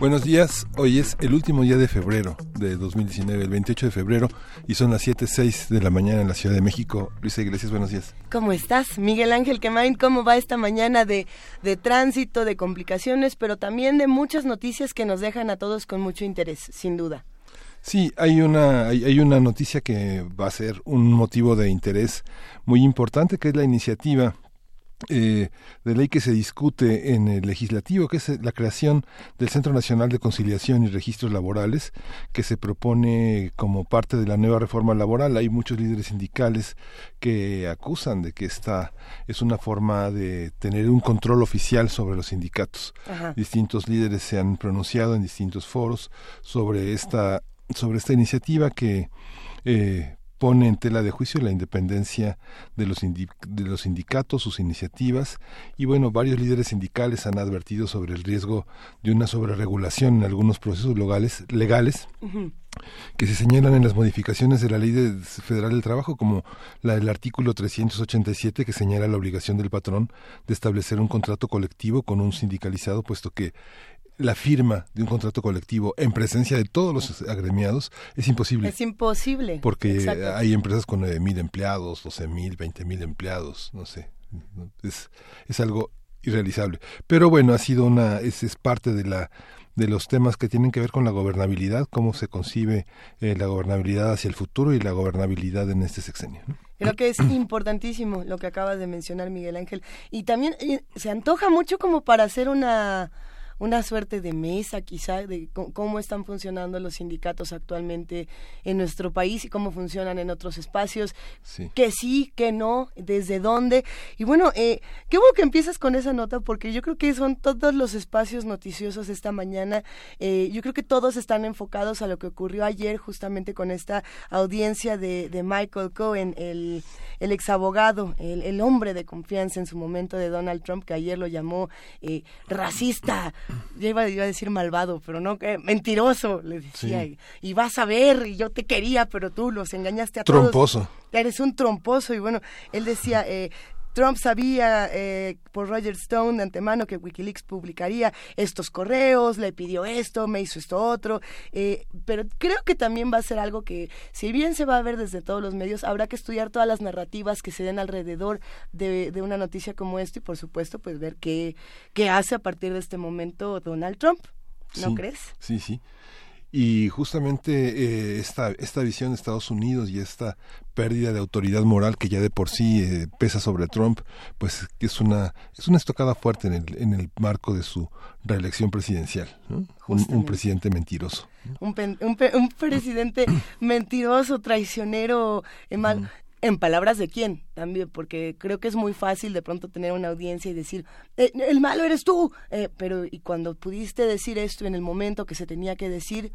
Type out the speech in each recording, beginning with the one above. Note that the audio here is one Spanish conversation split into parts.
Buenos días, hoy es el último día de febrero de 2019, el 28 de febrero, y son las 7.06 de la mañana en la Ciudad de México. Luisa Iglesias, buenos días. ¿Cómo estás? Miguel Ángel Quemain, ¿cómo va esta mañana de, de tránsito, de complicaciones, pero también de muchas noticias que nos dejan a todos con mucho interés, sin duda? Sí, hay una, hay, hay, una noticia que va a ser un motivo de interés muy importante, que es la iniciativa eh, de ley que se discute en el legislativo, que es la creación del Centro Nacional de Conciliación y Registros Laborales, que se propone como parte de la nueva reforma laboral. Hay muchos líderes sindicales que acusan de que esta es una forma de tener un control oficial sobre los sindicatos. Ajá. Distintos líderes se han pronunciado en distintos foros sobre esta sobre esta iniciativa que eh, pone en tela de juicio la independencia de los, de los sindicatos, sus iniciativas, y bueno, varios líderes sindicales han advertido sobre el riesgo de una sobreregulación en algunos procesos legales, legales uh -huh. que se señalan en las modificaciones de la Ley de Federal del Trabajo, como la del artículo 387 que señala la obligación del patrón de establecer un contrato colectivo con un sindicalizado, puesto que la firma de un contrato colectivo en presencia de todos los agremiados es imposible. Es imposible. Porque Exacto. hay empresas con nueve mil empleados, doce mil, veinte mil empleados, no sé. Es, es algo irrealizable. Pero bueno, ha sido una, es, es parte de la de los temas que tienen que ver con la gobernabilidad, cómo se concibe eh, la gobernabilidad hacia el futuro y la gobernabilidad en este sexenio. ¿no? Creo que es importantísimo lo que acabas de mencionar, Miguel Ángel. Y también eh, se antoja mucho como para hacer una una suerte de mesa quizá de cómo están funcionando los sindicatos actualmente en nuestro país y cómo funcionan en otros espacios, sí. que sí, que no, desde dónde. Y bueno, eh, qué bueno que empiezas con esa nota porque yo creo que son todos los espacios noticiosos esta mañana. Eh, yo creo que todos están enfocados a lo que ocurrió ayer justamente con esta audiencia de, de Michael Cohen, el, el ex abogado, el, el, hombre de confianza en su momento de Donald Trump, que ayer lo llamó eh, racista ya iba, iba, a decir malvado, pero no, eh, mentiroso, le decía. Sí. Y, y, vas a ver, y yo te quería, pero tú los engañaste a tromposo. todos. Tromposo. Eres un tromposo. Y bueno, él decía, eh, Trump sabía eh, por Roger Stone de antemano que Wikileaks publicaría estos correos, le pidió esto, me hizo esto otro, eh, pero creo que también va a ser algo que, si bien se va a ver desde todos los medios, habrá que estudiar todas las narrativas que se den alrededor de, de una noticia como esta y, por supuesto, pues ver qué, qué hace a partir de este momento Donald Trump. ¿No sí, crees? Sí, sí y justamente eh, esta esta visión de Estados Unidos y esta pérdida de autoridad moral que ya de por sí eh, pesa sobre Trump pues es una es una estocada fuerte en el en el marco de su reelección presidencial ¿no? un, un, presidente mentiroso un, pen, un, un presidente mentiroso traicionero eh, mal, en palabras de quién también, porque creo que es muy fácil de pronto tener una audiencia y decir, eh, el malo eres tú, eh, pero y cuando pudiste decir esto en el momento que se tenía que decir,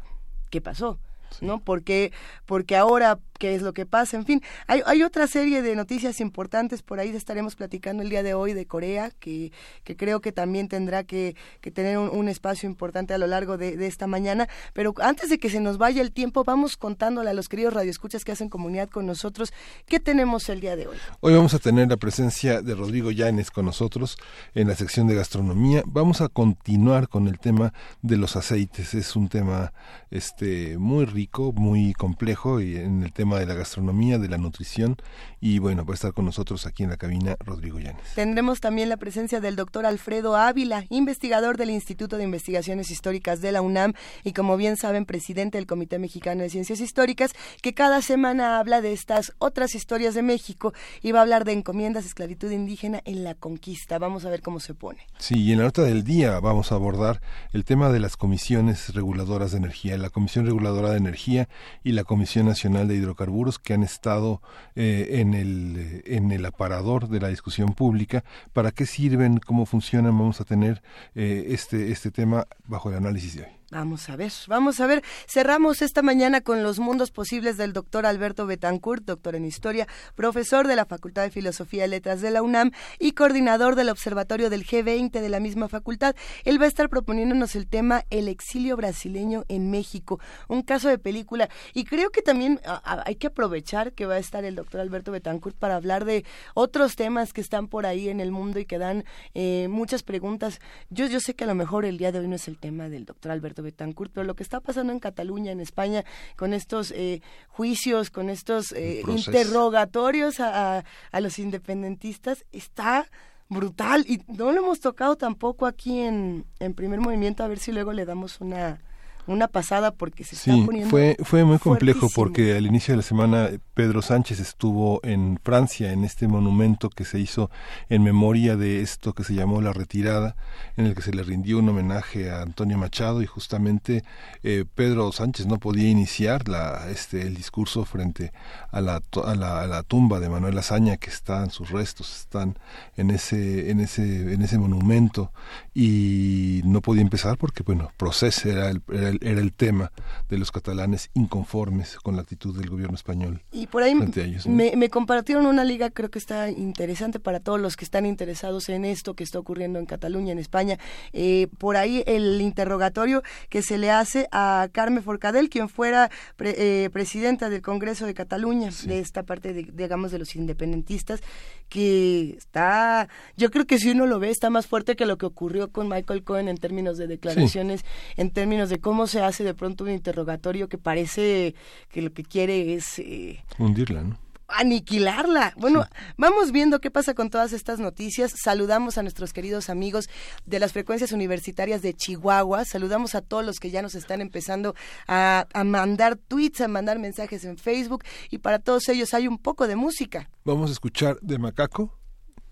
¿qué pasó? ¿no? Porque, porque ahora, ¿qué es lo que pasa? En fin, hay, otra serie de noticias importantes, por ahí estaremos platicando el día de hoy de Corea, que, que creo que también tendrá que, que tener un, un, espacio importante a lo largo de, de, esta mañana, pero antes de que se nos vaya el tiempo, vamos contándole a los queridos radioescuchas que hacen comunidad con nosotros, ¿qué tenemos el día de hoy? Hoy vamos a tener la presencia de Rodrigo Llanes con nosotros en la sección de gastronomía, vamos a continuar con el tema de los aceites, es un tema este muy rico, muy complejo y en el tema de la gastronomía, de la nutrición y bueno, va a estar con nosotros aquí en la cabina Rodrigo Llanes. Tendremos también la presencia del doctor Alfredo Ávila, investigador del Instituto de Investigaciones Históricas de la UNAM y como bien saben, presidente del Comité Mexicano de Ciencias Históricas, que cada semana habla de estas otras historias de México y va a hablar de encomiendas, esclavitud indígena en la conquista. Vamos a ver cómo se pone. Sí, y en la nota del día vamos a abordar el tema de las comisiones reguladoras de energía, la Comisión Reguladora de Energía y la Comisión Nacional de hidrocarburos que han estado eh, en, el, en el aparador de la discusión pública. ¿Para qué sirven? ¿Cómo funcionan? Vamos a tener eh, este, este tema bajo el análisis de hoy. Vamos a ver, vamos a ver. Cerramos esta mañana con los mundos posibles del doctor Alberto Betancourt, doctor en historia, profesor de la Facultad de Filosofía y Letras de la UNAM y coordinador del Observatorio del G20 de la misma facultad. Él va a estar proponiéndonos el tema El exilio brasileño en México, un caso de película. Y creo que también hay que aprovechar que va a estar el doctor Alberto Betancourt para hablar de otros temas que están por ahí en el mundo y que dan eh, muchas preguntas. Yo, yo sé que a lo mejor el día de hoy no es el tema del doctor Alberto Betancourt, pero lo que está pasando en Cataluña, en España, con estos eh, juicios, con estos eh, interrogatorios a, a, los independentistas, está brutal. Y no lo hemos tocado tampoco aquí en, en primer movimiento, a ver si luego le damos una una pasada porque se está poniendo fue fue muy complejo porque al inicio de la semana Pedro Sánchez estuvo en Francia en este monumento que se hizo en memoria de esto que se llamó la retirada en el que se le rindió un homenaje a Antonio Machado y justamente eh, Pedro Sánchez no podía iniciar la este el discurso frente a la, a la, a la tumba de Manuel Azaña que están sus restos están en ese en ese en ese monumento. Y no podía empezar porque bueno proceso era el, era el era el tema de los catalanes inconformes con la actitud del gobierno español. Y por ahí me, compartieron una liga, creo que está interesante para todos los que están interesados en esto que está ocurriendo en Cataluña, en España. Eh, por ahí el interrogatorio que se le hace a Carmen Forcadell, quien fuera eh, presidenta del Congreso de Cataluña, de esta parte, de, digamos, de los independentistas, que está, yo creo que si uno lo ve, está más fuerte que lo que ocurrió con Michael Cohen en términos de declaraciones, en términos de cómo se hace de pronto un interrogatorio que parece que lo que quiere es... Eh, Hundirla, ¿no? aniquilarla. Bueno, vamos viendo qué pasa con todas estas noticias. Saludamos a nuestros queridos amigos de las frecuencias universitarias de Chihuahua. Saludamos a todos los que ya nos están empezando a, a, mandar tweets, a mandar mensajes en Facebook. Y para todos ellos hay un poco de música. Vamos a escuchar de Macaco.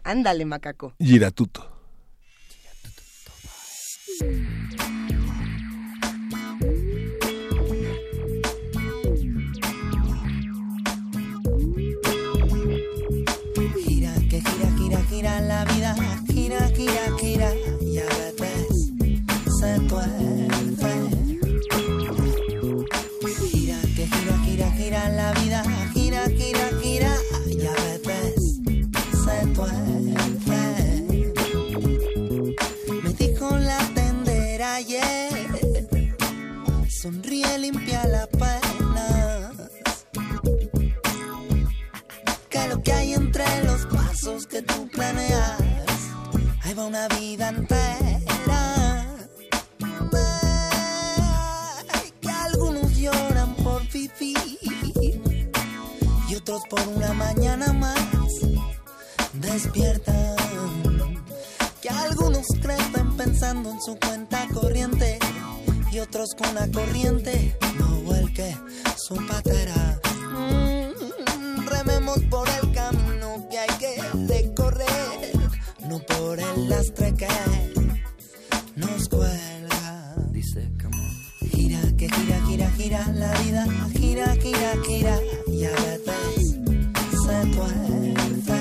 Ándale, Macaco. Giratuto. Gira la vida, gira, gira, gira, y a veces se tuerce. Gira, que gira, gira, gira la vida, gira, gira, gira, y a veces se tuerce. Me dijo la tendera ayer, sonríe, limpia la pena. Que tú planeas, ahí va una vida entera. que algunos lloran por vivir y otros por una mañana más despiertan. Que algunos crecen pensando en su cuenta corriente y otros con la corriente no vuelque su patera. Por el lastre que nos cuelga. Dice, Gira, que gira, gira, gira la vida, gira, gira, gira, y a veces se tuerce.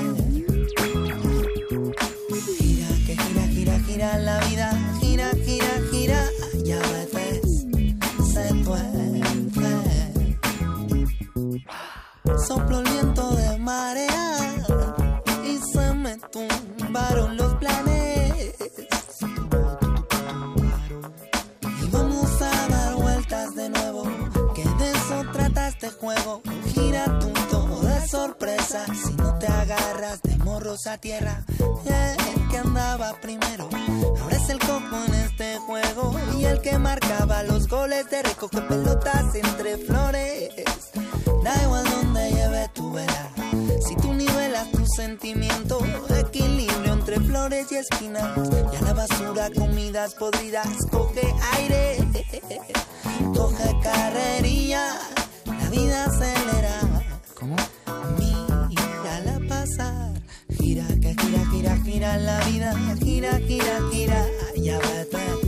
Gira, que gira, gira, gira la vida, gira, gira, gira, y a veces se tuerce. Soplo el viento de marea y se me tumba los sorpresa, si no te agarras de morros a tierra. El que andaba primero, ahora es el cojo en este juego. Y el que marcaba los goles de recoge pelotas entre flores. Da igual donde lleve tu vela, si tú nivelas tu sentimiento, equilibrio entre flores y espinas. Y a la basura comidas podridas, coge aire, coge carrería, la vida acelera. Gira, gira, la vida, gira, gira, gira, y a veces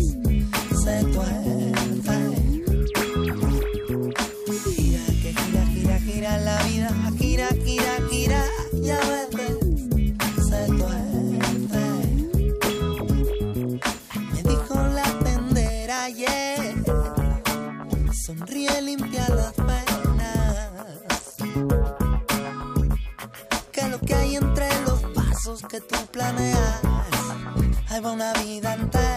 que tú planeas, hay una vida entera.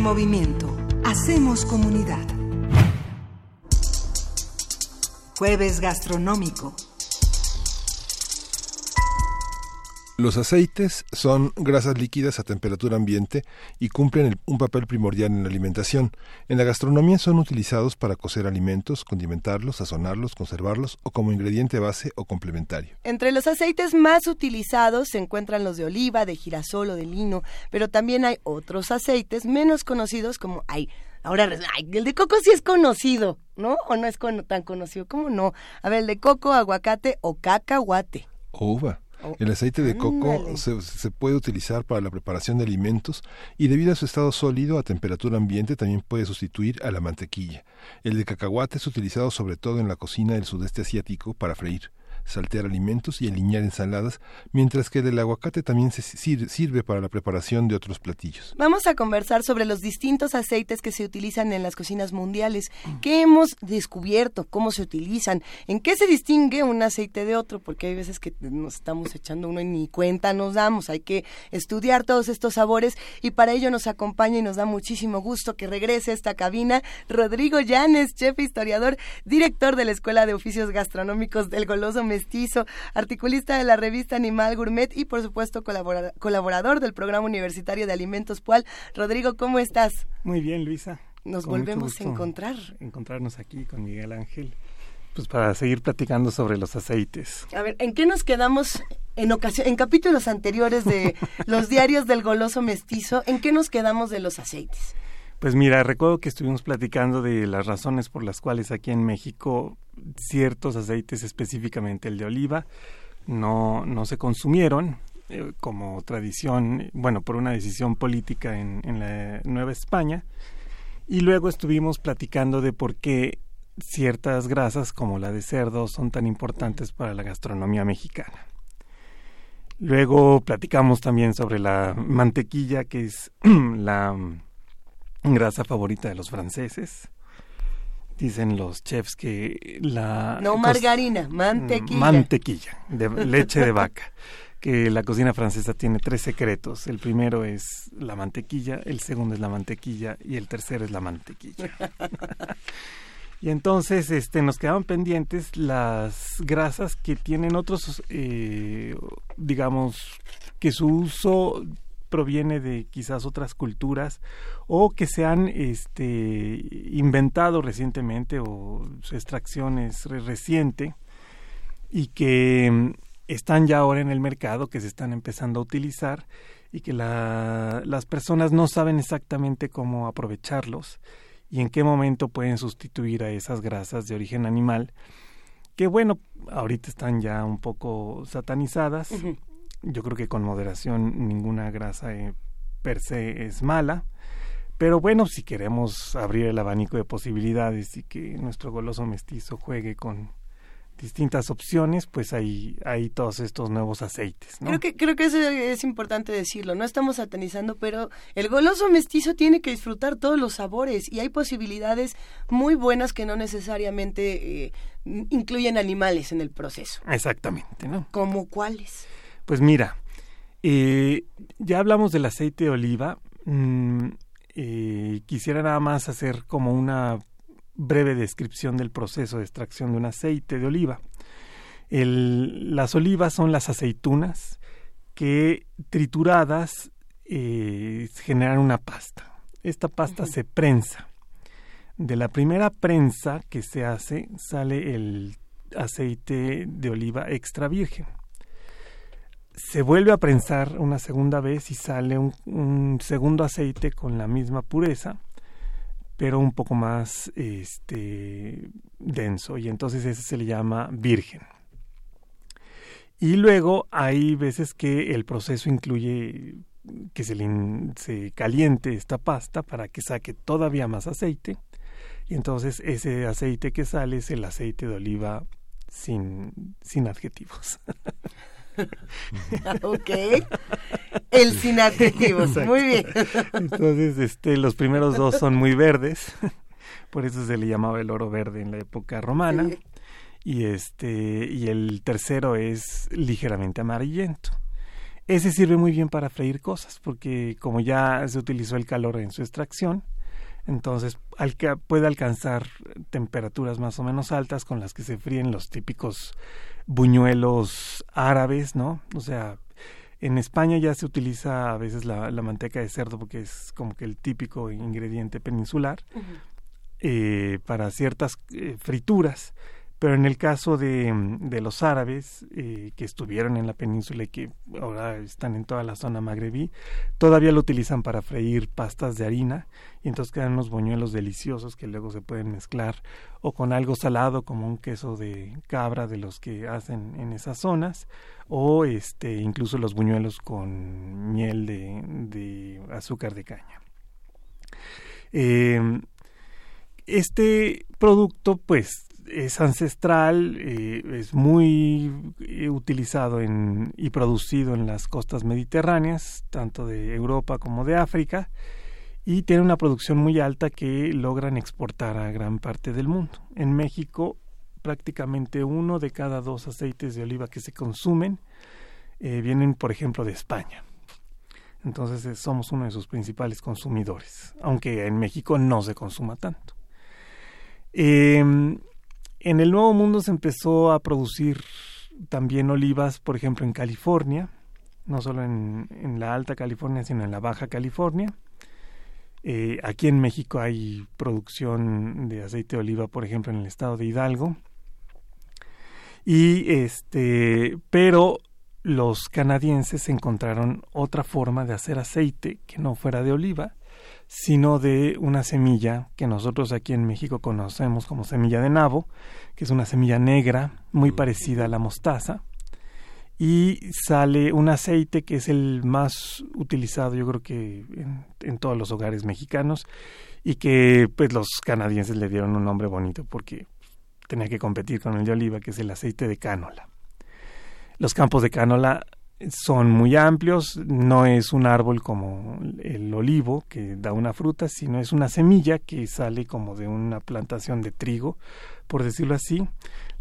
Movimiento. Hacemos comunidad. Jueves gastronómico. Los aceites son grasas líquidas a temperatura ambiente y cumplen un papel primordial en la alimentación. En la gastronomía son utilizados para cocer alimentos, condimentarlos, sazonarlos, conservarlos o como ingrediente base o complementario. Entre los aceites más utilizados se encuentran los de oliva, de girasol o de lino, pero también hay otros aceites menos conocidos como hay Ahora, el de coco sí es conocido, ¿no? ¿O no es tan conocido? ¿Cómo no? A ver, el de coco, aguacate o cacahuate. Uva. Oh, el aceite de coco se, puede utilizar para la preparación de alimentos y debido a su estado sólido a temperatura ambiente también puede sustituir a la mantequilla. El de cacahuate es utilizado sobre todo en la cocina del sudeste asiático para freír saltear alimentos y aliñar ensaladas, mientras que del aguacate también se sirve para la preparación de otros platillos. Vamos a conversar sobre los distintos aceites que se utilizan en las cocinas mundiales, qué hemos descubierto, cómo se utilizan, en qué se distingue un aceite de otro, porque hay veces que nos estamos echando uno y ni cuenta nos damos, hay que estudiar todos estos sabores y para ello nos acompaña y nos da muchísimo gusto que regrese a esta cabina Rodrigo Llanes, chef historiador, director de la Escuela de Oficios Gastronómicos del Goloso mestizo, articulista de la revista Animal Gourmet y por supuesto colaborador del programa universitario de alimentos PUAL. Rodrigo, ¿cómo estás? Muy bien, Luisa. Nos volvemos a encontrar. Encontrarnos aquí con Miguel Ángel, pues para seguir platicando sobre los aceites. A ver, ¿en qué nos quedamos en ocasión, en capítulos anteriores de los diarios del goloso mestizo? ¿En qué nos quedamos de los aceites? Pues mira, recuerdo que estuvimos platicando de las razones por las cuales aquí en México ciertos aceites, específicamente el de oliva, no, no se consumieron eh, como tradición, bueno, por una decisión política en, en la Nueva España. Y luego estuvimos platicando de por qué ciertas grasas como la de cerdo son tan importantes para la gastronomía mexicana. Luego platicamos también sobre la mantequilla, que es la grasa favorita de los franceses. Dicen los chefs que la... No margarina, mantequilla. Mantequilla, de leche de vaca. Que la cocina francesa tiene tres secretos. El primero es la mantequilla, el segundo es la mantequilla y el tercero es la mantequilla. y entonces este, nos quedaban pendientes las grasas que tienen otros, eh, digamos, que su uso proviene de quizás otras culturas o que se han este, inventado recientemente o su extracción es reciente y que están ya ahora en el mercado, que se están empezando a utilizar y que las personas no saben exactamente cómo aprovecharlos y en qué momento pueden sustituir a esas grasas de origen animal que bueno, ahorita están ya un poco satanizadas yo creo que con moderación ninguna grasa eh, per se es mala. Pero bueno, si queremos abrir el abanico de posibilidades y que nuestro goloso mestizo juegue con distintas opciones, pues hay, hay todos estos nuevos aceites. Creo que creo que eso es importante decirlo. No estamos satanizando, pero el goloso mestizo tiene que disfrutar todos los sabores y hay posibilidades muy buenas que no necesariamente eh, incluyen animales en el proceso. Exactamente, ¿no? ¿Como cuáles? Pues mira, eh, ya hablamos del aceite de oliva. Mm, eh, quisiera nada más hacer como una breve descripción del proceso de extracción de un aceite de oliva. las olivas son las aceitunas que trituradas eh, generan una pasta. Esta pasta se prensa. De la primera prensa que se hace sale el aceite de oliva extra virgen. Se vuelve a prensar una segunda vez y sale un, segundo aceite con la misma pureza, pero un poco más este, denso, y entonces ese se le llama virgen. Y luego hay veces que el proceso incluye que se, se caliente esta pasta para que saque todavía más aceite y entonces ese aceite que sale es el aceite de oliva sin, sin adjetivos. ok. El sin adjetivos. Muy bien. Entonces, este, los primeros dos son muy verdes. Por eso se le llamaba el oro verde en la época romana. Y este, y el tercero es ligeramente amarillento. Ese sirve muy bien para freír cosas, porque como ya se utilizó el calor en su extracción, entonces puede alcanzar temperaturas más o menos altas con las que se fríen los típicos buñuelos árabes, ¿no? O sea, en España ya se utiliza a veces la, manteca de cerdo porque es como que el típico ingrediente peninsular eh, para ciertas eh, frituras pero en el caso de, de los árabes eh, que estuvieron en la península y que ahora están en toda la zona magrebí, todavía lo utilizan para freír pastas de harina y entonces quedan unos boñuelos deliciosos que luego se pueden mezclar o con algo salado como un queso de cabra de los que hacen en esas zonas o este incluso los buñuelos con miel de, de azúcar de caña. Eh, este producto pues es ancestral, eh, es muy eh, utilizado en, y producido en las costas mediterráneas, tanto de Europa como de África, y tiene una producción muy alta que logran exportar a gran parte del mundo. En México, prácticamente uno de cada dos aceites de oliva que se consumen eh, vienen, por ejemplo, de España. Entonces somos uno de sus principales consumidores, aunque en México no se consuma tanto. Eh, en el Nuevo Mundo se empezó a producir también olivas, por ejemplo, en California, no solo en, la Alta California, sino en la Baja California. Eh, aquí en México hay producción de aceite de oliva, por ejemplo, en el estado de Hidalgo. Y este, pero los canadienses encontraron otra forma de hacer aceite que no fuera de oliva sino de una semilla que nosotros aquí en México conocemos como semilla de nabo, que es una semilla negra muy parecida a la mostaza, y sale un aceite que es el más utilizado yo creo que en, todos los hogares mexicanos y que pues los canadienses le dieron un nombre bonito porque tenía que competir con el de oliva que es el aceite de cánola. Los campos de cánola son muy amplios, no es un árbol como el olivo que da una fruta, sino es una semilla que sale como de una plantación de trigo, por decirlo así.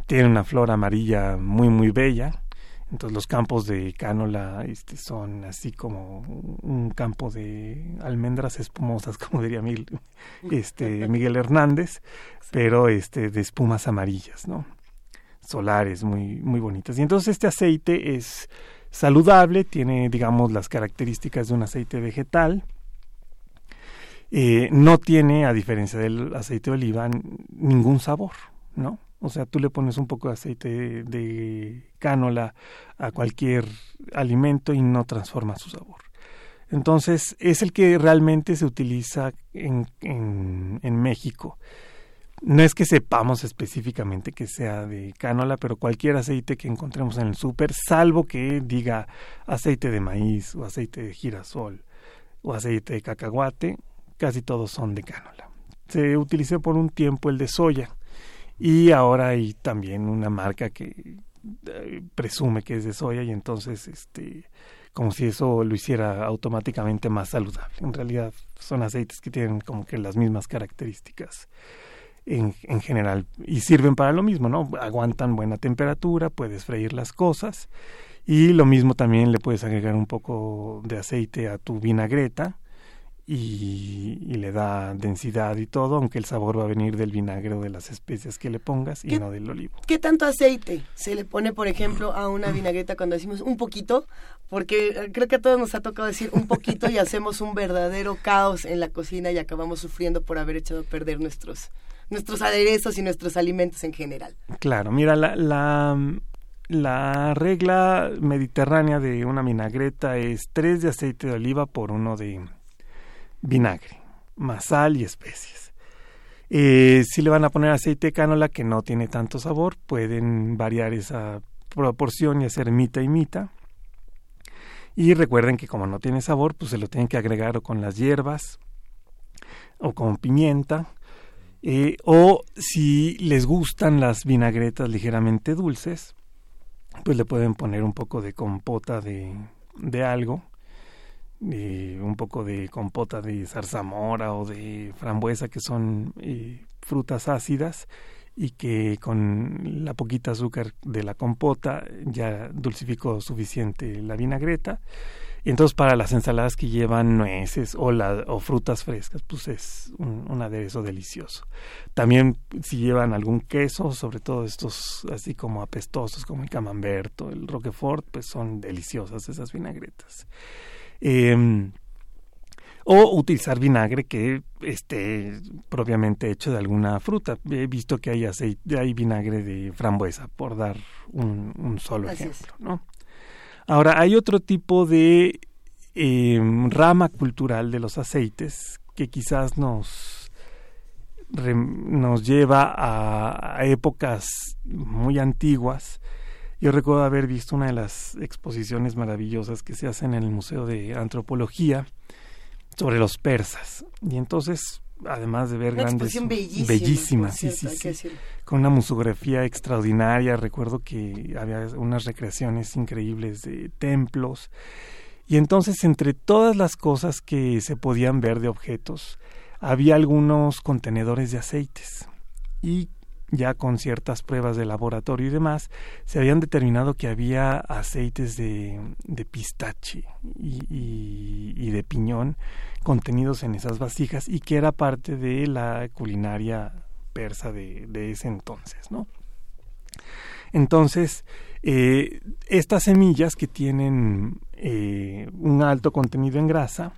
Tiene una flor amarilla muy muy bella. Entonces los campos de cánola este, son así como un campo de almendras espumosas, como diría Miguel, este, Miguel Hernández, pero este, de espumas amarillas, ¿no? Solares muy, muy bonitas. Y entonces este aceite es saludable, tiene, digamos, las características de un aceite vegetal. Eh, no tiene, a diferencia del aceite de oliva, ningún sabor, ¿no? O sea, tú le pones un poco de aceite de, cánola a cualquier alimento y no transforma su sabor. Entonces, es el que realmente se utiliza en, en México. No es que sepamos específicamente que sea de cánola, pero cualquier aceite que encontremos en el súper, salvo que diga aceite de maíz o aceite de girasol o aceite de cacahuate, casi todos son de cánola. Se utilizó por un tiempo el de soya y ahora hay también una marca que eh, presume que es de soya y entonces este como si eso lo hiciera automáticamente más saludable. En realidad son aceites que tienen como que las mismas características en, en, general y sirven para lo mismo, ¿no? Aguantan buena temperatura, puedes freír las cosas y lo mismo también le puedes agregar un poco de aceite a tu vinagreta y, le da densidad y todo, aunque el sabor va a venir del vinagre o de las especias que le pongas y no del olivo. ¿Qué tanto aceite se le pone, por ejemplo, a una vinagreta cuando decimos un poquito? Porque eh, creo que a todos nos ha tocado decir un poquito y hacemos un verdadero caos en la cocina y acabamos sufriendo por haber echado a perder nuestros nuestros aderezos y nuestros alimentos en general. Claro, mira, la, la, la regla mediterránea de una vinagreta es tres de aceite de oliva por uno de vinagre, más sal y especies. Eh, si le van a poner aceite de cánola que no tiene tanto sabor, pueden variar esa proporción y hacer mitad y mitad. Y recuerden que como no tiene sabor, pues se lo tienen que agregar con las hierbas o con pimienta. Eh, o si les gustan las vinagretas ligeramente dulces, pues le pueden poner un poco de compota de, de algo un poco de compota de zarzamora o de frambuesa, que son eh, frutas ácidas y que con la poquita azúcar de la compota ya dulcificó suficiente la vinagreta. Y entonces para las ensaladas que llevan nueces o, la, o frutas frescas, pues es un, un, aderezo delicioso. También si llevan algún queso, sobre todo estos así como apestosos como el camembert o el roquefort, pues son deliciosas esas vinagretas. Eh, o utilizar vinagre que esté propiamente hecho de alguna fruta. He visto que hay aceite, hay vinagre de frambuesa, por dar un, solo ejemplo. ¿no? Ahora, hay otro tipo de em, rama cultural de los aceites que quizás nos, nos lleva a épocas muy antiguas yo recuerdo haber visto una de las exposiciones maravillosas que se hacen en el Museo de Antropología sobre los persas. Y entonces, además de ver grandes... Bellísima, bellísima sí, sí, sí. Con una musografía extraordinaria. Recuerdo que había unas recreaciones increíbles de templos. Y entonces, entre todas las cosas que se podían ver de objetos, había algunos contenedores de aceites. Y ya con ciertas pruebas de laboratorio y demás, se habían determinado que había aceites de, pistache y, de piñón contenidos en esas vasijas y que era parte de la culinaria persa de, ese entonces, ¿no? Entonces, eh, estas semillas que tienen eh, un alto contenido en grasa,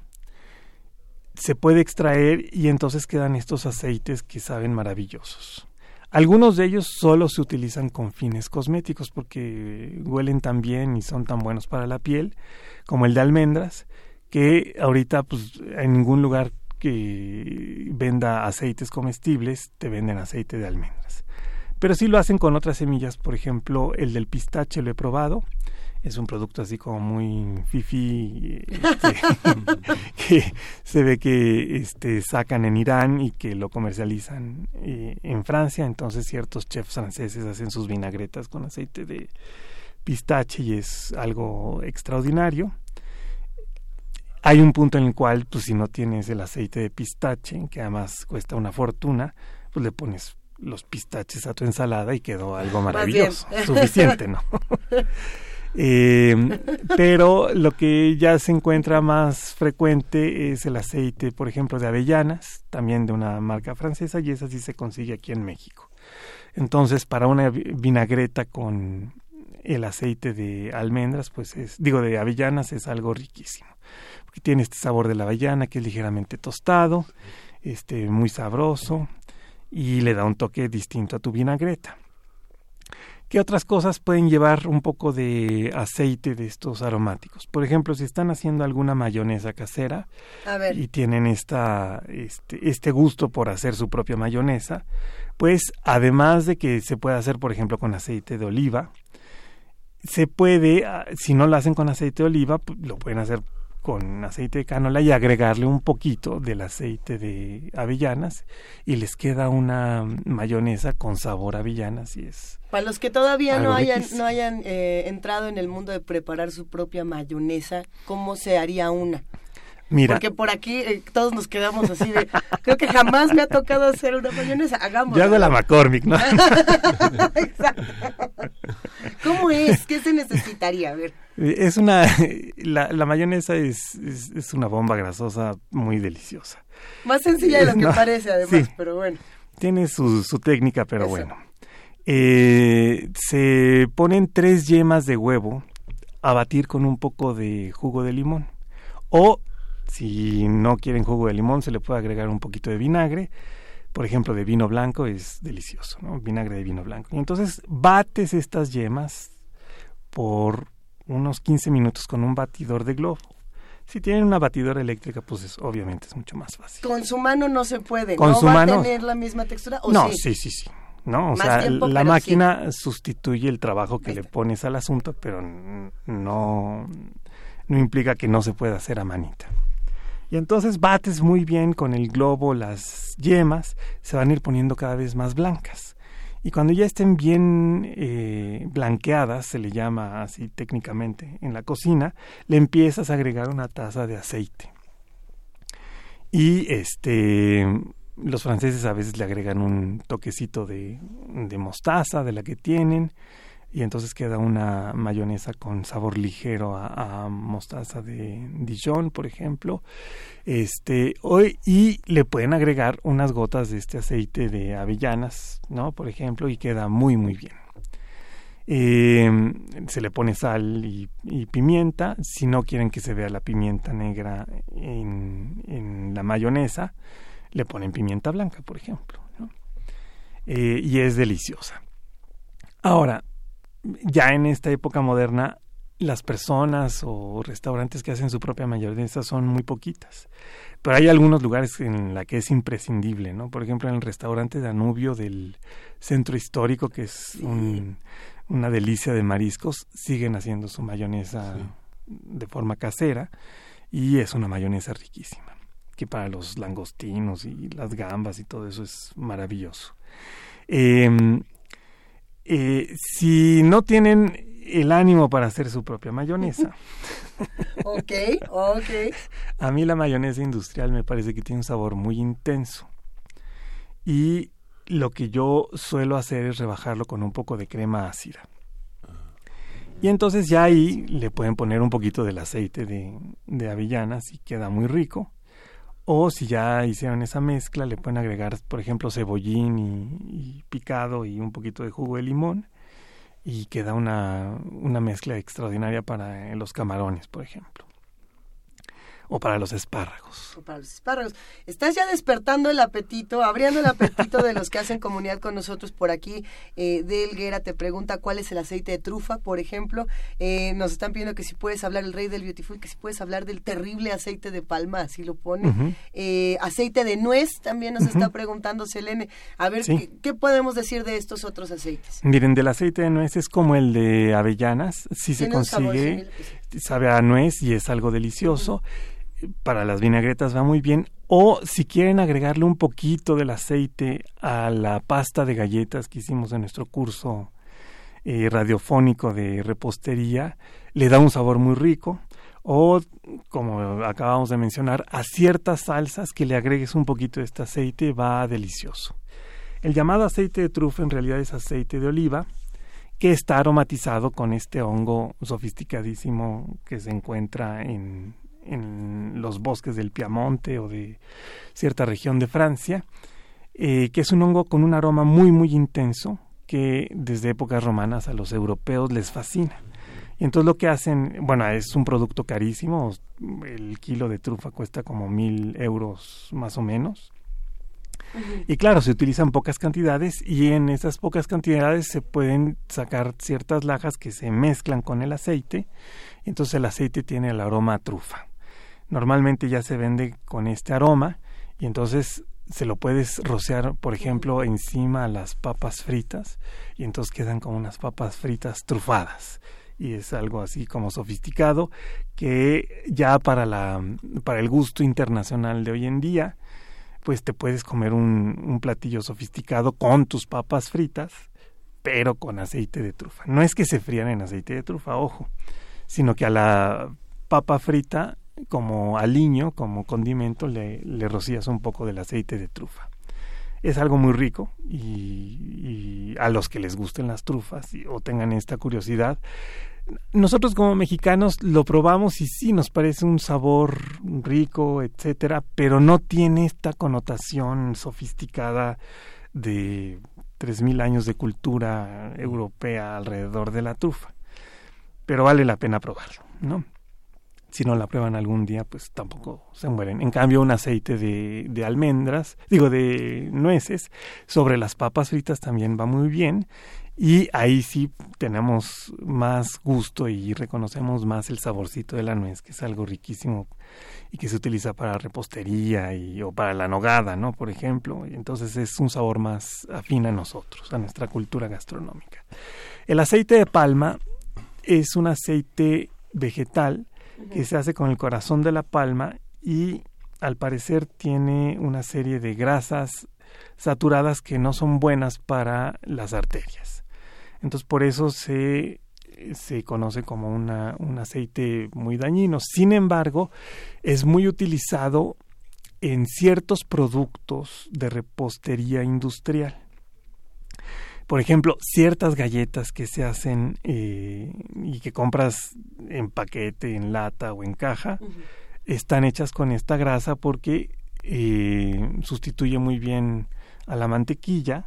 se puede extraer y entonces quedan estos aceites que saben maravillosos. Algunos de ellos solo se utilizan con fines cosméticos porque huelen tan bien y son tan buenos para la piel, como el de almendras, que ahorita pues en ningún lugar que venda aceites comestibles te venden aceite de almendras. Pero sí lo hacen con otras semillas, por ejemplo, el del pistache lo he probado, es un producto así como muy fifi este, que se ve que este sacan en Irán y que lo comercializan eh, en Francia. Entonces ciertos chefs franceses hacen sus vinagretas con aceite de pistache y es algo extraordinario. Hay un punto en el cual pues si no tienes el aceite de pistache que además cuesta una fortuna pues le pones los pistaches a tu ensalada y quedó algo maravilloso suficiente no Eh, pero lo que ya se encuentra más frecuente es el aceite, por ejemplo, de avellanas, también de una marca francesa, y esa sí se consigue aquí en México. Entonces, para una vinagreta con el aceite de almendras, pues es, digo, de avellanas es algo riquísimo. Porque tiene este sabor de la avellana que es ligeramente tostado, este, muy sabroso, y le da un toque distinto a tu vinagreta. ¿Qué otras cosas pueden llevar un poco de aceite de estos aromáticos? Por ejemplo, si están haciendo alguna mayonesa casera y tienen esta, este, este gusto por hacer su propia mayonesa, pues además de que se puede hacer, por ejemplo, con aceite de oliva, se puede, ah, si no lo hacen con aceite de oliva, pues, lo pueden hacer con aceite de canola y agregarle un poquito del aceite de avellanas y les queda una mayonesa con sabor a avellanas y es para los que todavía no hayan no hayan eh, entrado en el mundo de preparar su propia mayonesa cómo se haría una Mira. Porque por aquí eh, todos nos quedamos así de, creo que jamás me ha tocado hacer una mayonesa, hagamos. Yo hago la McCormick, ¿no? Exacto. ¿Cómo es? ¿Qué se necesitaría? A ver. Es una, la, mayonesa es, es, una bomba grasosa muy deliciosa. Más sencilla de lo que parece, además, pero bueno. Tiene su, su técnica, pero bueno. Eh, se ponen tres yemas de huevo a batir con un poco de jugo de limón. O si no quieren jugo de limón, se le puede agregar un poquito de vinagre. Por ejemplo, de vino blanco es delicioso, ¿no? Vinagre de vino blanco. Y entonces bates estas yemas por unos 15 minutos con un batidor de globo. Si tienen una batidora eléctrica, pues obviamente es mucho más fácil. Con su mano no se puede. ¿Con ¿No su va a tener la misma textura? ¿o no, sí, sí, sí. ¿no? O sea, la máquina sustituye el trabajo que le pones al asunto, pero no, no implica que no se pueda hacer a manita. Y entonces bates muy bien con el globo las yemas, se van a ir poniendo cada vez más blancas. Y cuando ya estén bien eh, blanqueadas, se le llama así técnicamente en la cocina, le empiezas a agregar una taza de aceite. Y este los franceses a veces le agregan un toquecito de, de mostaza de la que tienen y entonces queda una mayonesa con sabor ligero a, mostaza de Dijon, por ejemplo. Este, hoy, y le pueden agregar unas gotas de este aceite de avellanas, ¿no? Por ejemplo, y queda muy, muy bien. Eh, se le pone sal y, pimienta. Si no quieren que se vea la pimienta negra en, en la mayonesa, le ponen pimienta blanca, por ejemplo. Eh, y es deliciosa. Ahora, ya en esta época moderna las personas o restaurantes que hacen su propia mayonesa son muy poquitas. Pero hay algunos lugares en la que es imprescindible, ¿no? Por ejemplo, en el restaurante Danubio del centro histórico, que es una delicia de mariscos, siguen haciendo su mayonesa de forma casera y es una mayonesa riquísima, que para los langostinos y las gambas y todo eso es maravilloso. Eh, eh, si no tienen el ánimo para hacer su propia mayonesa. ok, ok. A mí la mayonesa industrial me parece que tiene un sabor muy intenso. Y lo que yo suelo hacer es rebajarlo con un poco de crema ácida. Y entonces ya ahí le pueden poner un poquito del aceite de, de avellanas y queda muy rico. O si ya hicieron esa mezcla, le pueden agregar, por ejemplo, cebollín y, picado y un poquito de jugo de limón. Y queda una, una mezcla extraordinaria para los camarones, por ejemplo o para los espárragos. O para los espárragos. Estás ya despertando el apetito, abriendo el apetito de los que hacen comunidad con nosotros por aquí. Eh, Delguera te pregunta cuál es el aceite de trufa, por ejemplo. Eh, nos están pidiendo que si puedes hablar, el rey del beautiful, que si puedes hablar del terrible aceite de palma, así lo pone. eh, aceite de nuez también nos está preguntando Selene. A ver, ¿qué, podemos decir de estos otros aceites? Miren, del aceite de nuez es como el de avellanas, si se consigue, sabe a nuez y es algo delicioso para las vinagretas va muy bien. O si quieren agregarle un poquito del aceite a la pasta de galletas que hicimos en nuestro curso eh, radiofónico de repostería, le da un sabor muy rico. O, como acabamos de mencionar, a ciertas salsas que le agregues un poquito de este aceite va delicioso. El llamado aceite de trufa en realidad es aceite de oliva que está aromatizado con este hongo sofisticadísimo que se encuentra en, en los bosques del Piamonte o de cierta región de Francia, eh, que es un hongo con un aroma muy muy intenso que desde épocas romanas a los europeos les fascina. Y entonces lo que hacen, bueno, es un producto carísimo, el kilo de trufa cuesta como mil euros más o menos. Y claro, se utilizan pocas cantidades y en esas pocas cantidades se pueden sacar ciertas lajas que se mezclan con el aceite. Entonces el aceite tiene el aroma a trufa normalmente ya se vende con este aroma y entonces se lo puedes rociar, por ejemplo, encima a las papas fritas y entonces quedan como unas papas fritas trufadas. Y es algo así como sofisticado que ya para la para el gusto internacional de hoy en día pues te puedes comer un, un platillo sofisticado con tus papas fritas pero con aceite de trufa. No es que se frían en aceite de trufa ojo sino que a la papa frita como aliño, como condimento, le, le rocías un poco del aceite de trufa. Es algo muy rico y, a los que les gusten las trufas o tengan esta curiosidad, nosotros como mexicanos lo probamos y sí nos parece un sabor rico, etcétera, pero no tiene esta connotación sofisticada de tres mil años de cultura europea alrededor de la trufa. Pero vale la pena probarlo, ¿no? Si no la prueban algún día, pues tampoco se mueren. En cambio, un aceite de, de almendras, digo, de nueces, sobre las papas fritas también va muy bien y ahí sí tenemos más gusto y reconocemos más el saborcito de la nuez, que es algo riquísimo y que se utiliza para repostería y, o para la nogada, ¿no? Por ejemplo. Entonces es un sabor más afín a nosotros, a nuestra cultura gastronómica. El aceite de palma es un aceite vegetal que se hace con el corazón de la palma y al parecer tiene una serie de grasas saturadas que no son buenas para las arterias. Entonces por eso se, se conoce como una, un aceite muy dañino. Sin embargo, es muy utilizado en ciertos productos de repostería industrial. Por ejemplo, ciertas galletas que se hacen eh, y que compras en paquete, en lata o en caja, están hechas con esta grasa porque eh, sustituye muy bien a la mantequilla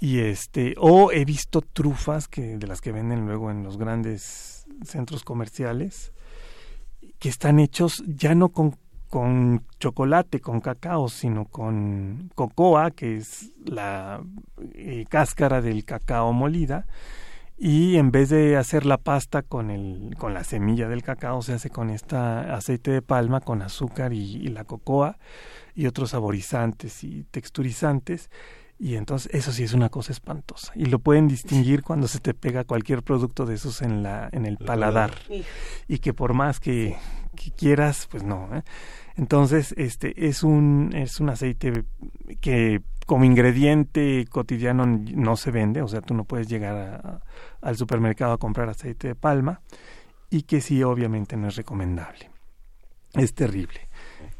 y este, o he visto trufas que, de las que venden luego en los grandes centros comerciales, que están hechos ya no con, con chocolate, con cacao, sino con cocoa, que es la eh, cáscara del cacao molida, y en vez de hacer la pasta con el con la semilla del cacao se hace con esta aceite de palma con azúcar y la cocoa y otros saborizantes y texturizantes y entonces eso sí es una cosa espantosa. Y lo pueden distinguir cuando se te pega cualquier producto de esos en, la, en el paladar. Y que por más que, quieras, pues no. ¿eh? Entonces, este es un, es un aceite que como ingrediente cotidiano no se vende, o sea, tú no puedes llegar al supermercado a comprar aceite de palma y que sí, obviamente no es recomendable. Es terrible.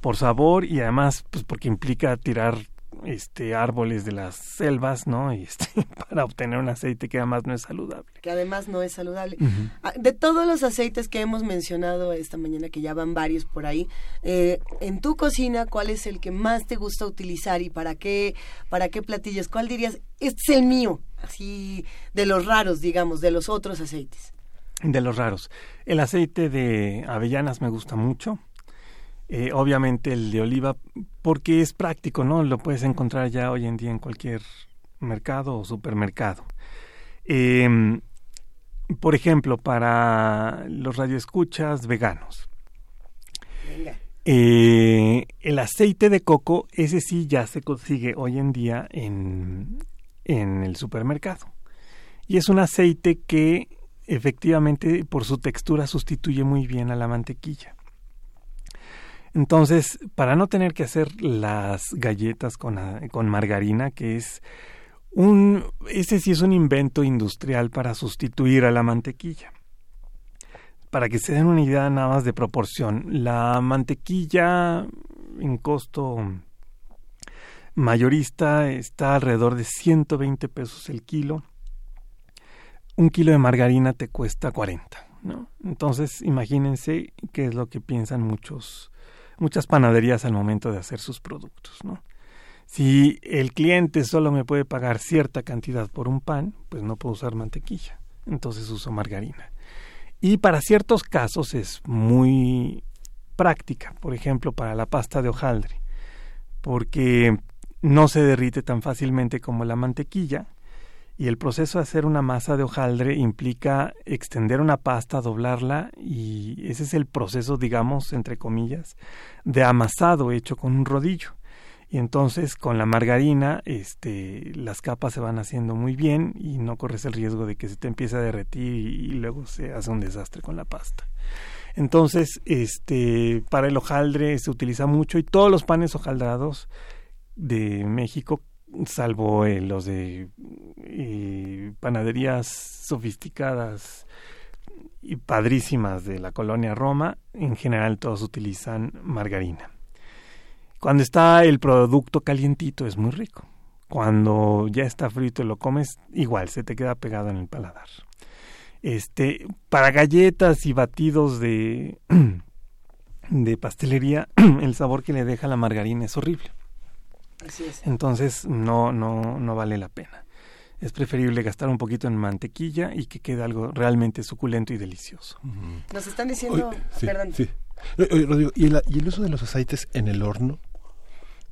Por sabor y además, pues porque implica tirar este árboles de las selvas, ¿no? Y este, para obtener un aceite que además no es saludable. Que además no es saludable. Ah, de todos los aceites que hemos mencionado esta mañana, que ya van varios por ahí, eh, en tu cocina, ¿cuál es el que más te gusta utilizar y para qué, para qué platillos? ¿Cuál dirías, este es el mío? Así, de los raros, digamos, de los otros aceites. De los raros. El aceite de avellanas me gusta mucho eh, obviamente el de oliva, porque es práctico, ¿no? Lo puedes encontrar ya hoy en día en cualquier mercado o supermercado. Em, por ejemplo, para los radioescuchas veganos. Eh, el aceite de coco, ese sí ya se consigue hoy en día en, en el supermercado. Y es un aceite que efectivamente por su textura sustituye muy bien a la mantequilla. Entonces, para no tener que hacer las galletas con, ah, con margarina, que es un, ese sí es un invento industrial para sustituir a la mantequilla. Para que se den una idea nada más de proporción, la mantequilla en costo mayorista está alrededor de 120 pesos el kilo. Un kilo de margarina te cuesta 40, ¿no? Entonces, imagínense qué es lo que piensan muchos muchas panaderías al momento de hacer sus productos, ¿no? Si el cliente solo me puede pagar cierta cantidad por un pan, pues no puedo usar mantequilla, entonces uso margarina. Y para ciertos casos es muy práctica, por ejemplo, para la pasta de hojaldre, porque no se derrite tan fácilmente como la mantequilla y el proceso de hacer una masa de hojaldre implica extender una pasta, doblarla y ese es el proceso, digamos, entre comillas, de amasado hecho con un rodillo. Y entonces con la margarina este, las capas se van haciendo muy bien y no corres el riesgo de que se te empiece a derretir y, luego se hace un desastre con la pasta. Entonces, este, para el hojaldre se utiliza mucho y todos los panes hojaldrados de México salvo eh, los de panaderías sofisticadas y padrísimas de la colonia Roma, en general todos utilizan margarina. Cuando está el producto calientito es muy rico. Cuando ya está frito y lo comes, igual se te queda pegado en el paladar. Este, para galletas y batidos de, de pastelería, el sabor que le deja la margarina es horrible. Así es. Entonces no, no, no vale la pena. Es preferible gastar un poquito en mantequilla y que quede algo realmente suculento y delicioso. Nos están diciendo, Oye, sí, perdón, sí. Oye, Rodrigo, ¿y el, y el uso de los aceites en el horno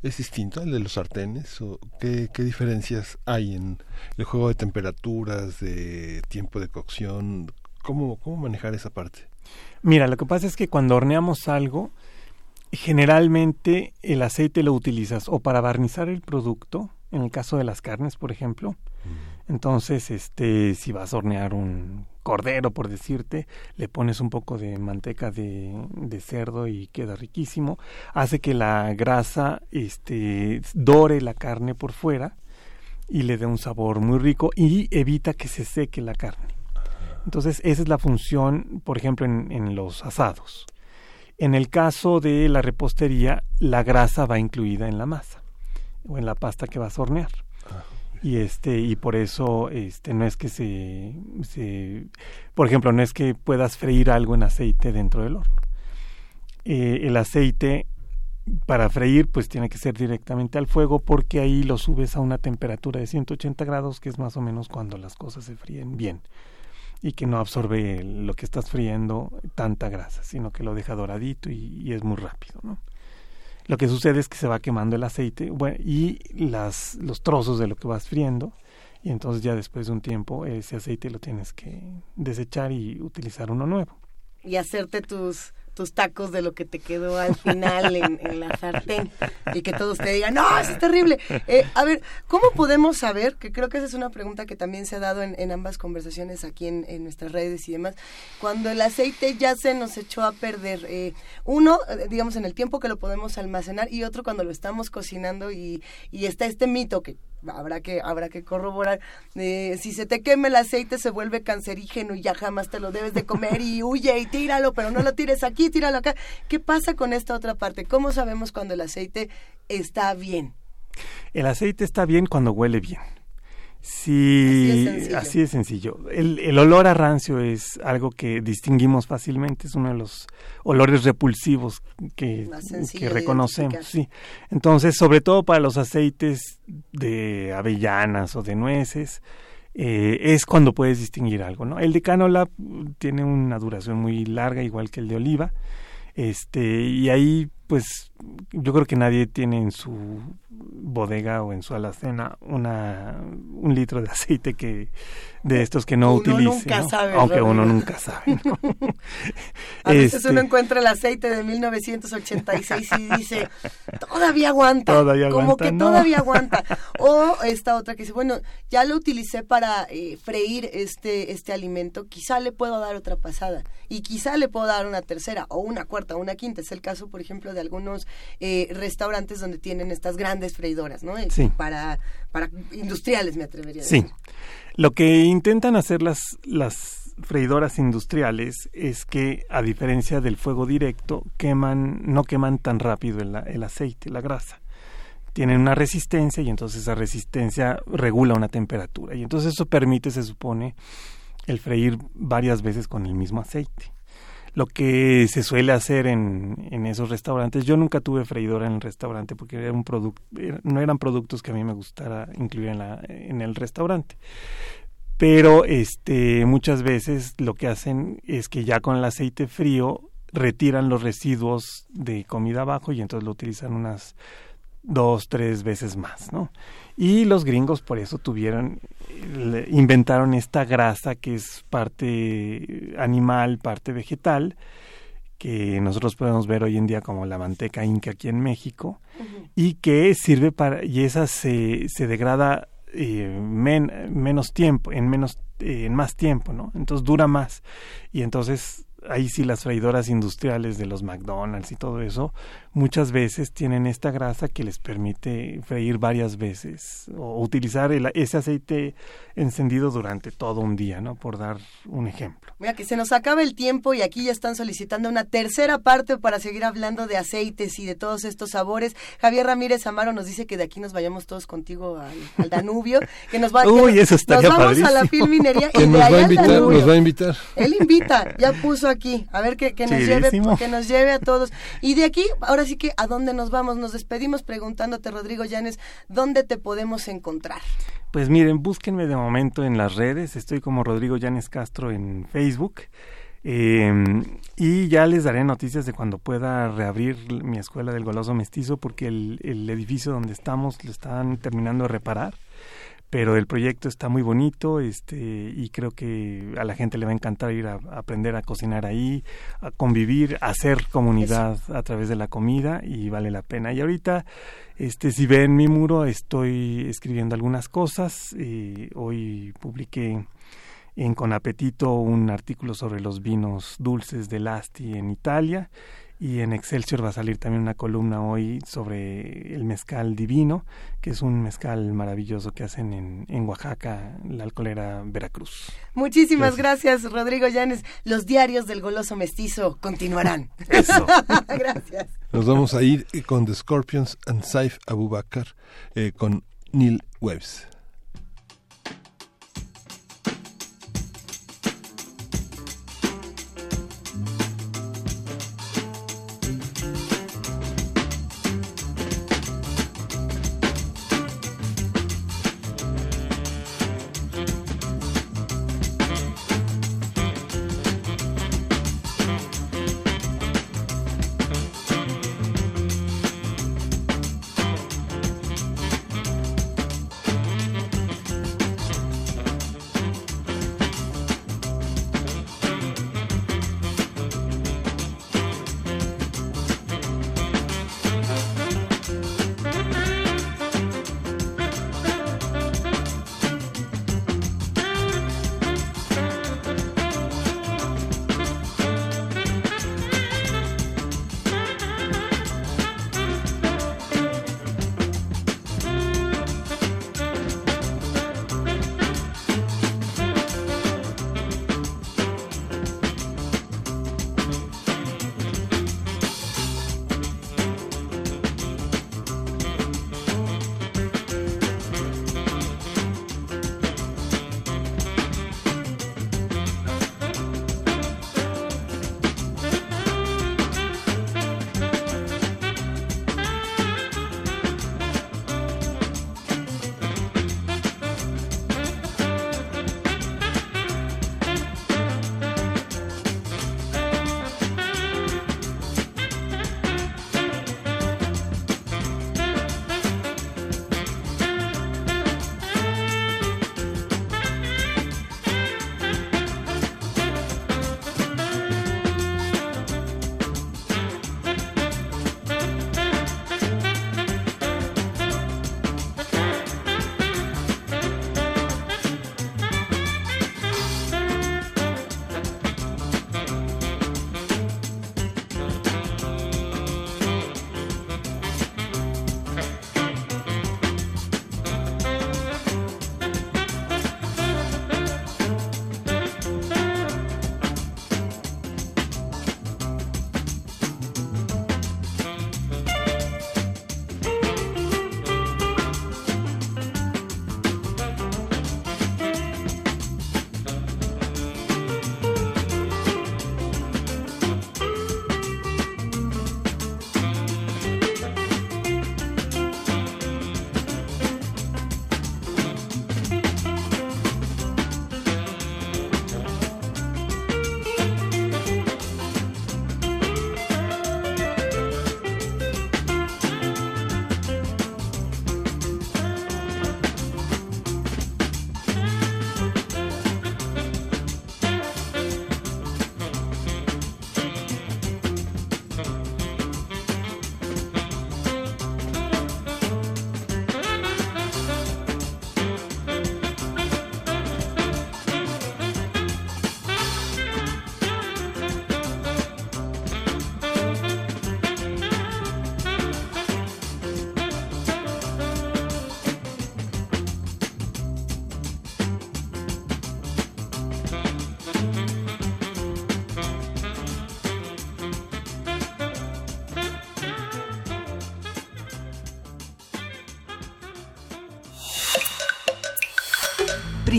es distinto al de los sartenes? ¿O qué, qué diferencias hay en el juego de temperaturas, de tiempo de cocción? ¿Cómo, cómo manejar esa parte? Mira, lo que pasa es que cuando horneamos algo, generalmente el aceite lo utilizas o para barnizar el producto, en el caso de las carnes, por ejemplo. Entonces, este, si vas a hornear un cordero, por decirte, le pones un poco de manteca de, de cerdo y queda riquísimo. Hace que la grasa, este, dore la carne por fuera y le dé un sabor muy rico y evita que se seque la carne. Entonces, esa es la función, por ejemplo, en, en los asados. En el caso de la repostería, la grasa va incluida en la masa o en la pasta que vas a hornear. Y este y por eso este no es que se, se por ejemplo, no es que puedas freír algo en aceite dentro del horno. Eh, el aceite para freír pues tiene que ser directamente al fuego porque ahí lo subes a una temperatura de 180 grados que es más o menos cuando las cosas se fríen bien y que no absorbe lo que estás friendo tanta grasa, sino que lo deja doradito y, es muy rápido, ¿no? Lo que sucede es que se va quemando el aceite bueno, y las, los trozos de lo que vas friendo y entonces ya después de un tiempo ese aceite lo tienes que desechar y utilizar uno nuevo. y hacerte tus tus tacos de lo que te quedó al final en, la sartén y que todos te digan, no, es terrible. Eh, a ver, ¿cómo podemos saber? Que creo que esa es una pregunta que también se ha dado en, ambas conversaciones aquí en, nuestras redes y demás. Cuando el aceite ya se nos echó a perder, eh, uno, digamos, en el tiempo que lo podemos almacenar y otro cuando lo estamos cocinando y, y está este mito que habrá que habrá que corroborar. Eh, si se te quema el aceite se vuelve cancerígeno y ya jamás te lo debes de comer y huye y tíralo pero no lo tires aquí tíralo acá. Qué pasa con esta otra parte cómo sabemos cuando el aceite está bien El aceite está bien cuando huele bien. Sí, Así es sencillo. así es sencillo. El, el olor a rancio es algo que distinguimos fácilmente, es uno de los olores repulsivos que, de reconocemos. Sí. Entonces, sobre todo para los aceites de avellanas o de nueces, eh, es cuando puedes distinguir algo. ¿no? El de cánola tiene una duración muy larga, igual que el de oliva. Este, y ahí, pues, yo creo que nadie tiene en su bodega o en su alacena una, un litro de aceite que de estos que no Uno utilice, nunca ¿no? sabe, aunque uno nunca sabe. ¿no? a veces Este, uno encuentra el aceite de 1986 y dice todavía aguanta Todavía como aguanta, que no. todavía aguanta o esta otra que dice bueno ya lo utilicé para eh, freír este este alimento quizá le puedo dar otra pasada y quizá le puedo dar una tercera o una cuarta o una quinta es el caso por ejemplo de algunos eh, restaurantes donde tienen estas grandes freidoras no Sí. para para industriales me atrevería a Sí. decir Lo que intentan hacer las, las freidoras industriales es que, a diferencia del fuego directo, queman, no queman tan rápido el, el aceite, la grasa. Tienen una resistencia y entonces esa resistencia regula una temperatura. Y entonces eso permite, se supone, el freír varias veces con el mismo aceite. Lo que se suele hacer en, en esos restaurantes, yo nunca tuve freidora en el restaurante porque era un produc- era- no eran productos que a mí me gustara incluir en, la, en el restaurante. Pero este muchas veces lo que hacen es que ya con el aceite frío retiran los residuos de comida abajo y entonces lo utilizan unas dos tres veces más no y los gringos por eso tuvieron inventaron esta grasa que es parte animal parte vegetal que nosotros podemos ver hoy en día como la manteca inca aquí en México y que sirve para y esa se, se degrada eh, men- menos tiempo en menos eh, en más tiempo no entonces dura más. Y entonces ahí sí las freidoras industriales de los McDonald's y todo eso, muchas veces tienen esta grasa que les permite freír varias veces o utilizar ese aceite encendido durante todo un día, ¿no? Por dar un ejemplo. Mira que se nos acaba el tiempo y aquí ya están solicitando una tercera parte para seguir hablando de aceites y de todos estos sabores. Javier Ramírez Amaro nos dice que de aquí nos vayamos todos contigo al, Danubio, que nos va Uy, eso nos vamos a la filminería y nos va a invitar, nos va a invitar. Él invita, ya puso aquí, a ver que, que nos lleve, que nos lleve a todos. Y de aquí, ahora sí que a dónde nos vamos, nos despedimos preguntándote Rodrigo Llanes, ¿dónde te podemos encontrar? Pues miren, búsquenme de momento en las redes, estoy como Rodrigo Llanes Castro en Facebook. Eh, y ya les daré noticias de cuando pueda reabrir mi escuela del goloso mestizo porque el, el edificio donde estamos lo están terminando de reparar pero el proyecto está muy bonito este y creo que a la gente le va a encantar ir a, aprender a cocinar ahí a convivir a hacer comunidad a través de la comida y vale la pena. Y ahorita este si ven mi muro estoy escribiendo algunas cosas hoy publiqué en Con Apetito un artículo sobre los vinos dulces de Asti en Italia y en Excelsior va a salir también una columna hoy sobre el mezcal divino, que es un mezcal maravilloso que hacen en, en Oaxaca, la alcoholera Veracruz. Muchísimas gracias. Rodrigo Llanes. Los diarios del goloso mestizo continuarán. Eso. gracias. Nos vamos a ir con The Scorpions and Saif Abubakar, eh, con Neil Webbs.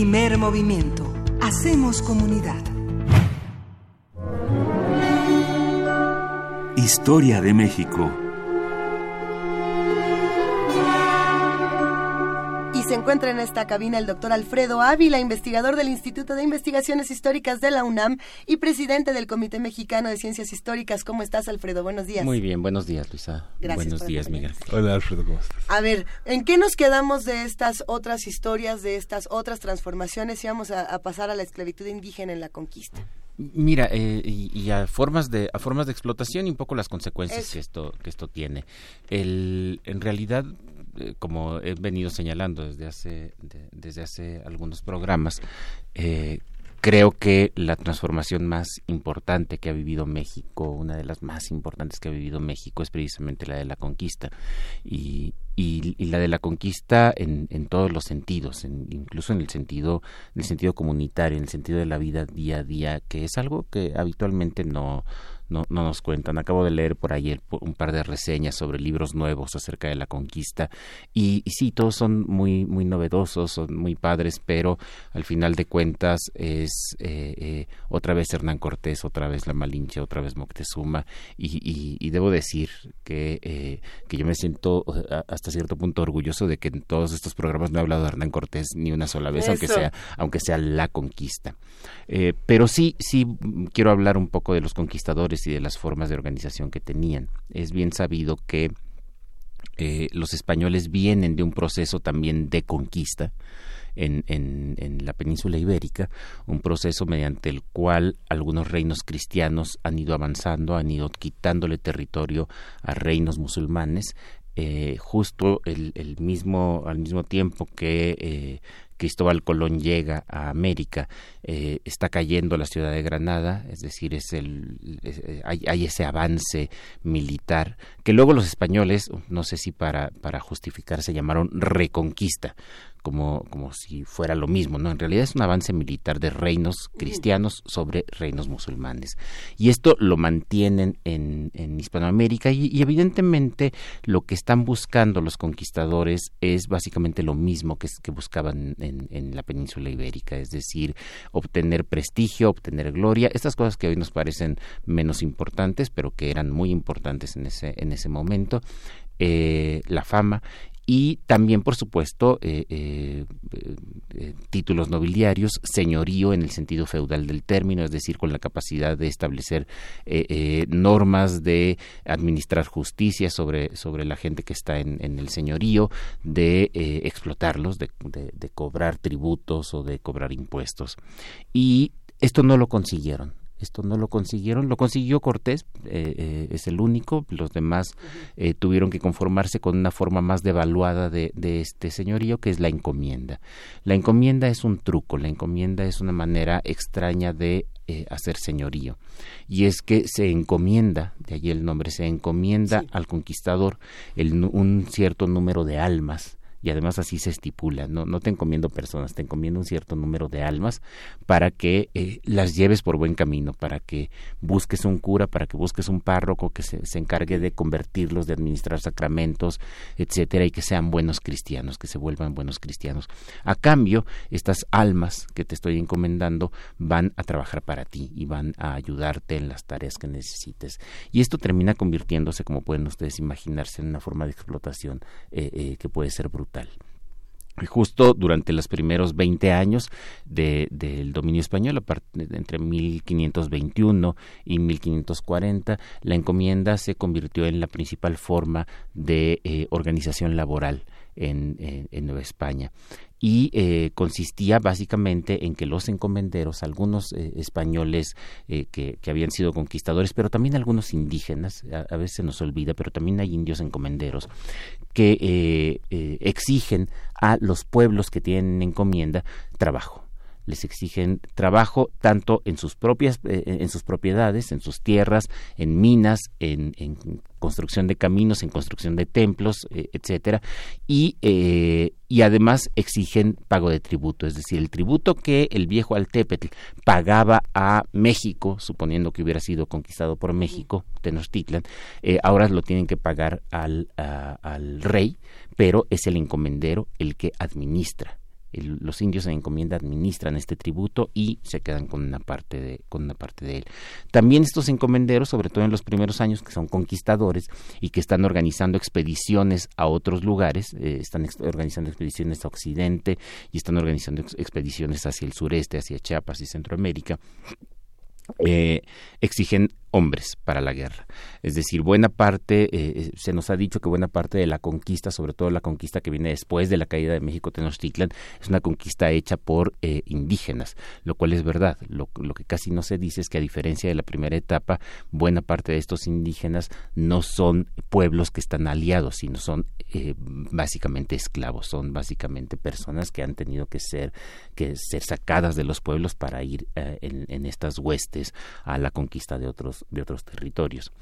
Primer movimiento. Hacemos comunidad. Historia de México. Y se encuentra en esta cabina el doctor Alfredo Ávila, investigador del Instituto de Investigaciones Históricas de la UNAM presidente del Comité Mexicano de Ciencias Históricas. ¿Cómo estás, Alfredo? Buenos días. Muy bien, buenos días, Luisa. Gracias buenos días, Miguel. Hola, Alfredo, ¿cómo estás? A ver, ¿en qué nos quedamos de estas otras historias, de estas otras transformaciones? Y vamos a, a pasar a la esclavitud indígena en la conquista. Mira, eh, y, y, a formas de a formas de explotación y un poco las consecuencias Eso. que esto que esto tiene. El, en realidad, eh, como he venido señalando desde hace de- desde hace algunos programas, eh, creo que la transformación más importante que ha vivido México, una de las más importantes que ha vivido México, es precisamente la de la conquista. Y, y- y la de la conquista en, en todos los sentidos, en- incluso en el sentido, en el sentido comunitario, en el sentido de la vida día a día, que es algo que habitualmente no, no, no nos cuentan. Acabo de leer por ayer un par de reseñas sobre libros nuevos acerca de la conquista y, y sí, todos son muy, muy novedosos, son muy padres, pero al final de cuentas es eh, eh, otra vez Hernán Cortés, otra vez La Malinche, otra vez Moctezuma y, y, y debo decir que, eh, que yo me siento hasta cierto punto orgulloso de que en todos estos programas no he hablado de Hernán Cortés ni una sola vez, aunque sea, aunque sea la conquista. Eh, pero sí, sí mm, quiero hablar un poco de los conquistadores y de las formas de organización que tenían. Es bien sabido que eh, los españoles vienen de un proceso también de conquista en, en, la península ibérica, un proceso mediante el cual algunos reinos cristianos han ido avanzando, han ido quitándole territorio a reinos musulmanes, eh, justo el, el mismo, al mismo tiempo que eh, Cristóbal Colón llega a América, eh, está cayendo la ciudad de Granada, es decir, es el, eh, hay, hay ese avance militar que luego los españoles, no sé si para, para justificarse, llamaron reconquista, como, como si fuera lo mismo, ¿no? En realidad es un avance militar de reinos cristianos sobre reinos musulmanes. Y esto lo mantienen en, en Hispanoamérica y, y evidentemente lo que están buscando los conquistadores es básicamente lo mismo que, que buscaban en, en la península ibérica, es decir, obtener prestigio, obtener gloria, estas cosas que hoy nos parecen menos importantes, pero que eran muy importantes en ese, en ese momento, eh, la fama y también, por supuesto, eh, eh, eh, títulos nobiliarios, señorío en el sentido feudal del término, es decir, con la capacidad de establecer normas de administrar justicia sobre, sobre la gente que está en, el señorío, de explotarlos, de cobrar tributos o de cobrar impuestos. Y esto no lo consiguieron. Esto no lo consiguieron, lo consiguió Cortés, eh, eh, es el único, los demás eh, tuvieron que conformarse con una forma más devaluada de, de este señorío, que es la encomienda. La encomienda es un truco, la encomienda es una manera extraña de eh, hacer señorío. Y es que se encomienda, de allí el nombre, se encomienda Sí. al conquistador el un cierto número de almas. Y además así se estipula, no, no te encomiendo personas, te encomiendo un cierto número de almas para que eh, las lleves por buen camino, para que busques un cura, para que busques un párroco que se, se encargue de convertirlos, de administrar sacramentos, etcétera, y que sean buenos cristianos, que se vuelvan buenos cristianos. A cambio, estas almas que te estoy encomendando van a trabajar para ti y van a ayudarte en las tareas que necesites. Y esto termina convirtiéndose, como pueden ustedes imaginarse, en una forma de explotación eh, eh, que puede ser brutal. Justo durante los primeros 20 años de- del dominio español, entre 1521 y 1540, la encomienda se convirtió en la principal forma de eh, organización laboral en- en Nueva España y eh, consistía básicamente en que los encomenderos, algunos eh, españoles eh, que, que habían sido conquistadores, pero también algunos indígenas, a, a veces nos olvida, pero también hay indios encomenderos, que eh, exigen a los pueblos que tienen encomienda trabajo les exigen trabajo tanto en sus propias eh, en sus propiedades en sus tierras en minas en, construcción de caminos en construcción de templos eh, etcétera. Y eh, y además exigen pago de tributo es decir el tributo que el viejo Altepetl pagaba a México suponiendo que hubiera sido conquistado por México Tenochtitlan eh, ahora lo tienen que pagar al rey pero es el encomendero el que administra los indios en encomienda administran este tributo y se quedan con una parte de con una parte de él. También estos encomenderos, sobre todo en los primeros años, que son conquistadores y que están organizando expediciones a otros lugares, eh, están organizando expediciones a Occidente y están organizando expediciones hacia el sureste, hacia Chiapas y Centroamérica. Eh, exigen hombres para la guerra. Es decir, buena parte, eh, eh, se nos ha dicho que buena parte de la conquista, sobre todo la conquista que viene después de la caída de México Tenochtitlan, es una conquista hecha por eh, indígenas, lo cual es verdad. Lo, lo, que casi no se dice es que a diferencia de la primera etapa, buena parte de estos indígenas no son pueblos que están aliados, sino son básicamente esclavos, son básicamente personas que han tenido que ser, que ser sacadas de los pueblos para ir en, en estas huestes a la conquista de otros de otros territorios.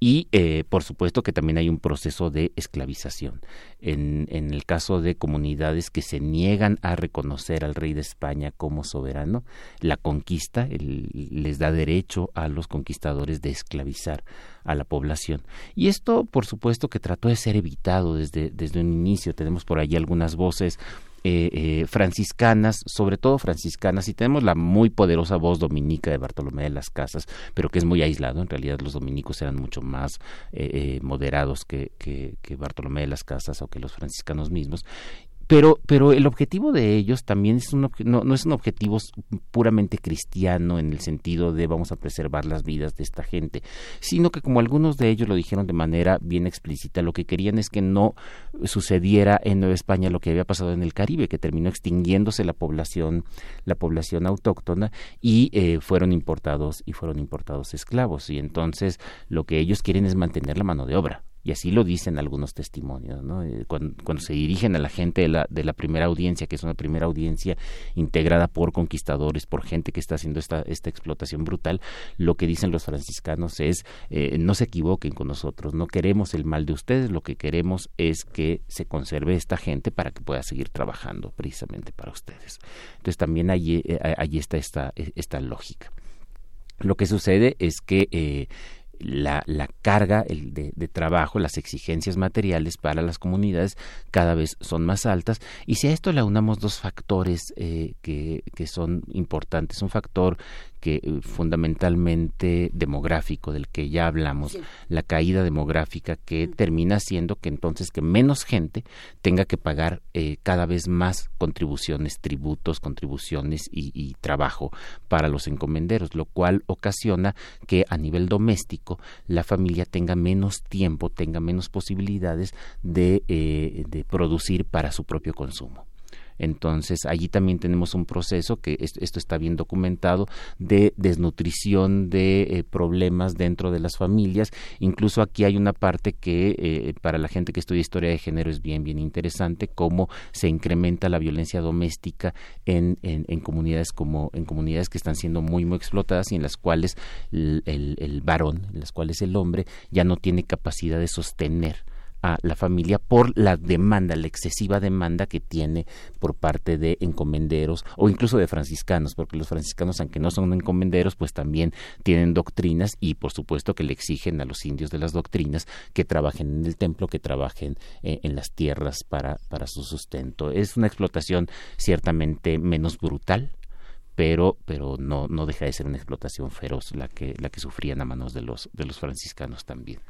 Y eh, por supuesto que también hay un proceso de esclavización. En, en el caso de comunidades que se niegan a reconocer al rey de España como soberano, la conquista les da derecho a los conquistadores de esclavizar a la población. Y esto, por supuesto, que trató de ser evitado desde, desde un inicio. Tenemos por ahí algunas voces eh, eh, franciscanas, sobre todo franciscanas, y tenemos la muy poderosa voz dominica de Bartolomé de las Casas, pero que es muy aislado. En realidad los dominicos eran mucho más eh, moderados que, que, que Bartolomé de las Casas o que los franciscanos mismos pero, pero el objetivo de ellos también es un, no, no, es un objetivo puramente cristiano en el sentido de vamos a preservar las vidas de esta gente, sino que como algunos de ellos lo dijeron de manera bien explícita, lo que querían es que no sucediera en Nueva España lo que había pasado en el Caribe, que terminó extinguiéndose la población, la población autóctona y eh, fueron importados y fueron importados esclavos. Y entonces lo que ellos quieren es mantener la mano de obra y así lo dicen algunos testimonios, ¿no? Eh, cuando, se dirigen a la gente de la, de la primera audiencia, que es una primera audiencia integrada por conquistadores, por gente que está haciendo esta, esta explotación brutal, lo que dicen los franciscanos es, eh, no se equivoquen con nosotros, no queremos el mal de ustedes, lo que queremos es que se conserve esta gente para que pueda seguir trabajando precisamente para ustedes. Entonces también allí, eh, está esta, esta lógica. Lo que sucede es que la, la carga el de, trabajo, las exigencias materiales para las comunidades cada vez son más altas. Y si a esto le aunamos dos factores eh, que, que son importantes, un factor que eh, fundamentalmente demográfico del que ya hablamos, la caída demográfica que termina siendo que entonces que menos gente tenga que pagar eh, cada vez más contribuciones, tributos, contribuciones y, y, trabajo para los encomenderos, lo cual ocasiona que a nivel doméstico la familia tenga menos tiempo, tenga menos posibilidades de, eh, de producir para su propio consumo. Entonces, allí también tenemos un proceso que esto, está bien documentado de desnutrición de eh, problemas dentro de las familias. Incluso aquí hay una parte que eh, para la gente que estudia historia de género es bien, bien interesante, cómo se incrementa la violencia doméstica en, en, comunidades como en comunidades que están siendo muy, muy explotadas y en las cuales el, el varón, en las cuales el hombre ya no tiene capacidad de sostener a la familia por la demanda, la excesiva demanda que tiene por parte de encomenderos o incluso de franciscanos, porque los franciscanos, aunque no son encomenderos, pues también tienen doctrinas y por supuesto que le exigen a los indios de las doctrinas que trabajen en el templo, que trabajen eh, en las tierras para, para su sustento. Es una explotación ciertamente menos brutal, pero pero no no deja de ser una explotación feroz la que la que sufrían a manos de los de los franciscanos también.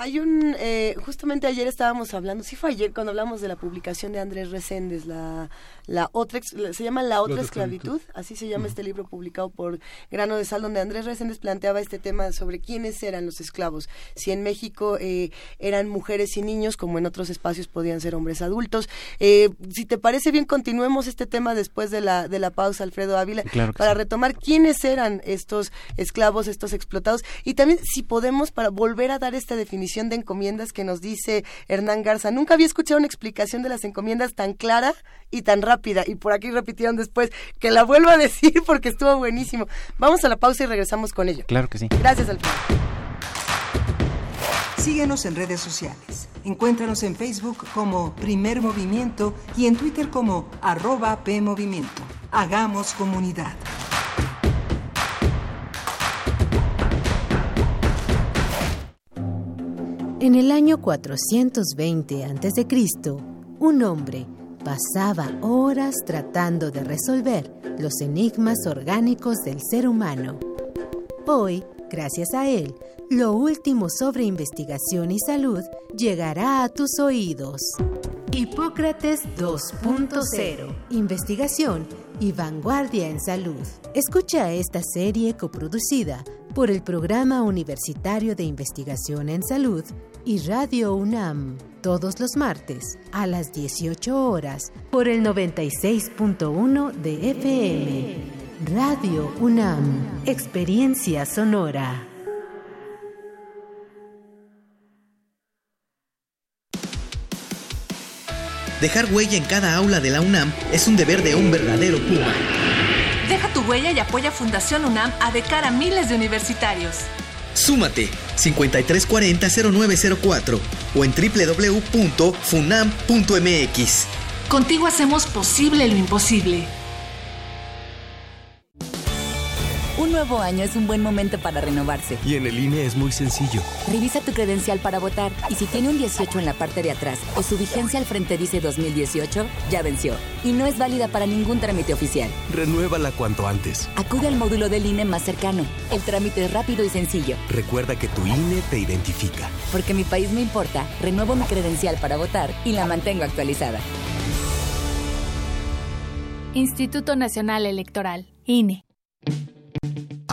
Hay un, eh, justamente ayer estábamos hablando, sí fue ayer cuando hablamos de la publicación de Andrés Reséndez, la, la otra, se llama La otra, esclavitud, así se llama este libro publicado por Grano de Sal, donde Andrés Reséndez planteaba este tema sobre quiénes eran los esclavos, si en México eh, eran mujeres y niños, como en otros espacios podían ser hombres adultos. Eh, si te parece bien, continuemos este tema después de la, de la pausa, Alfredo Ávila, para retomar quiénes eran estos esclavos, estos explotados, y también si podemos para volver a dar esta definición de encomiendas que nos dice Hernán Garza. Nunca había escuchado una explicación de las encomiendas tan clara y tan rápida. Y por aquí repitieron después que la vuelva a decir porque estuvo buenísimo. Vamos a la pausa y regresamos con ello. Claro que sí. Gracias, Alfredo. Síguenos en redes sociales. Encuéntranos en Facebook como Primer Movimiento y en Twitter como arroba PMovimiento. Hagamos comunidad. En el año 420 a.C., un hombre, pasaba horas tratando de resolver los enigmas orgánicos del ser humano. Hoy, gracias a él, lo último sobre investigación y salud llegará a tus oídos. Hipócrates 2.0. Investigación y vanguardia en salud. Escucha esta serie coproducida por el Programa Universitario de Investigación en Salud y Radio UNAM todos los martes a las 18 horas por el 96.1 de FM. Radio UNAM, Experiencia Sonora. Dejar huella en cada aula de la UNAM es un deber de un verdadero Puma. Huella y apoya Fundación UNAM a de cara a miles de universitarios. Súmate 5340-0904 o en www.funam.mx. Contigo hacemos posible lo imposible. Un nuevo año es un buen momento para renovarse. Y en el INE es muy sencillo. Revisa tu credencial para votar y si tiene un 18 en la parte de atrás o su vigencia al frente dice 2018, ya venció. Y no es válida para ningún trámite oficial. Renuévala cuanto antes. Acude al módulo del INE más cercano. El trámite es rápido y sencillo. Recuerda que tu INE te identifica. Porque mi país me importa, renuevo mi credencial para votar y la mantengo actualizada. Instituto Nacional Electoral, INE.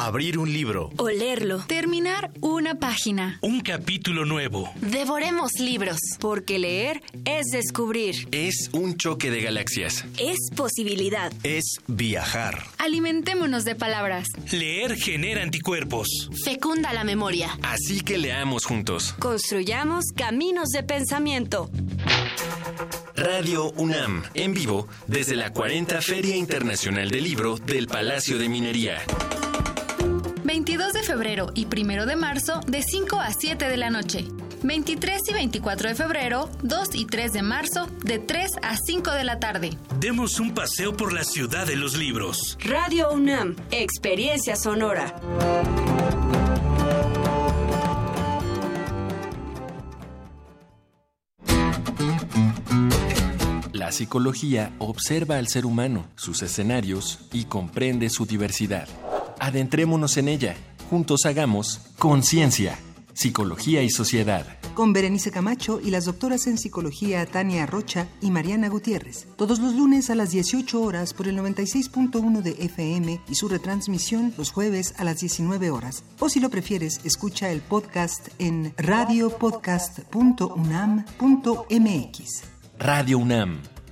Abrir un libro. O leerlo. Terminar una página. Un capítulo nuevo. Devoremos libros. Porque leer es descubrir. Es un choque de galaxias. Es posibilidad. Es viajar. Alimentémonos de palabras. Leer genera anticuerpos. Fecunda la memoria. Así que leamos juntos. Construyamos caminos de pensamiento. Radio UNAM, en vivo, desde la 40 Feria Internacional del Libro del Palacio de Minería. 22 de febrero y 1 de marzo de 5 a 7 de la noche. 23 y 24 de febrero, 2 y 3 de marzo de 3 a 5 de la tarde. Demos un paseo por la ciudad de los libros. Radio UNAM, experiencia sonora. La psicología observa al ser humano, sus escenarios y comprende su diversidad. Adentrémonos en ella. Juntos hagamos conciencia, psicología y sociedad. Con Berenice Camacho y las doctoras en psicología Tania Rocha y Mariana Gutiérrez. Todos los lunes a las 18 horas por el 96.1 de FM y su retransmisión los jueves a las 19 horas. O si lo prefieres, escucha el podcast en radiopodcast.unam.mx. Radio UNAM,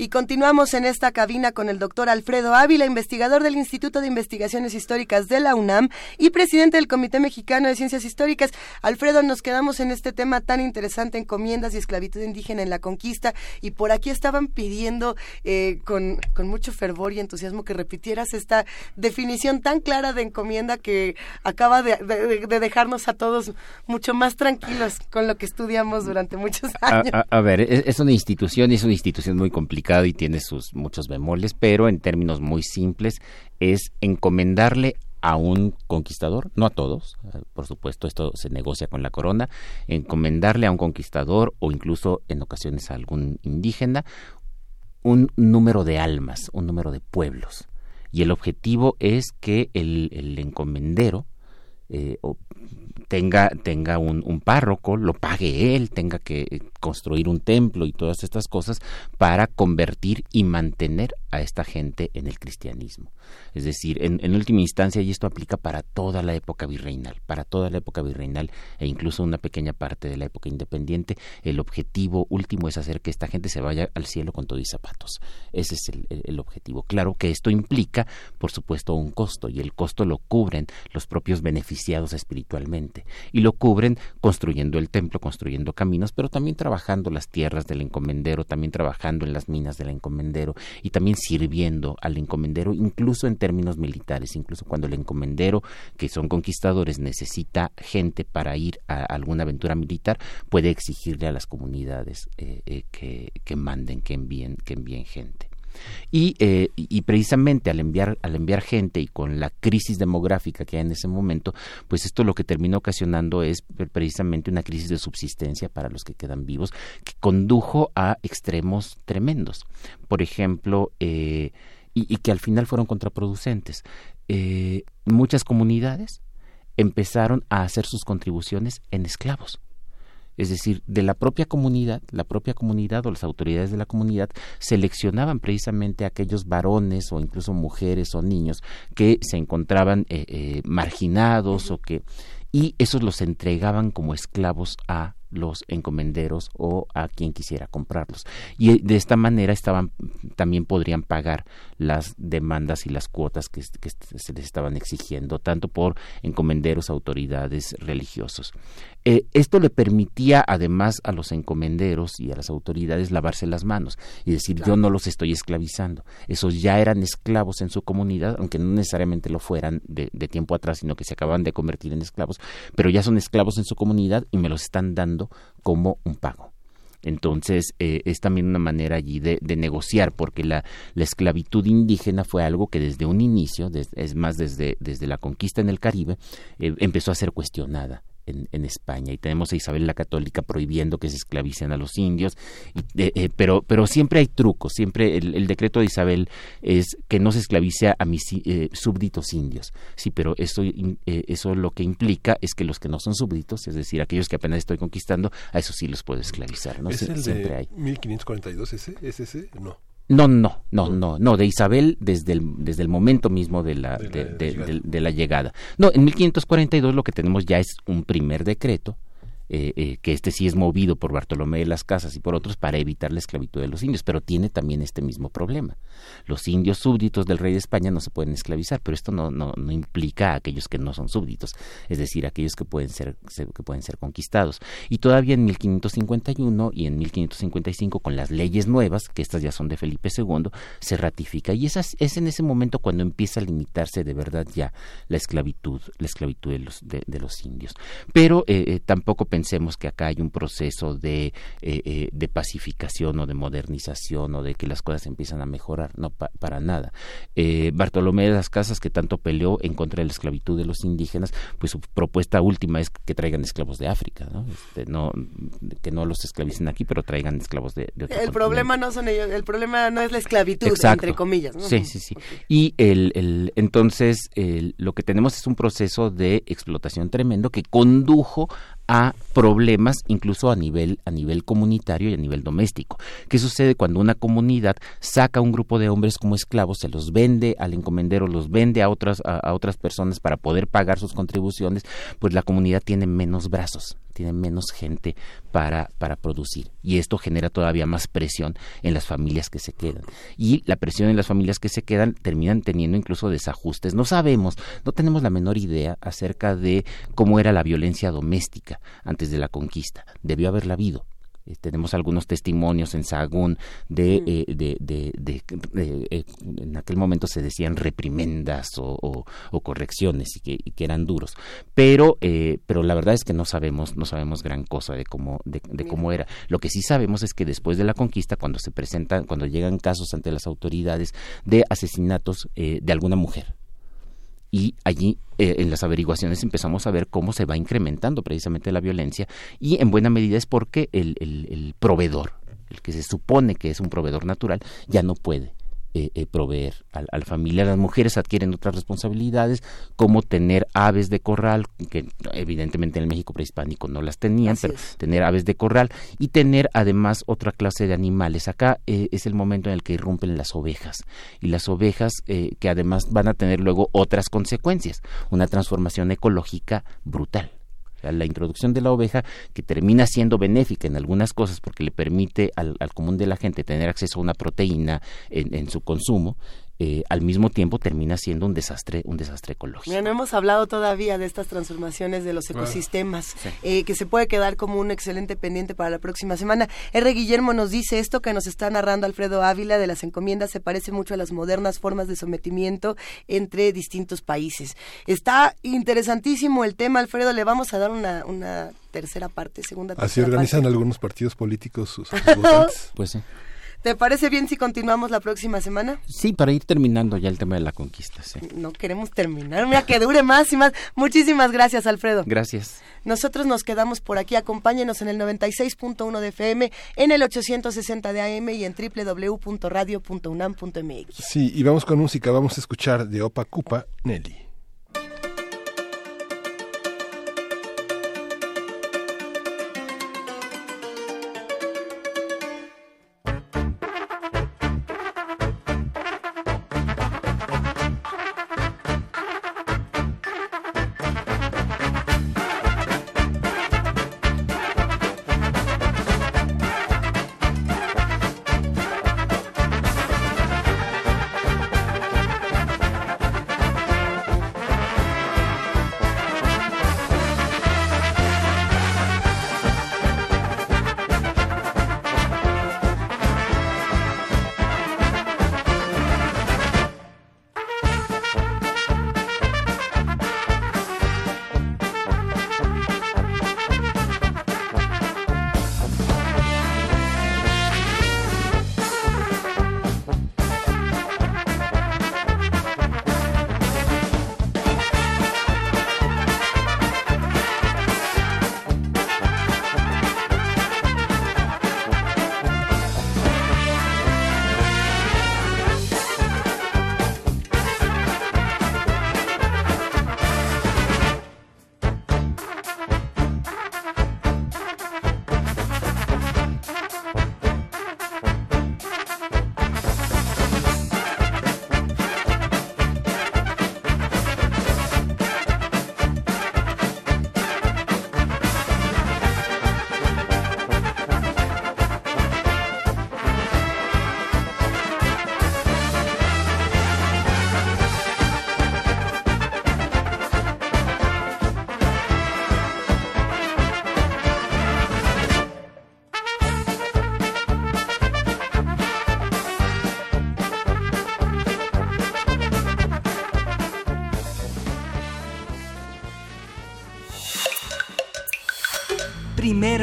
Y continuamos en esta cabina con el doctor Alfredo Ávila, investigador del Instituto de Investigaciones Históricas de la UNAM y presidente del Comité Mexicano de Ciencias Históricas. Alfredo, nos quedamos en este tema tan interesante, encomiendas y esclavitud indígena en la conquista, y por aquí estaban pidiendo eh, con, con mucho fervor y entusiasmo que repitieras esta definición tan clara de encomienda que acaba de, de- de dejarnos a todos mucho más tranquilos con lo que estudiamos durante muchos A, años. a- a ver, es, es una institución y es una institución muy complicada y tiene sus muchos bemoles, pero en términos muy simples es encomendarle a un conquistador, no a todos, eh, por supuesto, esto se negocia con la corona, encomendarle a un conquistador o incluso en ocasiones a algún indígena un número de almas, un número de pueblos. Y el objetivo es que el, encomendero eh, tenga, tenga un, un párroco, lo pague él, tenga que eh, construir un templo y todas estas cosas para convertir y mantener a esta gente en el cristianismo. Es decir, en, en última instancia, y esto aplica para toda la época virreinal, para toda la época virreinal e incluso una pequeña parte de la época independiente, el objetivo último es hacer que esta gente se vaya al cielo con todo zapatos. Ese es el, el- objetivo. Claro que esto implica, por supuesto, un costo y el costo lo cubren los propios beneficiados espiritualmente y lo cubren construyendo el templo, construyendo caminos, pero también trabajando las tierras del encomendero, también trabajando en las minas del encomendero y también sirviendo al encomendero incluso en términos militares, incluso cuando el encomendero, que son conquistadores, necesita gente para ir a alguna aventura militar, puede exigirle a las comunidades eh, eh, que, manden, que envíen, que envíen gente. Eh, y, precisamente al enviar, al enviar gente y con la crisis demográfica que hay en ese momento, pues esto lo que termina ocasionando es precisamente una crisis de subsistencia para los que quedan vivos, que condujo a extremos tremendos. Por ejemplo, eh, y, que al final fueron contraproducentes. Eh, muchas comunidades empezaron a hacer sus contribuciones en esclavos es decir, de la propia comunidad, la propia comunidad o las autoridades de la comunidad seleccionaban precisamente a aquellos varones o incluso mujeres o niños que se encontraban eh, eh, marginados o que y esos los entregaban como esclavos a los encomenderos o a quien quisiera comprarlos. Y eh, de esta manera estaban, también podrían pagar las demandas y las cuotas que, se les estaban exigiendo, tanto por encomenderos, autoridades religiosos. Eh, esto le permitía además a los encomenderos y a las autoridades lavarse las manos y decir yo no los estoy esclavizando. Esos ya eran esclavos en su comunidad, aunque no necesariamente lo fueran de, de tiempo atrás, sino que se acaban de convertir en esclavos, pero ya son esclavos en su comunidad y me los están dando como un pago. Entonces, eh, es también una manera allí de, negociar, porque la, la, esclavitud indígena fue algo que desde un inicio, es más, desde, desde la conquista en el Caribe, eh, empezó a ser cuestionada en, España y tenemos a Isabel la Católica prohibiendo que se esclavicen a los indios, eh, pero, pero siempre hay trucos, siempre el, decreto de Isabel es que no se esclavice a mis eh, súbditos indios, sí, pero eso, eh, eso lo que implica es que los que no son súbditos, es decir, aquellos que apenas estoy conquistando, a esos sí los puedo esclavizar, ¿no? ¿Es el siempre de hay. 1542 ese? ¿Es ese? No. No, no, no, no, no, de Isabel desde el, desde el momento mismo de la, de la llegada. No, en 1542 lo que tenemos ya es un primer decreto eh, eh, que este sí es movido por Bartolomé de las Casas y por otros para evitar la esclavitud de los indios, pero tiene también este mismo problema. Los indios súbditos del rey de España no se pueden esclavizar, pero esto no, no, no implica a aquellos que no son súbditos, es decir, aquellos que pueden ser, que pueden ser conquistados. Y todavía en 1551 y en 1555, con las leyes nuevas, que estas ya son de Felipe II, se ratifica. Y es, es en ese momento cuando empieza a limitarse de verdad ya la esclavitud, la esclavitud de los, de, los indios. Pero eh, tampoco pensemos que acá hay un proceso de, eh, eh, de pacificación o de modernización o de que las cosas empiezan a mejorar, no para nada. Eh, Bartolomé de las Casas, que tanto peleó en contra de la esclavitud de los indígenas, pues su propuesta última es que traigan esclavos de África, ¿no? Este, no que no los esclavicen aquí, pero traigan esclavos de, de El problema no son ellos, el problema no es la esclavitud, entre comillas. Sí, sí, sí. Y el, el entonces lo que tenemos es un proceso de explotación tremendo que condujo a problemas incluso a nivel a nivel comunitario y a nivel doméstico. ¿Qué sucede cuando una comunidad saca un grupo de hombres como esclavos, se los vende al encomendero, los vende a otras a otras personas para poder pagar sus contribuciones? Pues la comunidad tiene menos brazos, tiene menos gente para, para producir. Y esto genera todavía más presión en las familias que se quedan. Y la presión en las familias que se quedan terminan teniendo incluso desajustes. No sabemos, no tenemos la menor idea acerca de cómo era la violencia doméstica antes de la conquista. Debió haberla habido eh, tenemos algunos testimonios en Sahagún de, eh, de, de, eh, en aquel momento se decían reprimendas o, o, correcciones y que, que, eran duros. Pero pero la verdad es que no sabemos no sabemos gran cosa de cómo de, cómo era. Lo que sí sabemos es que después de la conquista cuando se presentan cuando llegan casos ante las autoridades de asesinatos de alguna mujer y allí eh, en las averiguaciones empezamos a ver cómo se va incrementando precisamente la violencia y en buena medida es porque el, el proveedor, el que se supone que es un proveedor natural, ya no puede eh, eh, proveer a, la familia. Las mujeres adquieren otras responsabilidades, como tener aves de corral, que evidentemente en el México prehispánico no las tenían, pero tener aves de corral y tener además otra clase de animales. Acá eh, es el momento en el que irrumpen las ovejas y las ovejas que además van a tener luego otras consecuencias, una transformación ecológica brutal la introducción de la oveja, que termina siendo benéfica en algunas cosas porque le permite al, común de la gente tener acceso a una proteína en, su consumo, eh, al mismo tiempo termina siendo un desastre, un desastre ecológico. no hemos hablado todavía de estas transformaciones de los ecosistemas, eh, que se puede quedar como un excelente pendiente para la próxima semana. R. Guillermo nos dice esto que nos está narrando Alfredo Ávila de las encomiendas se parece mucho a las modernas formas de sometimiento entre distintos países. Está interesantísimo el tema, Alfredo. Le vamos a dar una, una tercera parte, segunda. Así organizan algunos partidos políticos sus, sus Pues sí. ¿Te parece bien si continuamos la próxima semana? Sí, para ir terminando ya el tema de la conquista. Sí. No queremos terminar, mira que dure más y más. Muchísimas gracias, Alfredo. Gracias. Nosotros nos quedamos por aquí. Acompáñenos en el 96.1 de FM, en el 860 de AM y en www.radio.unam.mx. Sí, y vamos con música. Vamos a escuchar de Opa Cupa, Nelly.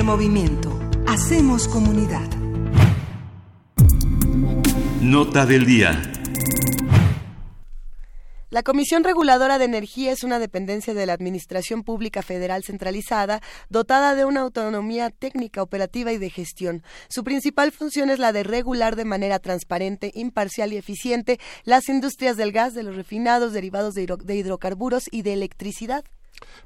Movimiento. Hacemos comunidad. Nota del día. La Comisión Reguladora de Energía es una dependencia de la Administración Pública Federal centralizada, dotada de una autonomía técnica, operativa y de gestión. Su principal función es la de regular de manera transparente, imparcial y eficiente las industrias del gas, de los refinados, derivados de, de hidrocarburos y de electricidad.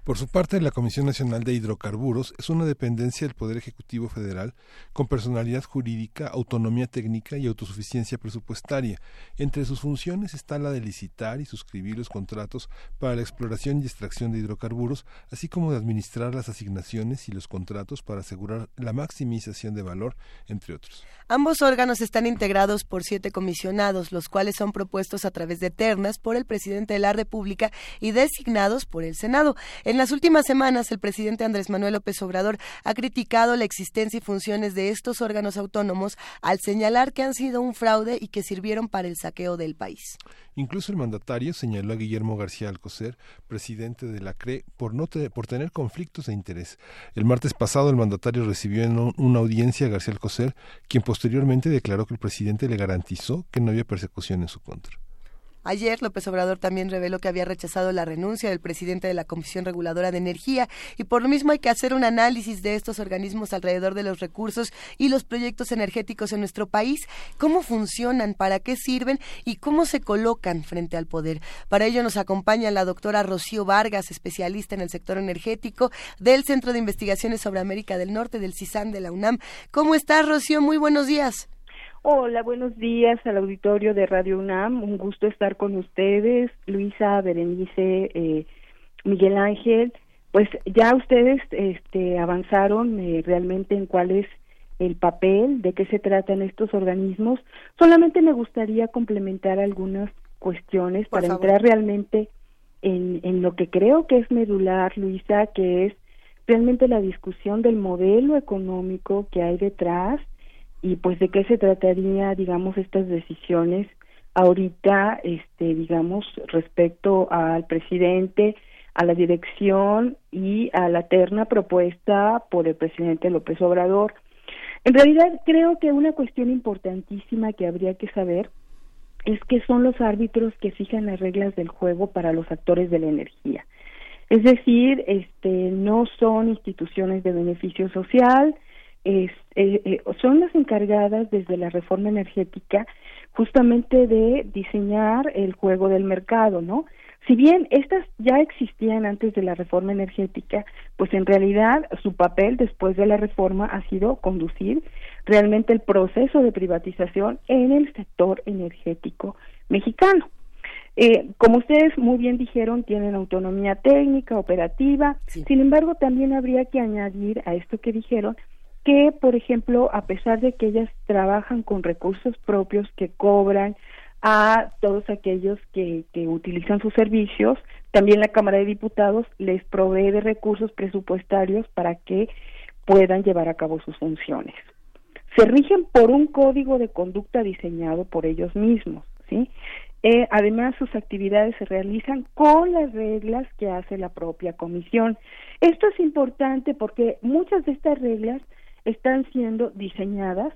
Por su parte, la Comisión Nacional de Hidrocarburos es una dependencia del Poder Ejecutivo Federal con personalidad jurídica, autonomía técnica y autosuficiencia presupuestaria. Entre sus funciones está la de licitar y suscribir los contratos para la exploración y extracción de hidrocarburos, así como de administrar las asignaciones y los contratos para asegurar la maximización de valor, entre otros. Ambos órganos están integrados por siete comisionados, los cuales son propuestos a través de ternas por el presidente de la República y designados por el Senado. En las últimas semanas, el presidente Andrés Manuel López Obrador ha criticado la existencia y funciones de estos órganos autónomos al señalar que han sido un fraude y que sirvieron para el saqueo del país. Incluso el mandatario señaló a Guillermo García Alcocer, presidente de la CRE, por, no por tener conflictos de interés. El martes pasado el mandatario recibió en una audiencia a García Alcocer, quien posteriormente declaró que el presidente le garantizó que no había persecución en su contra. Ayer López Obrador también reveló que había rechazado la renuncia del presidente de la Comisión Reguladora de Energía y por lo mismo hay que hacer un análisis de estos organismos alrededor de los recursos y los proyectos energéticos en nuestro país, cómo funcionan, para qué sirven y cómo se colocan frente al poder. Para ello nos acompaña la doctora Rocío Vargas, especialista en el sector energético del Centro de Investigaciones sobre América del Norte del CISAN de la UNAM. ¿Cómo estás, Rocío? Muy buenos días. Hola, buenos días al auditorio de Radio UNAM. Un gusto estar con ustedes, Luisa, Berenice, eh, Miguel Ángel. Pues ya ustedes este, avanzaron eh, realmente en cuál es el papel, de qué se tratan estos organismos. Solamente me gustaría complementar algunas cuestiones para entrar realmente en, en lo que creo que es medular, Luisa, que es realmente la discusión del modelo económico que hay detrás y pues de qué se trataría, digamos, estas decisiones ahorita, este, digamos, respecto al presidente, a la dirección y a la terna propuesta por el presidente López Obrador. En realidad creo que una cuestión importantísima que habría que saber es que son los árbitros que fijan las reglas del juego para los actores de la energía. Es decir, este, no son instituciones de beneficio social, es, eh, eh, son las encargadas desde la reforma energética justamente de diseñar el juego del mercado, ¿no? Si bien estas ya existían antes de la reforma energética, pues en realidad su papel después de la reforma ha sido conducir realmente el proceso de privatización en el sector energético mexicano. Eh, como ustedes muy bien dijeron, tienen autonomía técnica, operativa, sin embargo también habría que añadir a esto que dijeron que, por ejemplo, a pesar de que ellas trabajan con recursos propios que cobran a todos aquellos que, utilizan sus servicios, también la Cámara de Diputados les provee de recursos presupuestarios para que puedan llevar a cabo sus funciones. Se rigen por un código de conducta diseñado por ellos mismos, ¿sí? Eh, además, sus actividades se realizan con las reglas que hace la propia comisión. Esto es importante porque muchas de estas reglas están siendo diseñadas,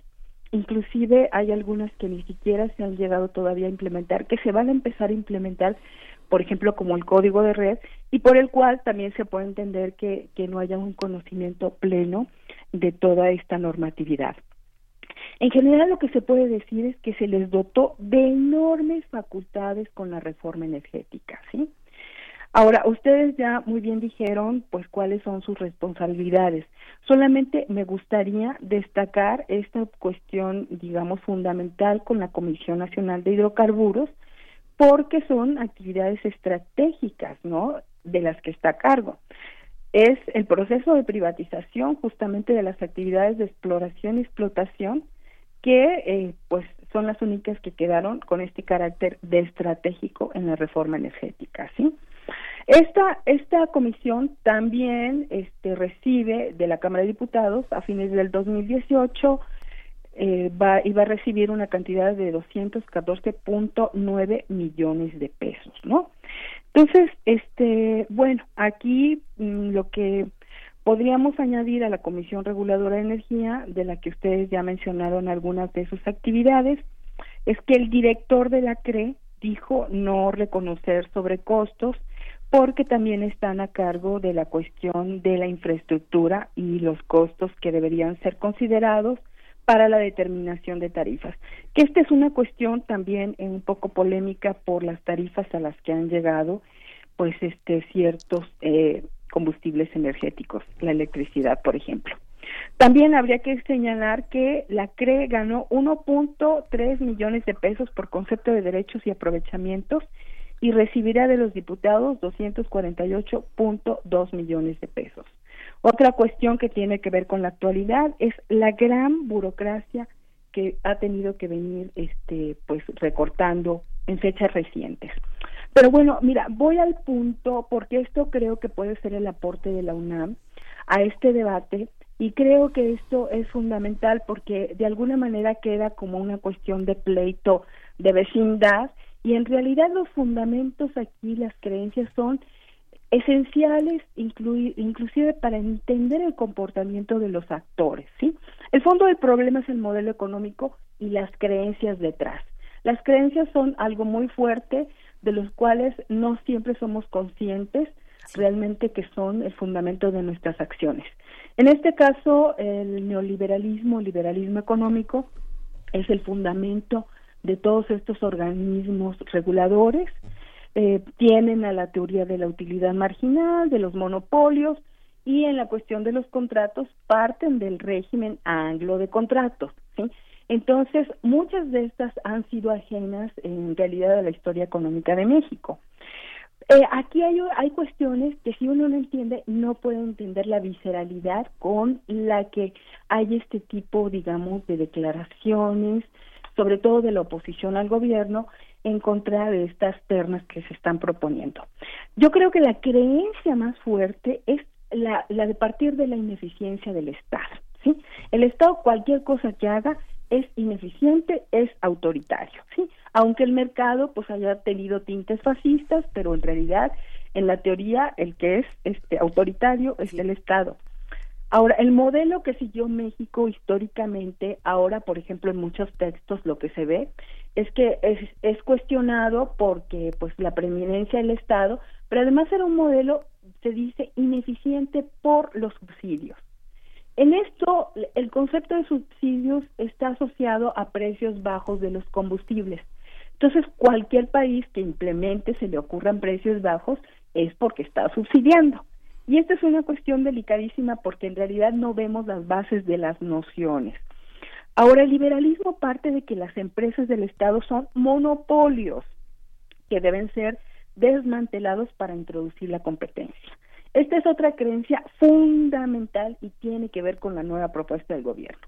inclusive hay algunas que ni siquiera se han llegado todavía a implementar, que se van a empezar a implementar, por ejemplo, como el código de red, y por el cual también se puede entender que, que no haya un conocimiento pleno de toda esta normatividad. En general lo que se puede decir es que se les dotó de enormes facultades con la reforma energética, ¿sí? Ahora, ustedes ya muy bien dijeron pues cuáles son sus responsabilidades. Solamente me gustaría destacar esta cuestión, digamos, fundamental con la Comisión Nacional de Hidrocarburos, porque son actividades estratégicas, ¿no? De las que está a cargo. Es el proceso de privatización justamente de las actividades de exploración y explotación que eh, pues son las únicas que quedaron con este carácter de estratégico en la reforma energética, ¿sí? Esta, esta comisión también este, recibe de la Cámara de Diputados a fines del 2018 eh, va, iba a recibir una cantidad de 214.9 millones de pesos, ¿no? Entonces, este, bueno, aquí mm, lo que podríamos añadir a la Comisión Reguladora de Energía, de la que ustedes ya mencionaron algunas de sus actividades, es que el director de la CRE dijo no reconocer sobrecostos porque también están a cargo de la cuestión de la infraestructura y los costos que deberían ser considerados para la determinación de tarifas. Que esta es una cuestión también un poco polémica por las tarifas a las que han llegado, pues este ciertos eh, combustibles energéticos, la electricidad, por ejemplo. También habría que señalar que la CRE ganó 1.3 millones de pesos por concepto de derechos y aprovechamientos y recibirá de los diputados 248.2 millones de pesos. Otra cuestión que tiene que ver con la actualidad es la gran burocracia que ha tenido que venir este pues recortando en fechas recientes. Pero bueno, mira, voy al punto porque esto creo que puede ser el aporte de la UNAM a este debate y creo que esto es fundamental porque de alguna manera queda como una cuestión de pleito de vecindad y en realidad los fundamentos aquí, las creencias son esenciales inclusive para entender el comportamiento de los actores, ¿sí? El fondo del problema es el modelo económico y las creencias detrás. Las creencias son algo muy fuerte de los cuales no siempre somos conscientes realmente que son el fundamento de nuestras acciones. En este caso, el neoliberalismo, el liberalismo económico, es el fundamento de todos estos organismos reguladores, eh, tienen a la teoría de la utilidad marginal, de los monopolios y en la cuestión de los contratos parten del régimen anglo de contratos. Entonces, muchas de estas han sido ajenas en realidad a la historia económica de México. Eh, aquí hay, hay cuestiones que si uno no entiende, no puede entender la visceralidad con la que hay este tipo, digamos, de declaraciones, sobre todo de la oposición al gobierno, en contra de estas ternas que se están proponiendo. Yo creo que la creencia más fuerte es la, la de partir de la ineficiencia del Estado. ¿sí? El Estado, cualquier cosa que haga, es ineficiente, es autoritario, ¿sí? Aunque el mercado pues haya tenido tintes fascistas, pero en realidad en la teoría el que es este autoritario es el Estado. Ahora, el modelo que siguió México históricamente, ahora, por ejemplo, en muchos textos lo que se ve es que es, es cuestionado porque pues la preeminencia del Estado, pero además era un modelo, se dice, ineficiente por los subsidios. En esto, el concepto de subsidios está asociado a precios bajos de los combustibles. Entonces, cualquier país que implemente se le ocurran precios bajos es porque está subsidiando. Y esta es una cuestión delicadísima porque en realidad no vemos las bases de las nociones. Ahora, el liberalismo parte de que las empresas del Estado son monopolios que deben ser desmantelados para introducir la competencia. Esta es otra creencia fundamental y tiene que ver con la nueva propuesta del gobierno.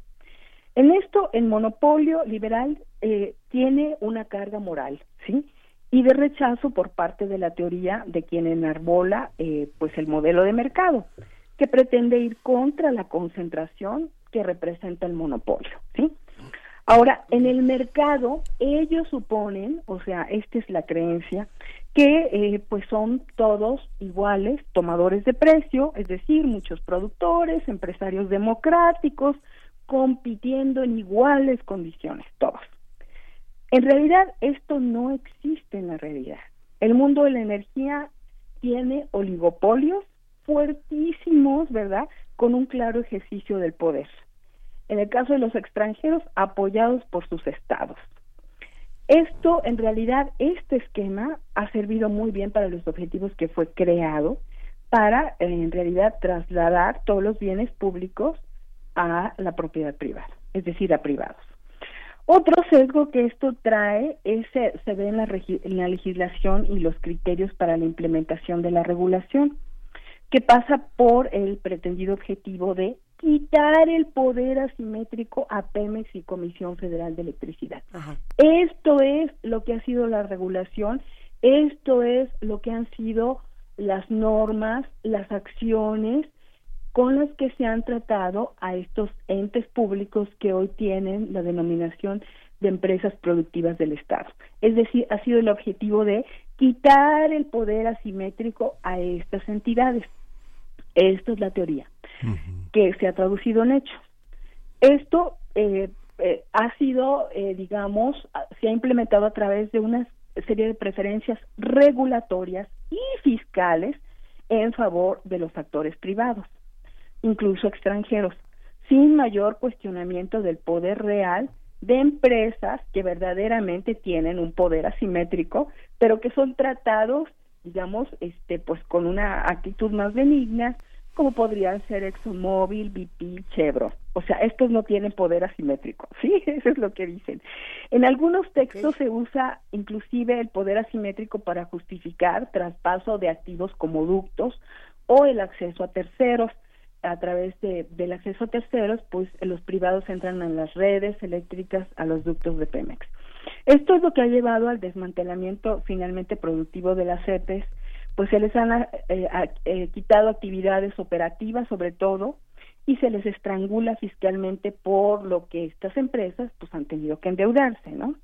En esto, el monopolio liberal eh, tiene una carga moral, ¿sí? Y de rechazo por parte de la teoría de quien enarbola, eh, pues, el modelo de mercado, que pretende ir contra la concentración que representa el monopolio, ¿sí? Ahora, en el mercado, ellos suponen, o sea, esta es la creencia, que eh, pues son todos iguales, tomadores de precio, es decir, muchos productores, empresarios democráticos, compitiendo en iguales condiciones, todos. En realidad esto no existe en la realidad. El mundo de la energía tiene oligopolios fuertísimos, ¿verdad? Con un claro ejercicio del poder. En el caso de los extranjeros, apoyados por sus estados. Esto, en realidad, este esquema ha servido muy bien para los objetivos que fue creado para, eh, en realidad, trasladar todos los bienes públicos a la propiedad privada, es decir, a privados. Otro sesgo que esto trae es, se ve en la, en la legislación y los criterios para la implementación de la regulación, que pasa por el pretendido objetivo de quitar el poder asimétrico a Pemex y Comisión Federal de Electricidad. Esto es lo que ha sido la regulación, esto es lo que han sido las normas, las acciones con las que se han tratado a estos entes públicos que hoy tienen la denominación de empresas productivas del Estado. Es decir, ha sido el objetivo de quitar el poder asimétrico a estas entidades. Esto es la teoría que se ha traducido en hechos. Esto eh, eh, ha sido, eh, digamos, se ha implementado a través de una serie de preferencias regulatorias y fiscales en favor de los actores privados, incluso extranjeros, sin mayor cuestionamiento del poder real de empresas que verdaderamente tienen un poder asimétrico, pero que son tratados, digamos, este, pues con una actitud más benigna, como podrían ser ExxonMobil, BP, Chevron. O sea, estos no tienen poder asimétrico, ¿sí? Eso es lo que dicen. En algunos textos se usa inclusive el poder asimétrico para justificar traspaso de activos como ductos o el acceso a terceros. A través de, del acceso a terceros, pues los privados entran en las redes eléctricas a los ductos de Pemex. Esto es lo que ha llevado al desmantelamiento finalmente productivo de las CEPES, pues se les han eh, eh, quitado actividades operativas sobre todo y se les estrangula fiscalmente por lo que estas empresas pues han tenido que endeudarse, ¿no?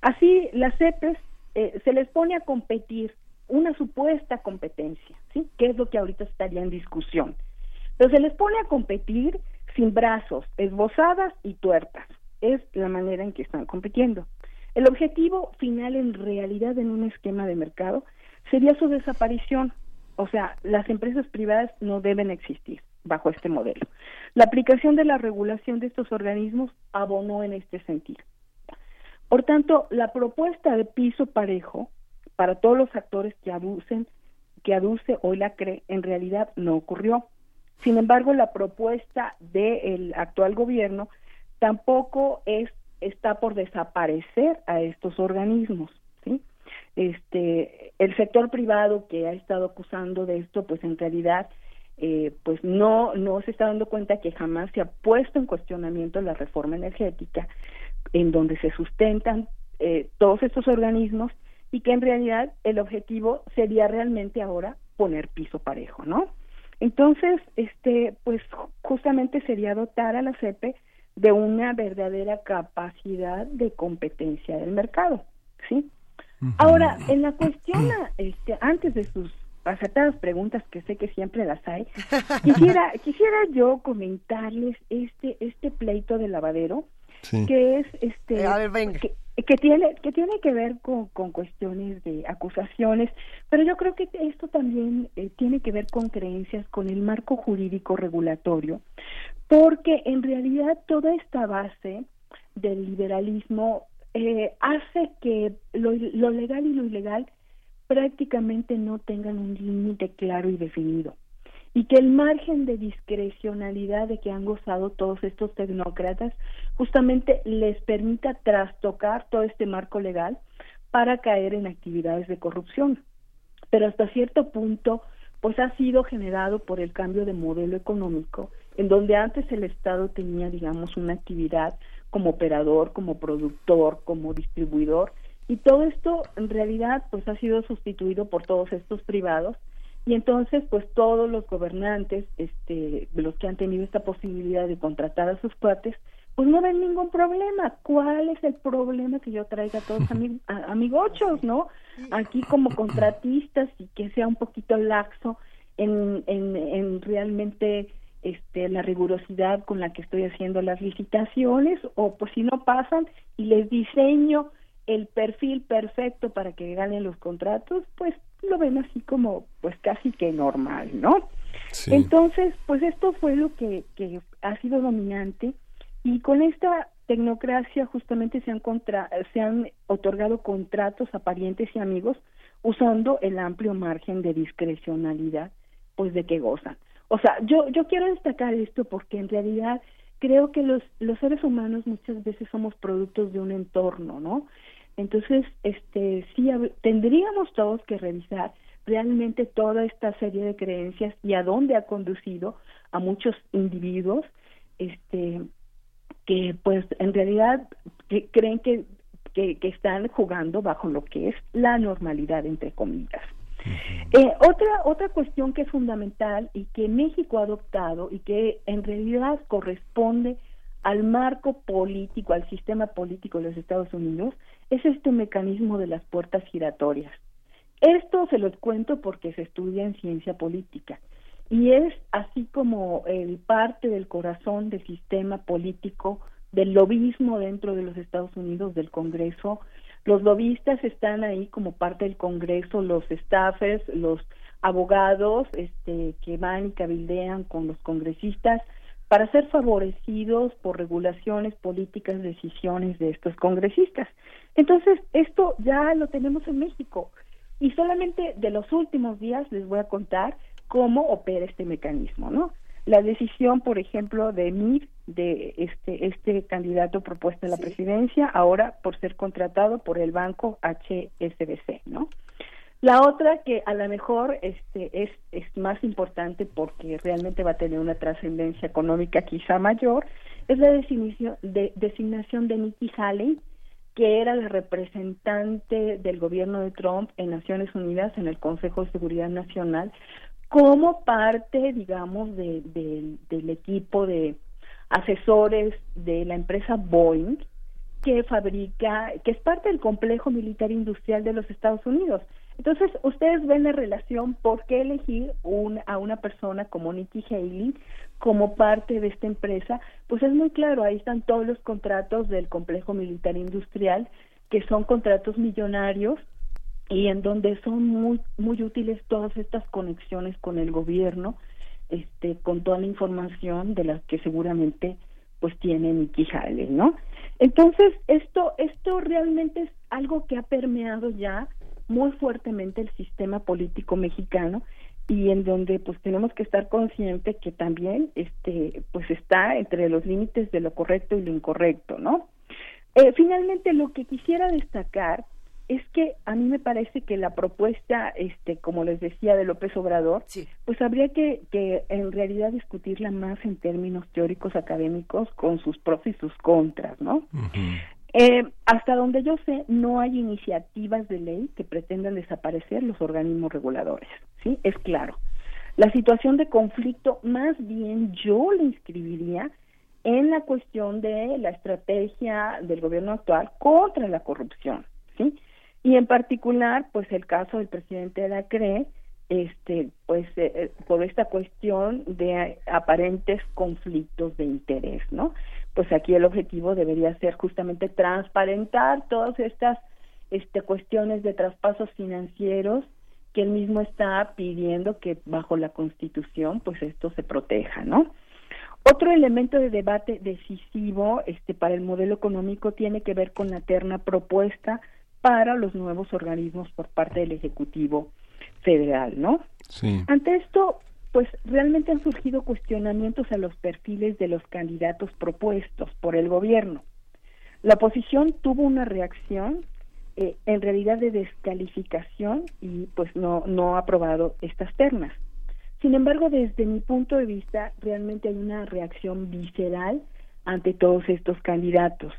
Así las CEPES eh, se les pone a competir una supuesta competencia, ¿sí? Que es lo que ahorita estaría en discusión. Pero se les pone a competir sin brazos, esbozadas y tuertas. Es la manera en que están compitiendo. El objetivo final en realidad en un esquema de mercado sería su desaparición. O sea, las empresas privadas no deben existir bajo este modelo. La aplicación de la regulación de estos organismos abonó en este sentido. Por tanto, la propuesta de piso parejo para todos los actores que abusen, que aduce hoy la CRE, en realidad no ocurrió. Sin embargo, la propuesta del actual gobierno tampoco es, está por desaparecer a estos organismos. este el sector privado que ha estado acusando de esto pues en realidad eh, pues no no se está dando cuenta que jamás se ha puesto en cuestionamiento la reforma energética en donde se sustentan eh, todos estos organismos y que en realidad el objetivo sería realmente ahora poner piso parejo, ¿no? Entonces, este, pues justamente sería dotar a la CEPE de una verdadera capacidad de competencia del mercado, ¿sí? Ahora, en la cuestión, este, antes de sus acertadas preguntas que sé que siempre las hay, quisiera, quisiera yo comentarles este, este pleito de lavadero, que es este, eh, Que, tiene que tiene que ver con, con cuestiones de acusaciones, pero yo creo que esto también eh, tiene que ver con creencias, con el marco jurídico regulatorio, porque en realidad toda esta base del liberalismo eh, hace que lo, legal y lo ilegal prácticamente no tengan un límite claro y definido y que el margen de discrecionalidad de que han gozado todos estos tecnócratas justamente les permita trastocar todo este marco legal para caer en actividades de corrupción. Pero hasta cierto punto, pues ha sido generado por el cambio de modelo económico, en donde antes el Estado tenía, digamos, una actividad como operador, como productor, como distribuidor, y todo esto en realidad pues ha sido sustituido por todos estos privados y entonces pues todos los gobernantes este los que han tenido esta posibilidad de contratar a sus cuates pues no ven ningún problema. Cuál es el problema que yo traiga a todos amigos amigochos no aquí como contratistas y que sea un poquito laxo en, en, en realmente este, la rigurosidad con la que estoy haciendo las licitaciones o pues si no pasan y les diseño el perfil perfecto para que ganen los contratos, pues lo ven así como pues casi que normal, ¿no? Entonces, pues esto fue lo que, que ha sido dominante y con esta tecnocracia justamente se han, contra, se han otorgado contratos a parientes y amigos usando el amplio margen de discrecionalidad pues de que gozan. O sea, yo, yo quiero destacar esto porque en realidad creo que los, los seres humanos muchas veces somos productos de un entorno, ¿no? Entonces, este, sí, tendríamos todos que revisar realmente toda esta serie de creencias y a dónde ha conducido a muchos individuos, este, que pues en realidad creen que, que, que están jugando bajo lo que es la normalidad, entre comillas. Eh, otra, otra cuestión que es fundamental y que México ha adoptado y que en realidad corresponde al marco político, al sistema político de los Estados Unidos, es este mecanismo de las puertas giratorias. Esto se los cuento porque se estudia en ciencia política y es así como el parte del corazón del sistema político del lobismo dentro de los Estados Unidos, del Congreso, los lobistas están ahí como parte del Congreso, los staffers, los abogados este, que van y cabildean con los congresistas para ser favorecidos por regulaciones políticas, decisiones de estos congresistas. Entonces, esto ya lo tenemos en México y solamente de los últimos días les voy a contar cómo opera este mecanismo, ¿no? La decisión, por ejemplo, de MIR, de este, este candidato propuesto a la presidencia, ahora por ser contratado por el banco HSBC, ¿no? La otra que a lo mejor este, es, es más importante porque realmente va a tener una trascendencia económica quizá mayor, es la designación de, designación de Nikki Haley, que era la representante del gobierno de Trump en Naciones Unidas en el Consejo de Seguridad Nacional como parte, digamos, de, del equipo de asesores de la empresa Boeing, que fabrica, que es parte del complejo militar industrial de los Estados Unidos. Entonces, ustedes ven la relación, ¿por qué elegir a una persona como Nikki Haley como parte de esta empresa? Pues es muy claro, ahí están todos los contratos del complejo militar industrial, que son contratos millonarios y en donde son muy muy útiles todas estas conexiones con el gobierno este con toda la información de las que seguramente pues tiene Nikki Haley, ¿no? Entonces, esto esto realmente es algo que ha permeado ya muy fuertemente el sistema político mexicano y en donde pues tenemos que estar conscientes que también este pues está entre los límites de lo correcto y lo incorrecto, ¿no? Eh, finalmente lo que quisiera destacar es que a mí me parece que la propuesta, este, como les decía, de López Obrador, pues habría que, que en realidad discutirla más en términos teóricos académicos con sus pros y sus contras, ¿no? Eh, hasta donde yo sé, no hay iniciativas de ley que pretendan desaparecer los organismos reguladores, ¿sí? Es claro. La situación de conflicto, más bien yo le inscribiría en la cuestión de la estrategia del gobierno actual contra la corrupción, ¿sí? y en particular pues el caso del presidente de la CRE este pues eh, eh, por esta cuestión de aparentes conflictos de interés no pues aquí el objetivo debería ser justamente transparentar todas estas este cuestiones de traspasos financieros que él mismo está pidiendo que bajo la Constitución pues esto se proteja no otro elemento de debate decisivo este para el modelo económico tiene que ver con la terna propuesta para los nuevos organismos por parte del Ejecutivo Federal, ¿no? Sí. Ante esto, pues realmente han surgido cuestionamientos a los perfiles de los candidatos propuestos por el gobierno. La oposición tuvo una reacción eh, en realidad de descalificación y pues no, no ha aprobado estas ternas. Sin embargo, desde mi punto de vista, realmente hay una reacción visceral ante todos estos candidatos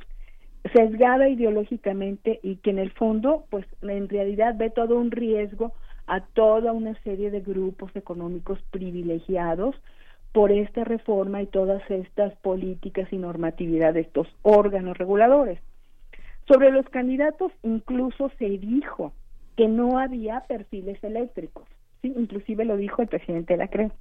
sesgada ideológicamente y que en el fondo, pues en realidad ve todo un riesgo a toda una serie de grupos económicos privilegiados por esta reforma y todas estas políticas y normatividad de estos órganos reguladores. Sobre los candidatos incluso se dijo que no había perfiles eléctricos, sí, inclusive lo dijo el presidente de la CRE.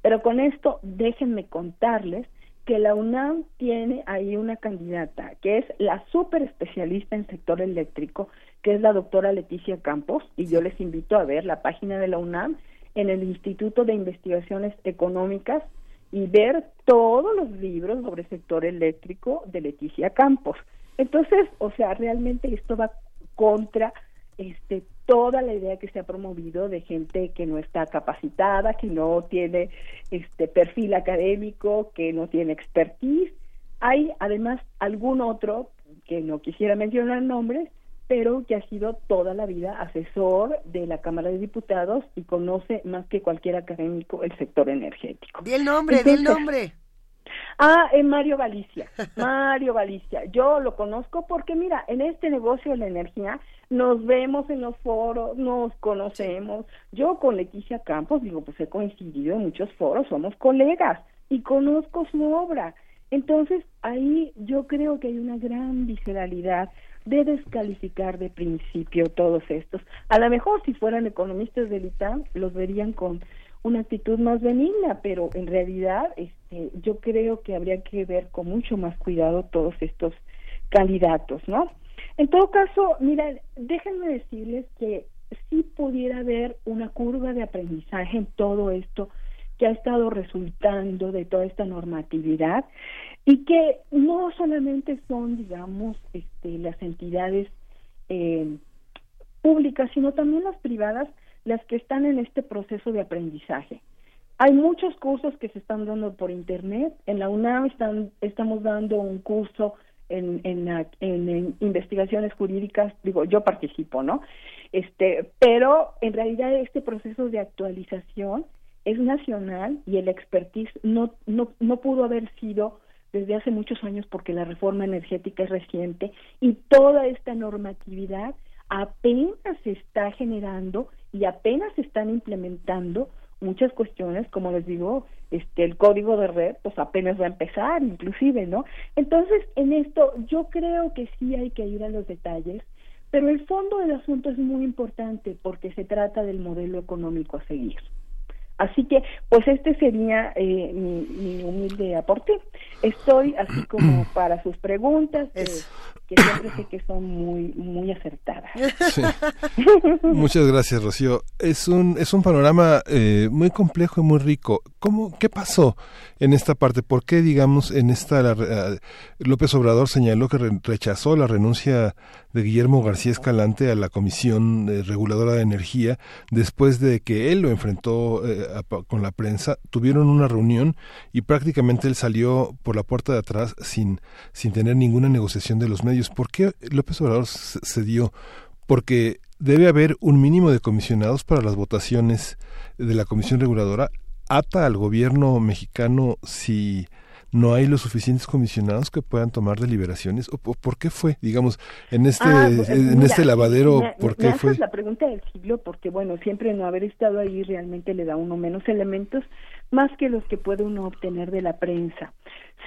Pero con esto déjenme contarles que la UNAM tiene ahí una candidata que es la super especialista en sector eléctrico, que es la doctora Leticia Campos, y yo les invito a ver la página de la UNAM en el Instituto de Investigaciones Económicas y ver todos los libros sobre sector eléctrico de Leticia Campos. Entonces, o sea, realmente esto va contra este toda la idea que se ha promovido de gente que no está capacitada, que no tiene este perfil académico, que no tiene expertise. Hay además algún otro que no quisiera mencionar nombres, pero que ha sido toda la vida asesor de la Cámara de Diputados y conoce más que cualquier académico el sector energético. Di el nombre, di el nombre. Ah, en Mario Galicia, Mario Galicia. Yo lo conozco porque mira, en este negocio de la energía nos vemos en los foros, nos conocemos. Yo con Leticia Campos, digo, pues he coincidido en muchos foros, somos colegas y conozco su obra. Entonces, ahí yo creo que hay una gran visceralidad de descalificar de principio todos estos. A lo mejor si fueran economistas del ITAM los verían con una actitud más benigna, pero en realidad este, yo creo que habría que ver con mucho más cuidado todos estos candidatos, ¿no? En todo caso, mira, déjenme decirles que sí pudiera haber una curva de aprendizaje en todo esto que ha estado resultando de toda esta normatividad y que no solamente son, digamos, este, las entidades eh, públicas, sino también las privadas las que están en este proceso de aprendizaje. Hay muchos cursos que se están dando por internet. En la UNAM están, estamos dando un curso en, en, investigaciones jurídicas, digo, yo participo, ¿no? Este, pero en realidad este proceso de actualización es nacional y el expertise no, no, no pudo haber sido desde hace muchos años porque la reforma energética es reciente y toda esta normatividad apenas se está generando y apenas se están implementando muchas cuestiones, como les digo, este el código de red pues apenas va a empezar, inclusive, ¿no? Entonces, en esto yo creo que sí hay que ir a los detalles, pero el fondo del asunto es muy importante porque se trata del modelo económico a seguir. Así que, pues este sería eh, mi, humilde aporte. Estoy así como para sus preguntas, que, siempre sé que son muy, muy acertadas. Muchas gracias, Rocío. Es un, es un panorama eh, muy complejo y muy rico. ¿Cómo, ¿Qué pasó en esta parte? ¿Por qué, digamos, en esta López Obrador señaló que rechazó la renuncia de Guillermo García Escalante a la Comisión eh, Reguladora de Energía después de que él lo enfrentó eh, con la prensa. Tuvieron una reunión y prácticamente él salió por la puerta de atrás sin, sin tener ninguna negociación de los medios. ¿Por qué López Obrador se dio? Porque debe haber un mínimo de comisionados para las votaciones de la Comisión Reguladora. ¿Ata al gobierno mexicano si no hay los suficientes comisionados que puedan tomar deliberaciones o, por qué fue digamos en este ah, pues, en este lavadero por qué fue la pregunta del siglo porque bueno siempre no haber estado ahí realmente le da uno menos elementos más que los que puede uno obtener de la prensa.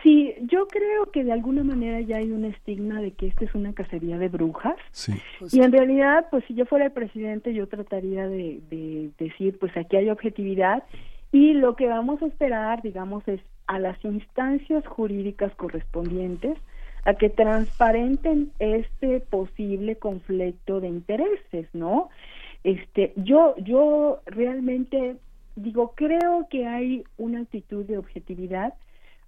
Sí yo creo que de alguna manera ya hay un estigma de que esta es una cacería de brujas. Sí. y en realidad pues si yo fuera el presidente yo trataría de, de decir pues aquí hay objetividad y lo que vamos a esperar, digamos, es a las instancias jurídicas correspondientes a que transparenten este posible conflicto de intereses, ¿no? Este, yo, yo realmente digo, creo que hay una actitud de objetividad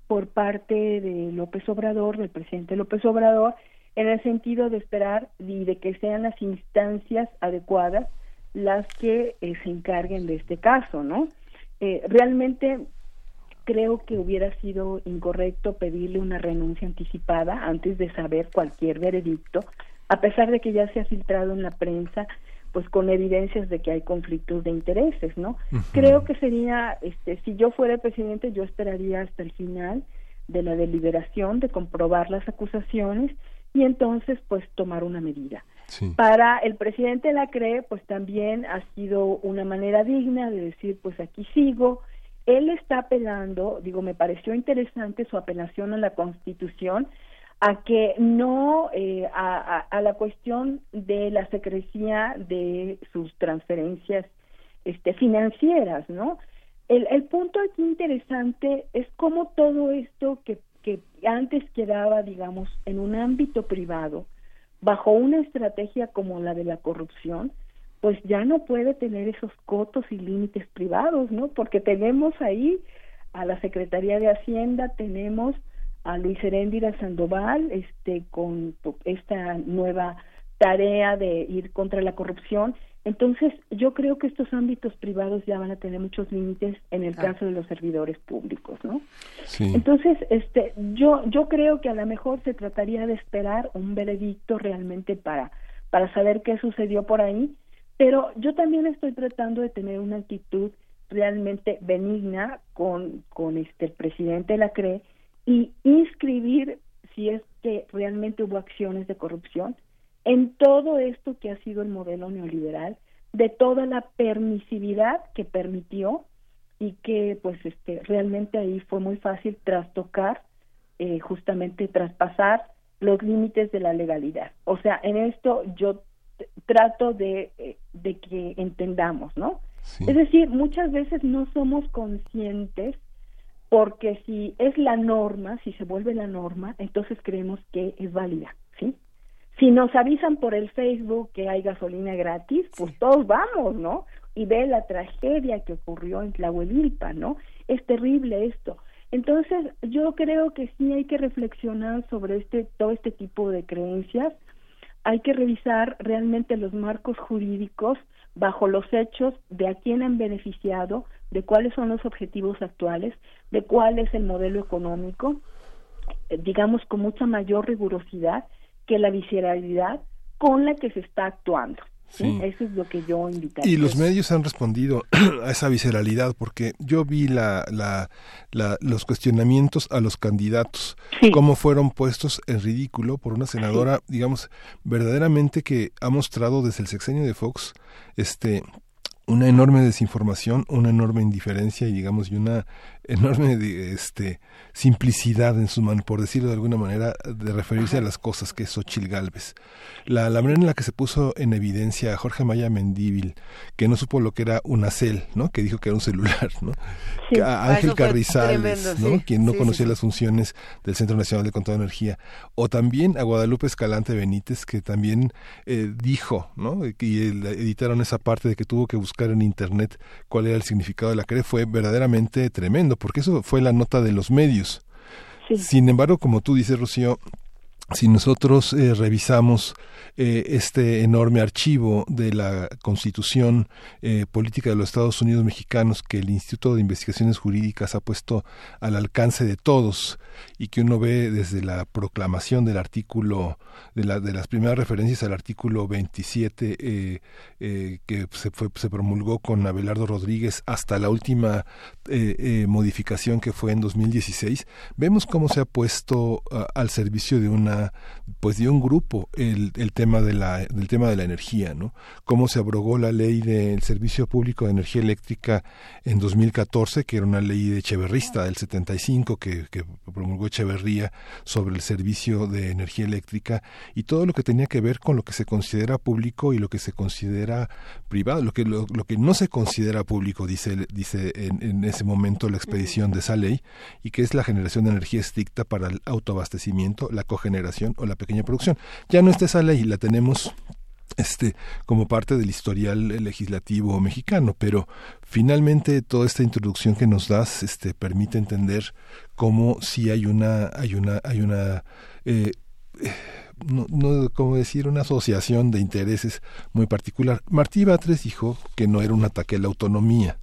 por parte de López Obrador, del presidente López Obrador, en el sentido de esperar y de que sean las instancias adecuadas las que eh, se encarguen de este caso, ¿no? Eh, realmente creo que hubiera sido incorrecto pedirle una renuncia anticipada antes de saber cualquier veredicto, a pesar de que ya se ha filtrado en la prensa pues con evidencias de que hay conflictos de intereses, ¿no? Creo que sería, este, si yo fuera presidente, yo esperaría hasta el final de la deliberación, de comprobar las acusaciones y entonces pues tomar una medida. Para el presidente la cree, pues también ha sido una manera digna de decir, pues aquí sigo, él está apelando, digo, me pareció interesante su apelación a la Constitución, a que no eh, a, a, la cuestión de la secrecía de sus transferencias este, financieras, ¿no? El, el punto aquí interesante es cómo todo esto que, que antes quedaba, digamos, en un ámbito privado, bajo una estrategia como la de la corrupción, pues ya no puede tener esos cotos y límites privados, ¿no? Porque tenemos ahí a la Secretaría de Hacienda, tenemos a Luis Heréndira Sandoval, este, con esta nueva tarea de ir contra la corrupción. Entonces, yo creo que estos ámbitos privados ya van a tener muchos límites en el caso de los servidores públicos, ¿no? Entonces, este, yo, yo creo que a lo mejor se trataría de esperar un veredicto realmente para, para saber qué sucedió por ahí pero yo también estoy tratando de tener una actitud realmente benigna con, con este el presidente de la CRE y inscribir si es que realmente hubo acciones de corrupción en todo esto que ha sido el modelo neoliberal, de toda la permisividad que permitió y que pues este realmente ahí fue muy fácil trastocar, eh, justamente traspasar los límites de la legalidad. O sea, en esto yo trato de, eh, de que entendamos, ¿no? Es decir, muchas veces no somos conscientes porque si es la norma, si se vuelve la norma, entonces creemos que es válida. Si nos avisan por el Facebook que hay gasolina gratis, pues todos vamos, ¿no? Y ve la tragedia que ocurrió en Tlahuelilpa, ¿no? Es terrible esto. Entonces, yo creo que sí hay que reflexionar sobre este todo este tipo de creencias hay que revisar realmente los marcos jurídicos bajo los hechos de a quién han beneficiado, de cuáles son los objetivos actuales, de cuál es el modelo económico, eh, digamos con mucha mayor rigurosidad que la visceralidad con la que se está actuando. Eso es lo que yo invitaría. Y los medios han respondido a esa visceralidad, porque yo vi la, la, los cuestionamientos a los candidatos, cómo fueron puestos en ridículo por una senadora, digamos, verdaderamente que ha mostrado desde el sexenio de Fox este una enorme desinformación, una enorme indiferencia y digamos y una enorme este simplicidad en su mano, por decirlo de alguna manera, de referirse a las cosas que es Xochil Galvez. La, la manera en la que se puso en evidencia a Jorge Maya Mendíbil, que no supo lo que era una cel, ¿no? que dijo que era un celular, ¿no? a ah, Ángel Carrizales, ¿no? quien no conocía las funciones del Centro Nacional de Control de Energía, o también a Guadalupe Escalante Benítez, que también eh, dijo, ¿no? y editaron esa parte de que tuvo que buscar en Internet cuál era el significado de la CRE, fue verdaderamente tremendo porque eso fue la nota de los medios. Sin embargo, como tú dices, Rocío, si nosotros eh, revisamos eh, este enorme archivo de la Constitución eh, Política de los Estados Unidos Mexicanos que el Instituto de Investigaciones Jurídicas ha puesto al alcance de todos y que uno ve desde la proclamación del artículo, de, la, de las primeras referencias al artículo 27 que se, fue, se promulgó con Abelardo Rodríguez hasta la última modificación que fue en 2016, vemos cómo se ha puesto al servicio de una pues dio un grupo el, el tema de la del tema de la energía no cómo se abrogó la ley del servicio público de energía eléctrica en 2014 que era una ley de Echeverrista del 75 que, que promulgó Echeverría sobre el servicio de energía eléctrica y todo lo que tenía que ver con lo que se considera público y lo que se considera privado lo que lo, que no se considera público dice dice en, en ese momento la expedición de esa ley y que es la generación de energía estricta para el autoabastecimiento la cogeneración o la pequeña producción. Ya no está esa ley, la tenemos este como parte del historial legislativo mexicano, pero finalmente toda esta introducción que nos das este permite entender cómo si hay una hay una hay una eh, no, no como decir una asociación de intereses muy particular. Martí Batres dijo que no era un ataque a la autonomía,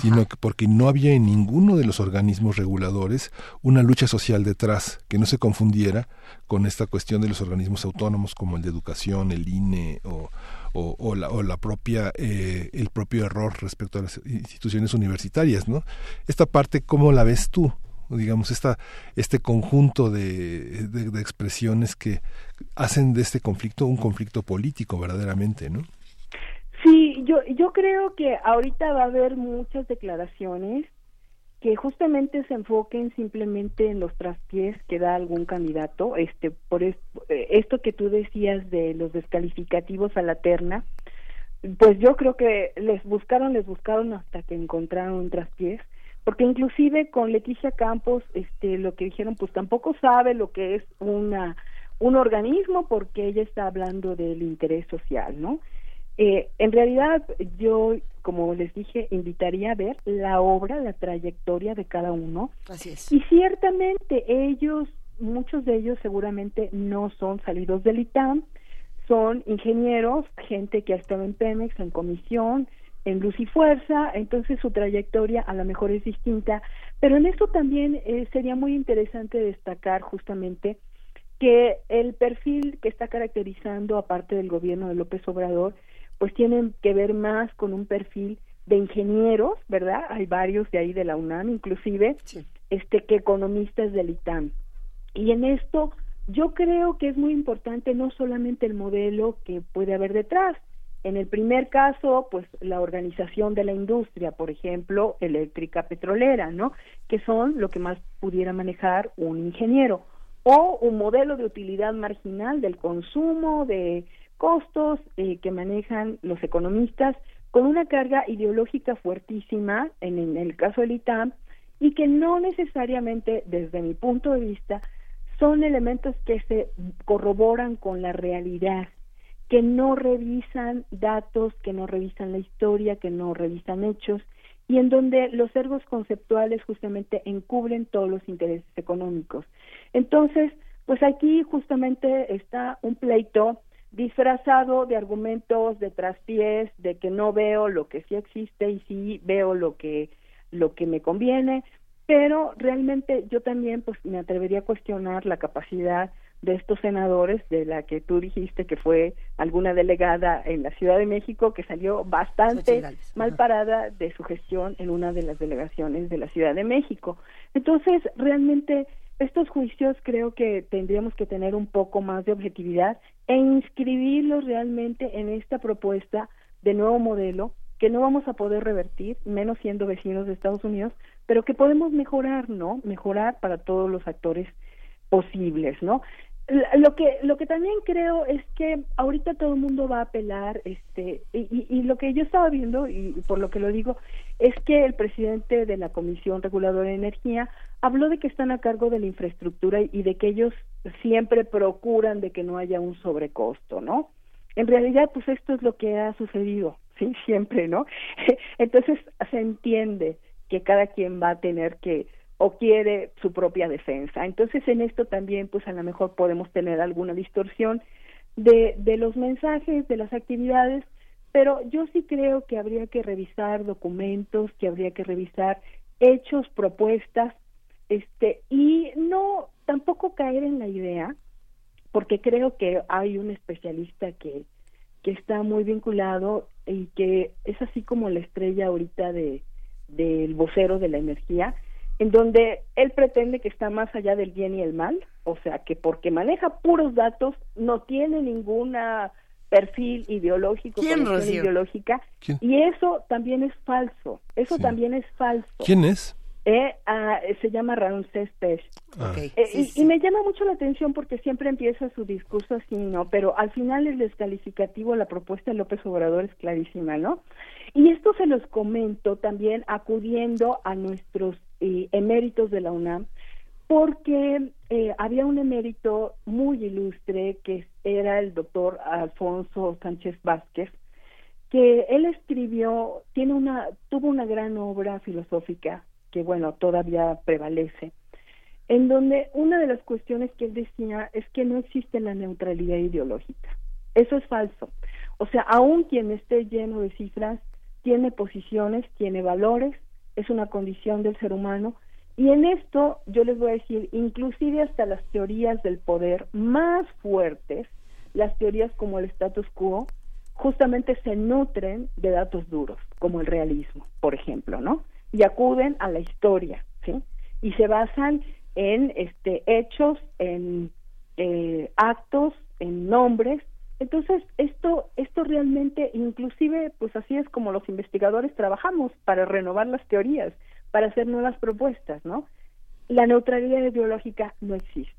sino que porque no había en ninguno de los organismos reguladores una lucha social detrás, que no se confundiera con esta cuestión de los organismos autónomos como el de educación, el INE o, o, la, o la, propia eh, el propio error respecto a las instituciones universitarias, ¿no? Esta parte, ¿cómo la ves tú? digamos esta este conjunto de, de expresiones que hacen de este conflicto un conflicto político verdaderamente, ¿no? Sí, yo, yo creo que ahorita va a haber muchas declaraciones que justamente se enfoquen simplemente en los traspiés que da algún candidato, este, por esto que tú decías de los descalificativos a la terna, pues yo creo que les buscaron, les buscaron hasta que encontraron un traspiés, porque inclusive con Leticia Campos, este, lo que dijeron, pues tampoco sabe lo que es una un organismo porque ella está hablando del interés social, ¿no? Eh, en realidad, yo, como les dije, invitaría a ver la obra, la trayectoria de cada uno. Así es. Y ciertamente ellos, muchos de ellos seguramente no son salidos del ITAM, son ingenieros, gente que ha estado en Pemex, en comisión, en Luz y Fuerza, entonces su trayectoria a lo mejor es distinta, pero en esto también eh, sería muy interesante destacar justamente que el perfil que está caracterizando, aparte del gobierno de López Obrador, pues tienen que ver más con un perfil de ingenieros, ¿verdad? Hay varios de ahí de la UNAM, inclusive, este que economistas del ITAM. Y en esto yo creo que es muy importante no solamente el modelo que puede haber detrás. En el primer caso, pues la organización de la industria, por ejemplo, eléctrica petrolera, ¿no? Que son lo que más pudiera manejar un ingeniero. O un modelo de utilidad marginal del consumo, de costos eh, que manejan los economistas con una carga ideológica fuertísima en, el caso del ITAM y que no necesariamente desde mi punto de vista son elementos que se corroboran con la realidad, que no revisan datos, que no revisan la historia, que no revisan hechos y en donde los ergos conceptuales justamente encubren todos los intereses económicos. Entonces, pues aquí justamente está un pleito disfrazado de argumentos de traspiés, de que no veo lo que sí existe y sí veo lo que lo que me conviene, pero realmente yo también pues me atrevería a cuestionar la capacidad de estos senadores, de la que tú dijiste que fue alguna delegada en la Ciudad de México que salió bastante mal parada de su gestión en una de las delegaciones de la Ciudad de México. Entonces, realmente estos juicios creo que tendríamos que tener un poco más de objetividad e inscribirlos realmente en esta propuesta de nuevo modelo que no vamos a poder revertir, menos siendo vecinos de Estados Unidos, pero que podemos mejorar, ¿no? Mejorar para todos los actores posibles, ¿no? lo que lo que también creo es que ahorita todo el mundo va a apelar este y, y, lo que yo estaba viendo y por lo que lo digo es que el presidente de la Comisión Reguladora de Energía habló de que están a cargo de la infraestructura y de que ellos siempre procuran de que no haya un sobrecosto, ¿no? En realidad pues esto es lo que ha sucedido, sí, siempre, ¿no? Entonces se entiende que cada quien va a tener que o quiere su propia defensa. Entonces en esto también pues a lo mejor podemos tener alguna distorsión de, de los mensajes, de las actividades, pero yo sí creo que habría que revisar documentos, que habría que revisar hechos, propuestas, este, y no tampoco caer en la idea, porque creo que hay un especialista que, que está muy vinculado y que es así como la estrella ahorita de del vocero de la energía, en donde él pretende que está más allá del bien y el mal, o sea, que porque maneja puros datos no tiene ninguna perfil ideológico, ¿Quién, ideológica, y eso también es falso, eso también es falso. ¿Quién es? Eh, ah, se llama Ramsés Pech. Ah. Eh, y, me llama mucho la atención porque siempre empieza su discurso así, ¿no? Pero al final el descalificativo, la propuesta de López Obrador es clarísima, ¿no? Y esto se los comento también acudiendo a nuestros eh, eméritos de la UNAM, porque eh, había un emérito muy ilustre que era el doctor Alfonso Sánchez Vázquez, que él escribió, tiene una, tuvo una gran obra filosófica que bueno, todavía prevalece, en donde una de las cuestiones que él decía es que no existe la neutralidad ideológica. Eso es falso. O sea, aún quien esté lleno de cifras, tiene posiciones, tiene valores, es una condición del ser humano. Y en esto yo les voy a decir, inclusive hasta las teorías del poder más fuertes, las teorías como el status quo, justamente se nutren de datos duros, como el realismo, por ejemplo, ¿no? y acuden a la historia, ¿sí? Y se basan en este hechos, en eh, actos, en nombres. Entonces, esto, esto realmente, inclusive, pues así es como los investigadores trabajamos para renovar las teorías, para hacer nuevas propuestas, ¿no? La neutralidad ideológica no existe.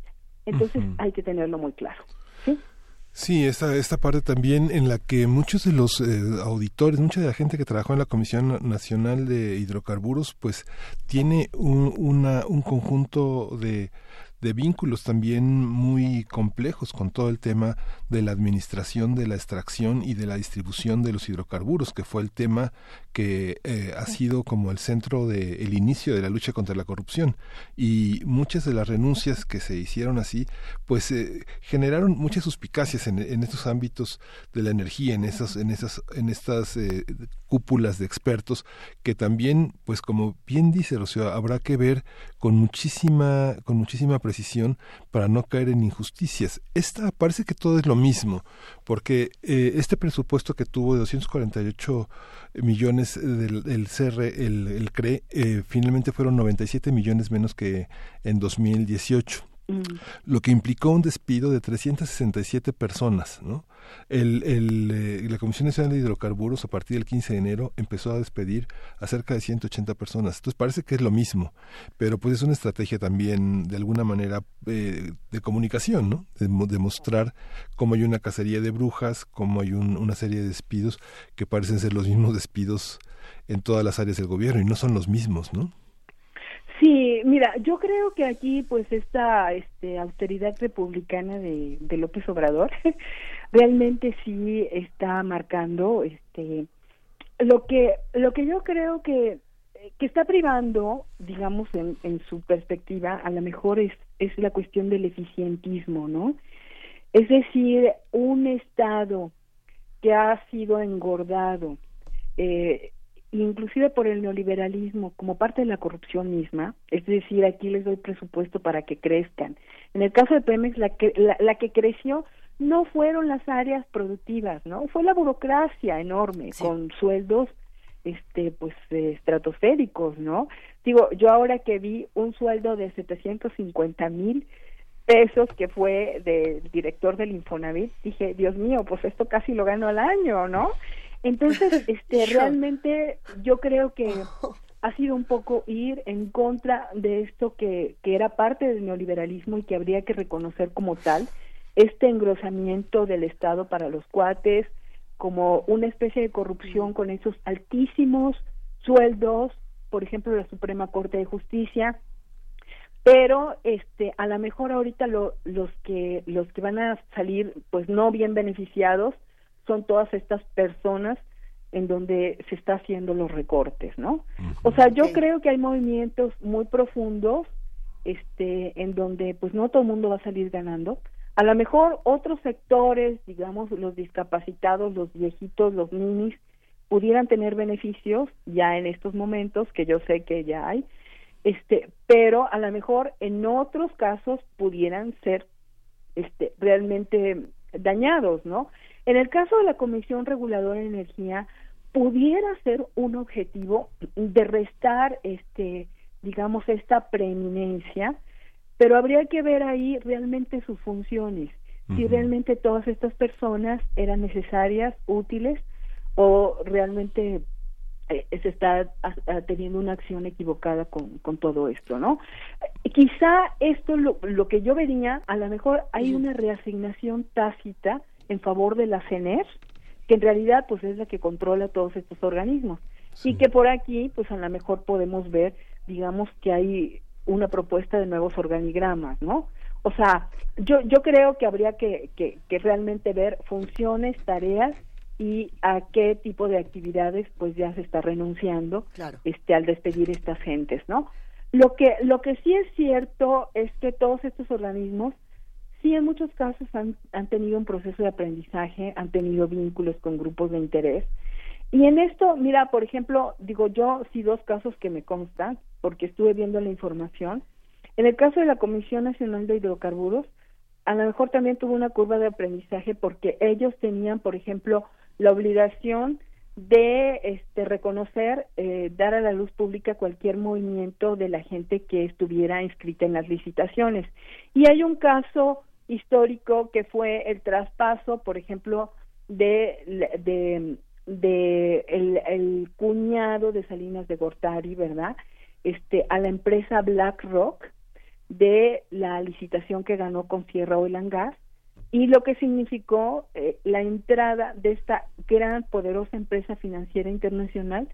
Entonces, hay que tenerlo muy claro. ¿sí? Sí, esta, esta parte también en la que muchos de los eh, auditores, mucha de la gente que trabajó en la Comisión Nacional de Hidrocarburos, pues tiene un, una, un conjunto de de vínculos también muy complejos con todo el tema de la administración de la extracción y de la distribución de los hidrocarburos, que fue el tema que eh, ha sido como el centro del inicio de la lucha contra la corrupción. Y muchas de las renuncias que se hicieron así, pues eh, generaron muchas suspicacias en, en, estos ámbitos de la energía, en esas, en esas, en estas eh, cúpulas de expertos, que también, pues como bien dice Rocío, habrá que ver con muchísima, con muchísima para no caer en injusticias. Esta parece que todo es lo mismo, porque eh, este presupuesto que tuvo de 248 millones del, del CR, el, el CRE, eh, finalmente fueron 97 millones menos que en 2018 lo que implicó un despido de 367 personas. ¿no? El, el, eh, la Comisión Nacional de Hidrocarburos a partir del 15 de enero empezó a despedir a cerca de 180 personas. Entonces parece que es lo mismo, pero pues es una estrategia también de alguna manera eh, de comunicación, ¿no? de, mostrar cómo hay una cacería de brujas, cómo hay una serie de despidos que parecen ser los mismos despidos en todas las áreas del gobierno y no son los mismos, ¿no? Sí, mira, yo creo que aquí pues esta este, austeridad republicana de, de López Obrador realmente sí está marcando este lo que lo que yo creo que que está privando, digamos, en, en su perspectiva, a lo mejor es, es la cuestión del eficientismo, ¿no? Es decir, un Estado que ha sido engordado, eh, inclusive por el neoliberalismo como parte de la corrupción misma, es decir, aquí les doy presupuesto para que crezcan. En el caso de Pemex, la que, la, que creció no fueron las áreas productivas, ¿no? Fue la burocracia enorme, con sueldos este pues estratosféricos, ¿no? Digo, yo ahora que vi un sueldo de 750 mil pesos que fue del director del Infonavit, dije, Dios mío, pues esto casi lo gano al año, ¿no? Entonces, este, realmente yo creo que ha sido un poco ir en contra de esto que, que era parte del neoliberalismo y que habría que reconocer como tal, este engrosamiento del Estado para los cuates, como una especie de corrupción con esos altísimos sueldos, por ejemplo, la Suprema Corte de Justicia, pero este a lo mejor ahorita lo, los que los que van a salir pues no bien beneficiados son todas estas personas en donde se está haciendo los recortes, ¿no? O sea, yo creo que hay movimientos muy profundos, este, en donde pues no todo el mundo va a salir ganando. A lo mejor otros sectores, digamos, los discapacitados, los viejitos, los ninis, pudieran tener beneficios ya en estos momentos, que yo sé que ya hay, este, pero a lo mejor en otros casos pudieran ser este, realmente dañados, ¿no? En el caso de la Comisión Reguladora de Energía, pudiera ser un objetivo de restar, este, digamos, esta preeminencia, pero habría que ver ahí realmente sus funciones, si realmente todas estas personas eran necesarias, útiles, o realmente eh, se está teniendo una acción equivocada con, con todo esto, ¿no? Quizá esto lo, lo que yo vería, a lo mejor hay una reasignación tácita en favor de la CENER, que en realidad pues es la que controla todos estos organismos. Y que por aquí pues a lo mejor podemos ver digamos que hay una propuesta de nuevos organigramas no o sea yo yo creo que habría que, que, que realmente ver funciones tareas y a qué tipo de actividades pues ya se está renunciando este al despedir estas gentes no lo que lo que sí es cierto es que todos estos organismos sí en muchos casos han, han tenido un proceso de aprendizaje, han tenido vínculos con grupos de interés. Y en esto, mira, por ejemplo, digo yo, sí dos casos que me constan, porque estuve viendo la información. En el caso de la Comisión Nacional de Hidrocarburos, a lo mejor también tuvo una curva de aprendizaje porque ellos tenían, por ejemplo, la obligación de este, reconocer, eh, dar a la luz pública cualquier movimiento de la gente que estuviera inscrita en las licitaciones. Y hay un caso histórico que fue el traspaso, por ejemplo, de, de, el, cuñado de Salinas de Gortari, ¿verdad? Este, a la empresa BlackRock de la licitación que ganó con Sierra Oil and Gas y lo que significó eh, la entrada de esta gran poderosa empresa financiera internacional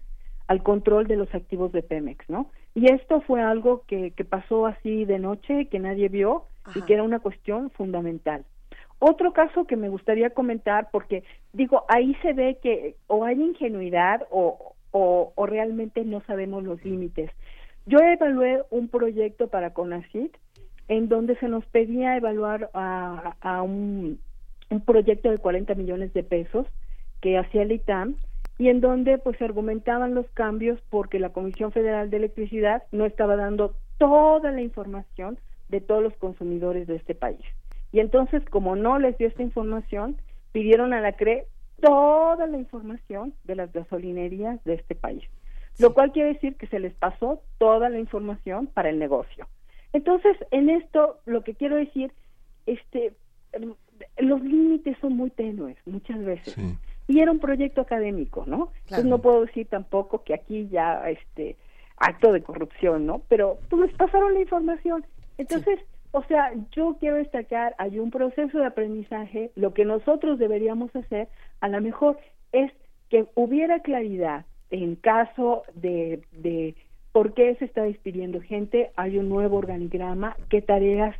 al control de los activos de Pemex, ¿no? Y esto fue algo que, que pasó así de noche, que nadie vio, y que era una cuestión fundamental. Otro caso que me gustaría comentar, porque digo, ahí se ve que o hay ingenuidad o, o, realmente no sabemos los límites. Yo evalué un proyecto para CONACIT en donde se nos pedía evaluar a, a un, un proyecto de 40 millones de pesos que hacía el ITAM y en donde pues se argumentaban los cambios porque la Comisión Federal de Electricidad no estaba dando toda la información de todos los consumidores de este país. Y entonces, como no les dio esta información, pidieron a la CRE toda la información de las gasolinerías de este país, lo cual quiere decir que se les pasó toda la información para el negocio. Entonces, en esto, lo que quiero decir, este, los límites son muy tenues muchas veces. Y era un proyecto académico, ¿no? Entonces no puedo decir tampoco que aquí ya, este, acto de corrupción, ¿no? Pero pues les pasaron la información entonces, o sea, yo quiero destacar, hay un proceso de aprendizaje, lo que nosotros deberíamos hacer, a lo mejor, es que hubiera claridad en caso de, de por qué se está despidiendo gente, hay un nuevo organigrama, qué tareas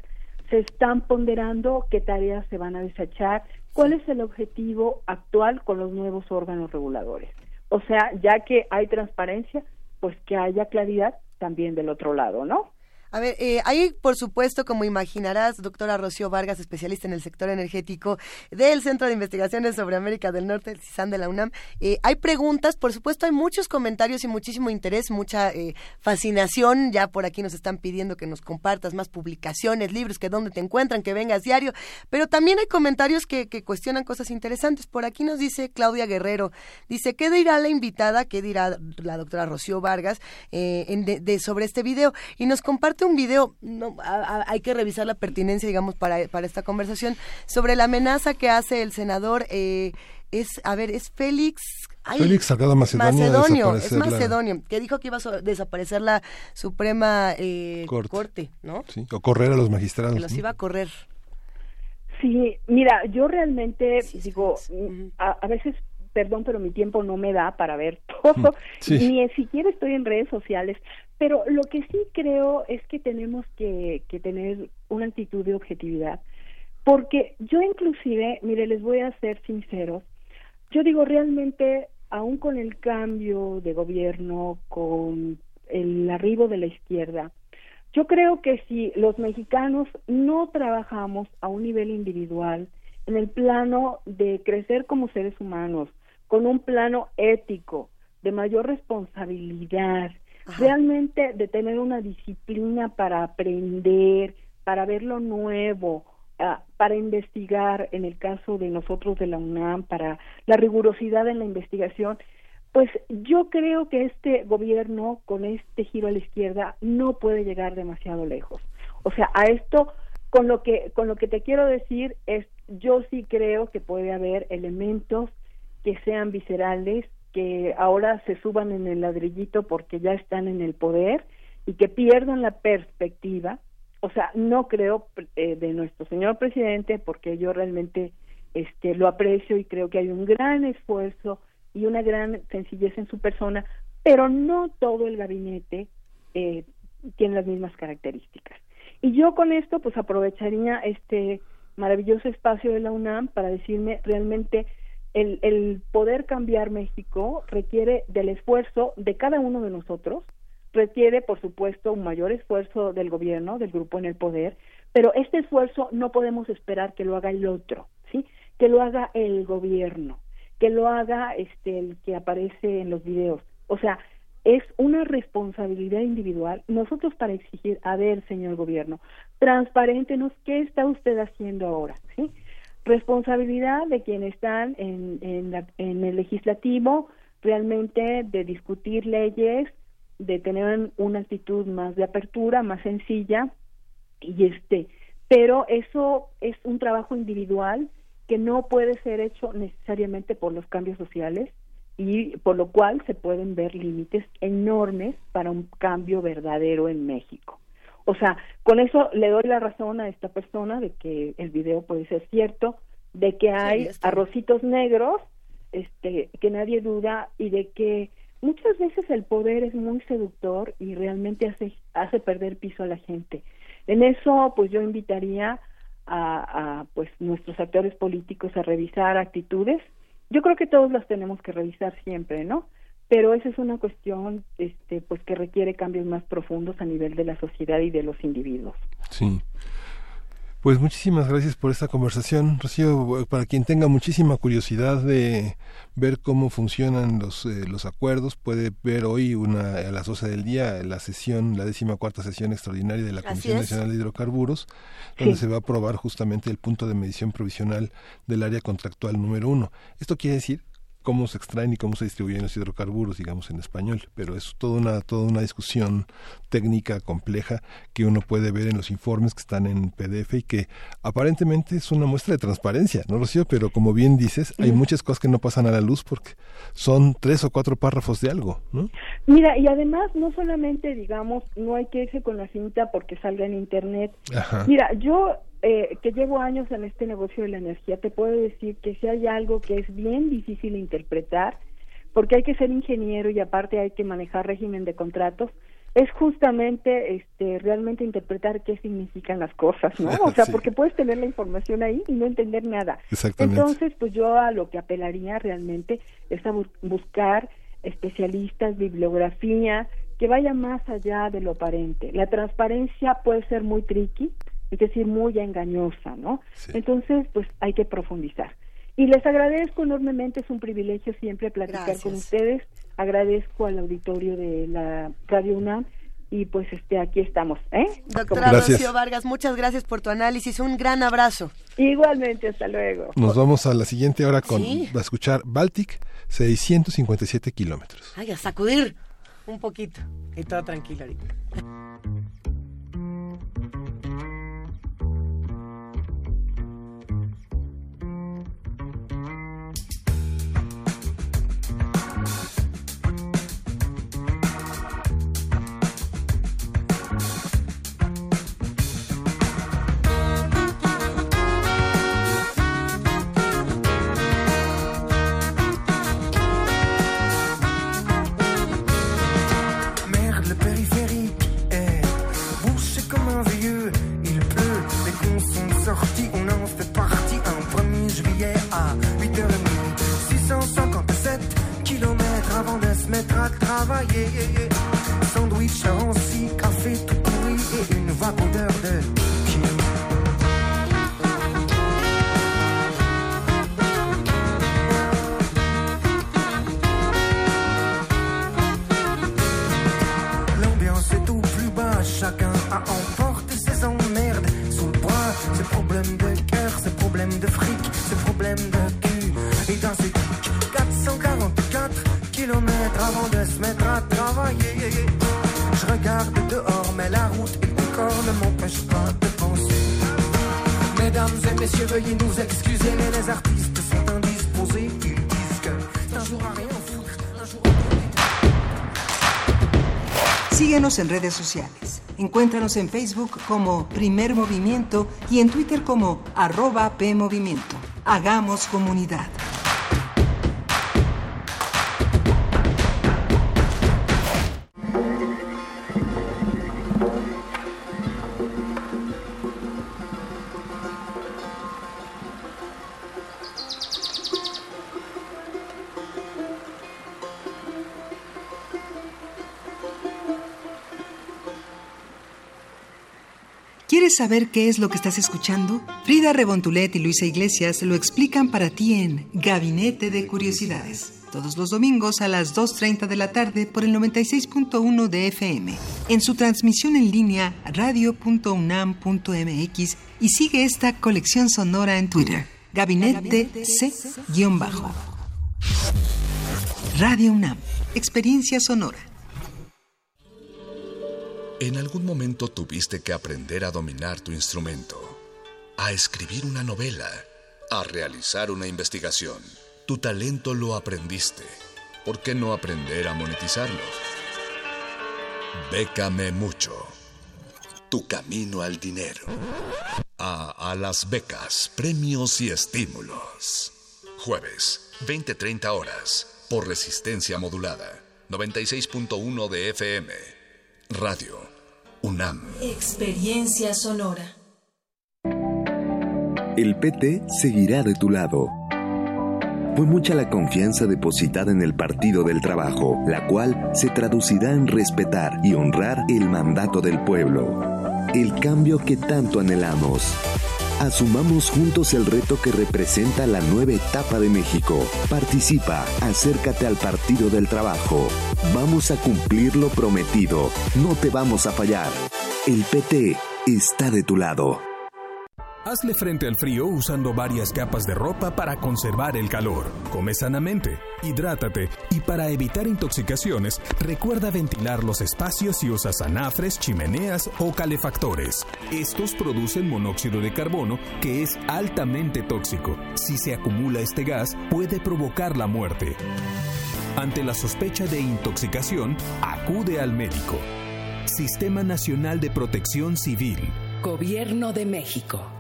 se están ponderando, qué tareas se van a desechar, cuál es el objetivo actual con los nuevos órganos reguladores. O sea, ya que hay transparencia, pues que haya claridad también del otro lado, ¿no? A ver, eh, hay, por supuesto, como imaginarás, doctora Rocío Vargas, especialista en el sector energético del Centro de Investigaciones sobre América del Norte, el CISAN de la UNAM. Eh, hay preguntas, por supuesto, hay muchos comentarios y muchísimo interés, mucha eh, fascinación. Ya por aquí nos están pidiendo que nos compartas más publicaciones, libros, que dónde te encuentran, que vengas diario. Pero también hay comentarios que, que cuestionan cosas interesantes. Por aquí nos dice Claudia Guerrero, dice, ¿qué dirá la invitada, qué dirá la doctora Rocío Vargas de, sobre este video? Y nos comparte un video, no, hay que revisar la pertinencia, digamos, para, para esta conversación, sobre la amenaza que hace el senador, eh, es, a ver, es Félix... Félix Salgado Macedonio, es Macedonio, que dijo que iba a desaparecer la Suprema eh, corte. ¿no? Sí, o correr a los magistrados. Que los iba a correr. Sí, mira, yo realmente digo, a, veces perdón, pero mi tiempo no me da para ver todo, ni siquiera estoy en redes sociales, pero lo que sí creo es que tenemos que, tener una actitud de objetividad, porque yo inclusive, mire, les voy a ser sinceros, yo digo realmente aún con el cambio de gobierno, con el arribo de la izquierda, yo creo que si los mexicanos no trabajamos a un nivel individual, en el plano de crecer como seres humanos, con un plano ético, de mayor responsabilidad, realmente de tener una disciplina para aprender, para ver lo nuevo, ah, para investigar, en el caso de nosotros de la UNAM, para la rigurosidad en la investigación, pues yo creo que este gobierno con este giro a la izquierda no puede llegar demasiado lejos. O sea, a esto con lo que con lo que te quiero decir es yo sí creo que puede haber elementos que sean viscerales, que ahora se suban en el ladrillito porque ya están en el poder y que pierdan la perspectiva. O sea, no creo eh, de nuestro señor presidente porque yo realmente este lo aprecio y creo que hay un gran esfuerzo y una gran sencillez en su persona, pero no todo el gabinete eh, tiene las mismas características. Y yo con esto pues aprovecharía este maravilloso espacio de la UNAM para decirme realmente el, el poder cambiar México requiere del esfuerzo de cada uno de nosotros, requiere por supuesto un mayor esfuerzo del gobierno, del grupo en el poder, pero este esfuerzo no podemos esperar que lo haga el otro, ¿sí? Que lo haga el gobierno, que lo haga este el que aparece en los videos. O sea, es una responsabilidad individual nosotros para exigir, a ver, señor gobierno, transparentenos qué está usted haciendo ahora, ¿sí? Responsabilidad de quienes están en, en, en el legislativo, realmente de discutir leyes, de tener una actitud más de apertura, más sencilla, y este, pero eso es un trabajo individual que no puede ser hecho necesariamente por los cambios sociales, y por lo cual se pueden ver límites enormes para un cambio verdadero en México. O sea, con eso le doy la razón a esta persona de que el video puede ser cierto, de que hay arrocitos negros, este, que nadie duda y de que muchas veces el poder es muy seductor y realmente hace hace perder piso a la gente. En eso, pues yo invitaría a, a pues nuestros actores políticos a revisar actitudes yo creo que todos las tenemos que revisar siempre, ¿no? Pero esa es una cuestión este pues que requiere cambios más profundos a nivel de la sociedad y de los individuos. Sí. Pues muchísimas gracias por esta conversación, Rocío. Para quien tenga muchísima curiosidad de ver cómo funcionan los, eh, los acuerdos, puede ver hoy una, a las 12 del día la sesión, la décima cuarta sesión extraordinaria de la Comisión Nacional de Hidrocarburos, donde se va a aprobar justamente el punto de medición provisional del área contractual número uno. Esto quiere decir cómo se extraen y cómo se distribuyen los hidrocarburos, digamos en español, pero es toda una toda una discusión técnica compleja que uno puede ver en los informes que están en PDF y que aparentemente es una muestra de transparencia, ¿no, Rocío? Pero como bien dices, hay muchas cosas que no pasan a la luz porque son tres o cuatro párrafos de algo, ¿no? Mira, y además no solamente, digamos, no hay que irse con la cinta porque salga en Internet. Mira, yo eh, que llevo años en este negocio de la energía, te puedo decir que si hay algo que es bien difícil interpretar, porque hay que ser ingeniero y aparte hay que manejar régimen de contratos, es justamente este realmente interpretar qué significan las cosas, ¿no? O sea, porque puedes tener la información ahí y no entender nada. Entonces, pues yo a lo que apelaría realmente es a buscar especialistas, bibliografía, que vaya más allá de lo aparente. La transparencia puede ser muy tricky, es decir, muy engañosa, ¿no? Entonces, pues hay que profundizar. Y les agradezco enormemente, es un privilegio siempre platicar con ustedes. Agradezco al auditorio de la Radio UNAM y pues este aquí estamos, ¿eh? Doctora Rocío Vargas, muchas gracias por tu análisis, un gran abrazo. Igualmente, hasta luego. Nos vamos a la siguiente hora con a escuchar Baltic, 657 kilómetros. Ay, a sacudir un poquito. Y todo tranquilo ahorita. on en fait partie un 1er juillet à 8h30. 657 km avant de se mettre à travailler. de fric, ce problème de cul. Et dans ses 444 kilomètres avant de se mettre à travailler, je regarde dehors, mais la route et le corps ne m'empêchent pas de penser. Mesdames et messieurs, veuillez nous excuser, mais les artistes sont indisposés. Ils disent que un jour à rien foutre, un jour à... Síguenos en redes sociales. Encuéntranos en Facebook como Primer Movimiento y en Twitter como arroba PMovimiento. Hagamos comunidad. ¿Quieres saber qué es lo que estás escuchando? Frida Rebontulet y Luisa Iglesias lo explican para ti en Gabinete de Curiosidades. Todos los domingos a las 2.30 de la tarde por el 96.1 de FM. En su transmisión en línea radio.unam.mx y sigue esta colección sonora en Twitter. Gabinete C-bajo. Radio UNAM. Experiencia sonora. En algún momento tuviste que aprender a dominar tu instrumento, a escribir una novela, a realizar una investigación. Tu talento lo aprendiste. ¿Por qué no aprender a monetizarlo? Bécame mucho. Tu camino al dinero. A, a las becas, premios y estímulos. Jueves, 20-30 horas, por resistencia modulada. 96.1 de FM. Radio UNAM. Experiencia sonora. El PT seguirá de tu lado. Fue mucha la confianza depositada en el Partido del Trabajo, la cual se traducirá en respetar y honrar el mandato del pueblo. El cambio que tanto anhelamos. Asumamos juntos el reto que representa la nueva etapa de México. Participa, acércate al Partido del Trabajo. Vamos a cumplir lo prometido. No te vamos a fallar. El PT está de tu lado. Hazle frente al frío usando varias capas de ropa para conservar el calor. Come sanamente, hidrátate y para evitar intoxicaciones, recuerda ventilar los espacios si usas anafres, chimeneas o calefactores. Estos producen monóxido de carbono que es altamente tóxico. Si se acumula este gas, puede provocar la muerte. Ante la sospecha de intoxicación, acude al médico. Sistema Nacional de Protección Civil. Gobierno de México.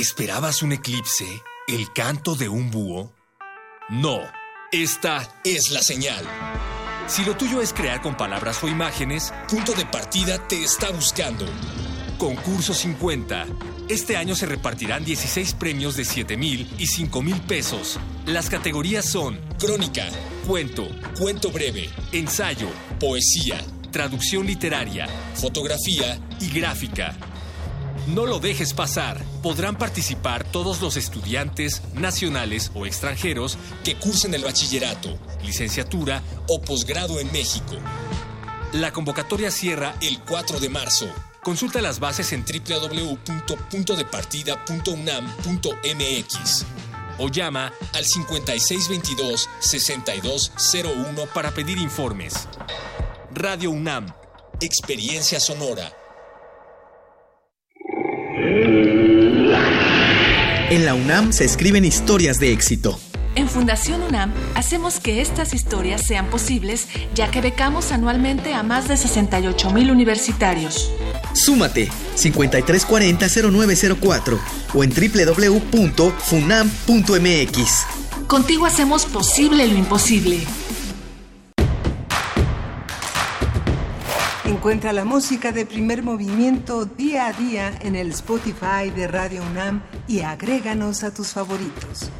¿Esperabas un eclipse? ¿El canto de un búho? No, esta es la señal. Si lo tuyo es crear con palabras o imágenes, Punto de Partida te está buscando. Concurso 50. Este año se repartirán 16 premios de 7 mil y 5 mil pesos. Las categorías son crónica, cuento, cuento breve, ensayo, poesía, traducción literaria, fotografía y gráfica. No lo dejes pasar. Podrán participar todos los estudiantes nacionales o extranjeros que cursen el bachillerato, licenciatura o posgrado en México. La convocatoria cierra el 4 de marzo. Consulta las bases en www.puntodepartida.unam.mx o llama al 5622-6201 para pedir informes. Radio UNAM, Experiencia Sonora. En la UNAM se escriben historias de éxito. En Fundación UNAM hacemos que estas historias sean posibles, ya que becamos anualmente a más de 68 mil universitarios. Súmate 5340-0904 o en www.funam.mx. Contigo hacemos posible lo imposible. Encuentra la música de primer movimiento día a día en el Spotify de Radio UNAM y agréganos a tus favoritos.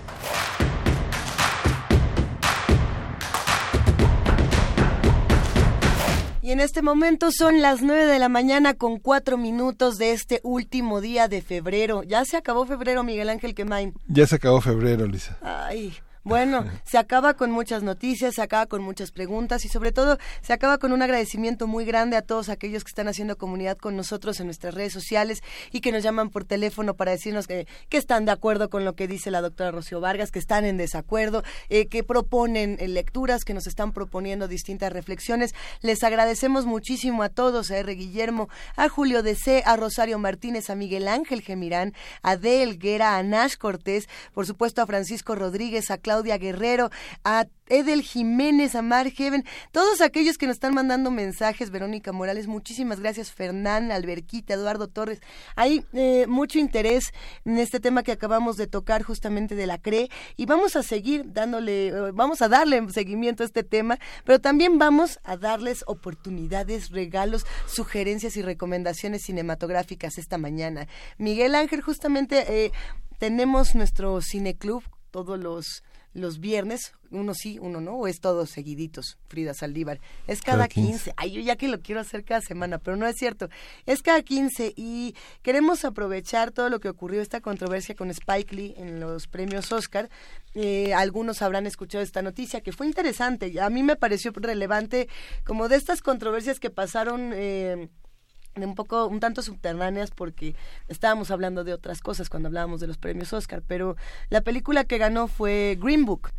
Y en este momento son las 9 de la mañana con cuatro minutos de este último día de febrero. Ya se acabó febrero, Miguel Ángel Quemain. Ya se acabó febrero, Lisa. Ay, Bueno, se acaba con muchas noticias, se acaba con muchas preguntas y sobre todo se acaba con un agradecimiento muy grande a todos aquellos que están haciendo comunidad con nosotros en nuestras redes sociales y que nos llaman por teléfono para decirnos que, que están de acuerdo con lo que dice la doctora Rocío Vargas, que están en desacuerdo, eh, que proponen eh, lecturas, que nos están proponiendo distintas reflexiones. Les agradecemos muchísimo a todos, a R. Guillermo, a Julio C., a Rosario Martínez, a Miguel Ángel Gemirán, a D. Elguera, a Nash Cortés, por supuesto a Francisco Rodríguez, a Claudia Guerrero, a Edel Jiménez, a Mar Heaven, todos aquellos que nos están mandando mensajes, Verónica Morales, muchísimas gracias, Fernán, Alberquita, Eduardo Torres. Hay eh, mucho interés en este tema que acabamos de tocar justamente de la CRE y vamos a seguir dándole, eh, vamos a darle seguimiento a este tema, pero también vamos a darles oportunidades, regalos, sugerencias y recomendaciones cinematográficas esta mañana. Miguel Ángel, justamente eh, tenemos nuestro cineclub todos los los viernes, uno sí, uno no, o es todos seguiditos, Frida Saldívar. Es cada, 15. Ay, yo ya que lo quiero hacer cada semana, pero no es cierto. Es cada 15 y queremos aprovechar todo lo que ocurrió, esta controversia con Spike Lee en los premios Oscar. Eh, algunos habrán escuchado esta noticia que fue interesante. A mí me pareció relevante como de estas controversias que pasaron. Eh, un poco un tanto subterráneas porque estábamos hablando de otras cosas cuando hablábamos de los premios Oscar, pero la película que ganó fue Green Book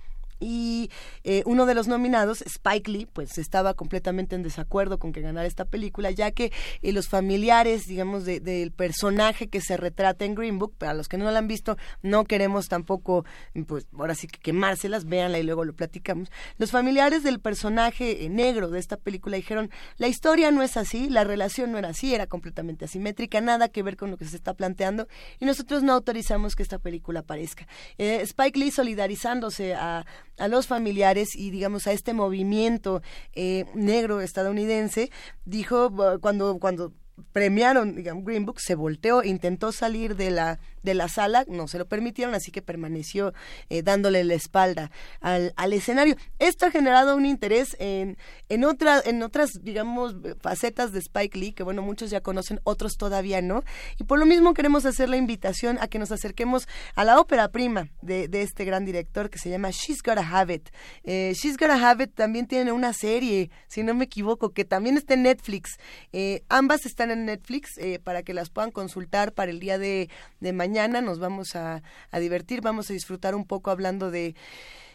y eh, uno de los nominados, Spike Lee, pues estaba completamente en desacuerdo con que ganara esta película, ya que eh, los familiares, digamos, del personaje que se retrata en Green Book, para los que no la han visto, no queremos tampoco, pues ahora sí que quemárselas, véanla y luego lo platicamos. Los familiares del personaje eh, negro de esta película dijeron, la historia no es así, la relación no era así, era completamente asimétrica, nada que ver con lo que se está planteando, y nosotros no autorizamos que esta película aparezca. Spike Lee solidarizándose a a los familiares y digamos a este movimiento eh, negro estadounidense dijo cuando cuando premiaron digamos Green Book se volteó intentó salir de la de la sala, no se lo permitieron, así que permaneció eh, dándole la espalda al, al, escenario. Esto ha generado un interés en, en, otra, en otras, digamos, facetas de Spike Lee, que bueno, muchos ya conocen, otros todavía no. Y por lo mismo queremos hacer la invitación a que nos acerquemos a la ópera prima de, de este gran director que se llama She's Gotta Have It. Eh, She's Gotta Have It también tiene una serie, si no me equivoco, que también está en Netflix. Eh, ambas están en Netflix para que las puedan consultar para el día de, de mañana mañana nos vamos a, divertir, vamos a disfrutar un poco hablando de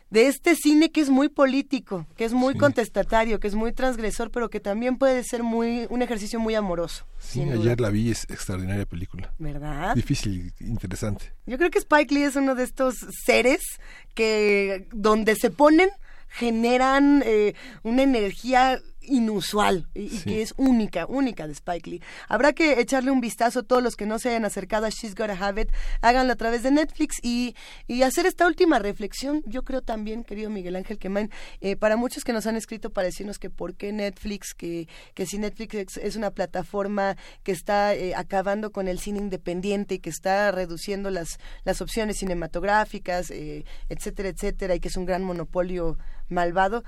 de este cine que es muy político, que es muy contestatario, que es muy transgresor, pero que también puede ser muy un ejercicio muy amoroso. Sí, ayer la vi, es extraordinaria película. ¿Verdad? Difícil, interesante. Yo creo que Spike Lee es uno de estos seres que donde se ponen generan eh, una energía inusual y, que es única, única de Spike Lee. Habrá que echarle un vistazo a todos los que no se hayan acercado a She's Gotta Have It, háganlo a través de Netflix y, y hacer esta última reflexión. Yo creo también, querido Miguel Ángel Quemain, eh, para muchos que nos han escrito para decirnos que por qué Netflix, que, que si Netflix es una plataforma que está eh, acabando con el cine independiente y que está reduciendo las, las opciones cinematográficas, eh, etcétera, etcétera, y que es un gran monopolio malvado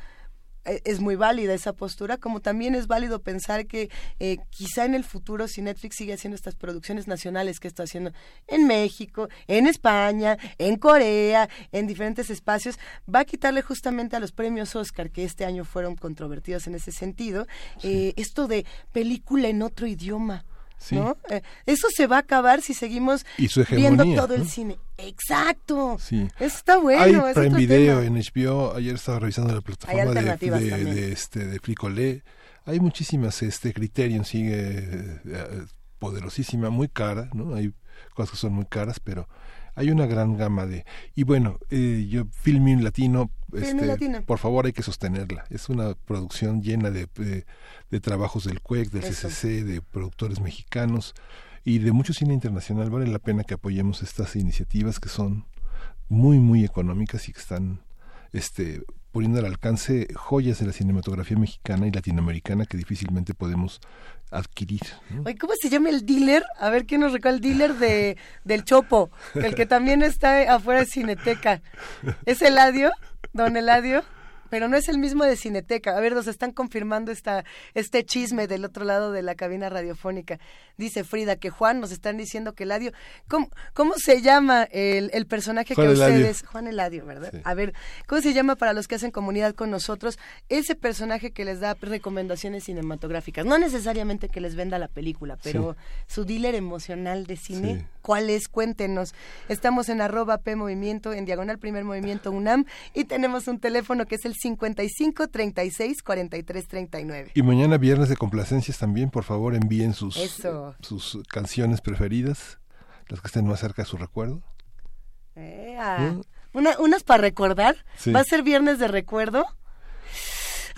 es muy válida esa postura, como también es válido pensar que eh, quizá en el futuro, si Netflix sigue haciendo estas producciones nacionales que está haciendo en México, en España, en Corea, en diferentes espacios, va a quitarle justamente a los premios Oscar, que este año fueron controvertidos en ese sentido, eh, esto de película en otro idioma. ¿No? Eh, eso se va a acabar si seguimos viendo todo el cine. Exacto. Sí. Eso está bueno. Hay Prime Video en HBO. Ayer estaba revisando la plataforma de, de, este de Fricolé. Hay muchísimas. Este Criterion sigue eh, poderosísima, muy cara, ¿no? Hay cosas que son muy caras, pero hay una gran gama de y bueno eh, yo Filmin Latino este, por favor hay que sostenerla. Es una producción llena de, de, trabajos del CUEC del CCC de productores mexicanos y de mucho cine internacional. Vale la pena que apoyemos estas iniciativas que son muy muy económicas y que están este poniendo al alcance joyas de la cinematografía mexicana y latinoamericana que difícilmente podemos adquirir. ¿cómo se llama el dealer? A ver quién nos recuerda el dealer de del Chopo, el que también está afuera de Cineteca. ¿Es Eladio? ¿Don Eladio? Pero no es el mismo de Cineteca. A ver, nos están confirmando esta, este chisme del otro lado de la cabina radiofónica. Dice Frida que Juan, nos están diciendo que Eladio. ¿Cómo, cómo se llama el, el personaje que ustedes. Juan Eladio, ¿verdad? A ver, ¿cómo se llama para los que hacen comunidad con nosotros? Ese personaje que les da recomendaciones cinematográficas. No necesariamente que les venda la película, pero su dealer emocional de cine, ¿cuál es? Cuéntenos. Estamos en arroba P Movimiento, en diagonal primer movimiento UNAM, y tenemos un teléfono que es el 55 36 43 39. Y mañana viernes de complacencias también, por favor envíen sus, sus canciones preferidas, las que estén más cerca de su recuerdo. ¿Mm? Una, unas para recordar. Va a ser viernes de recuerdo.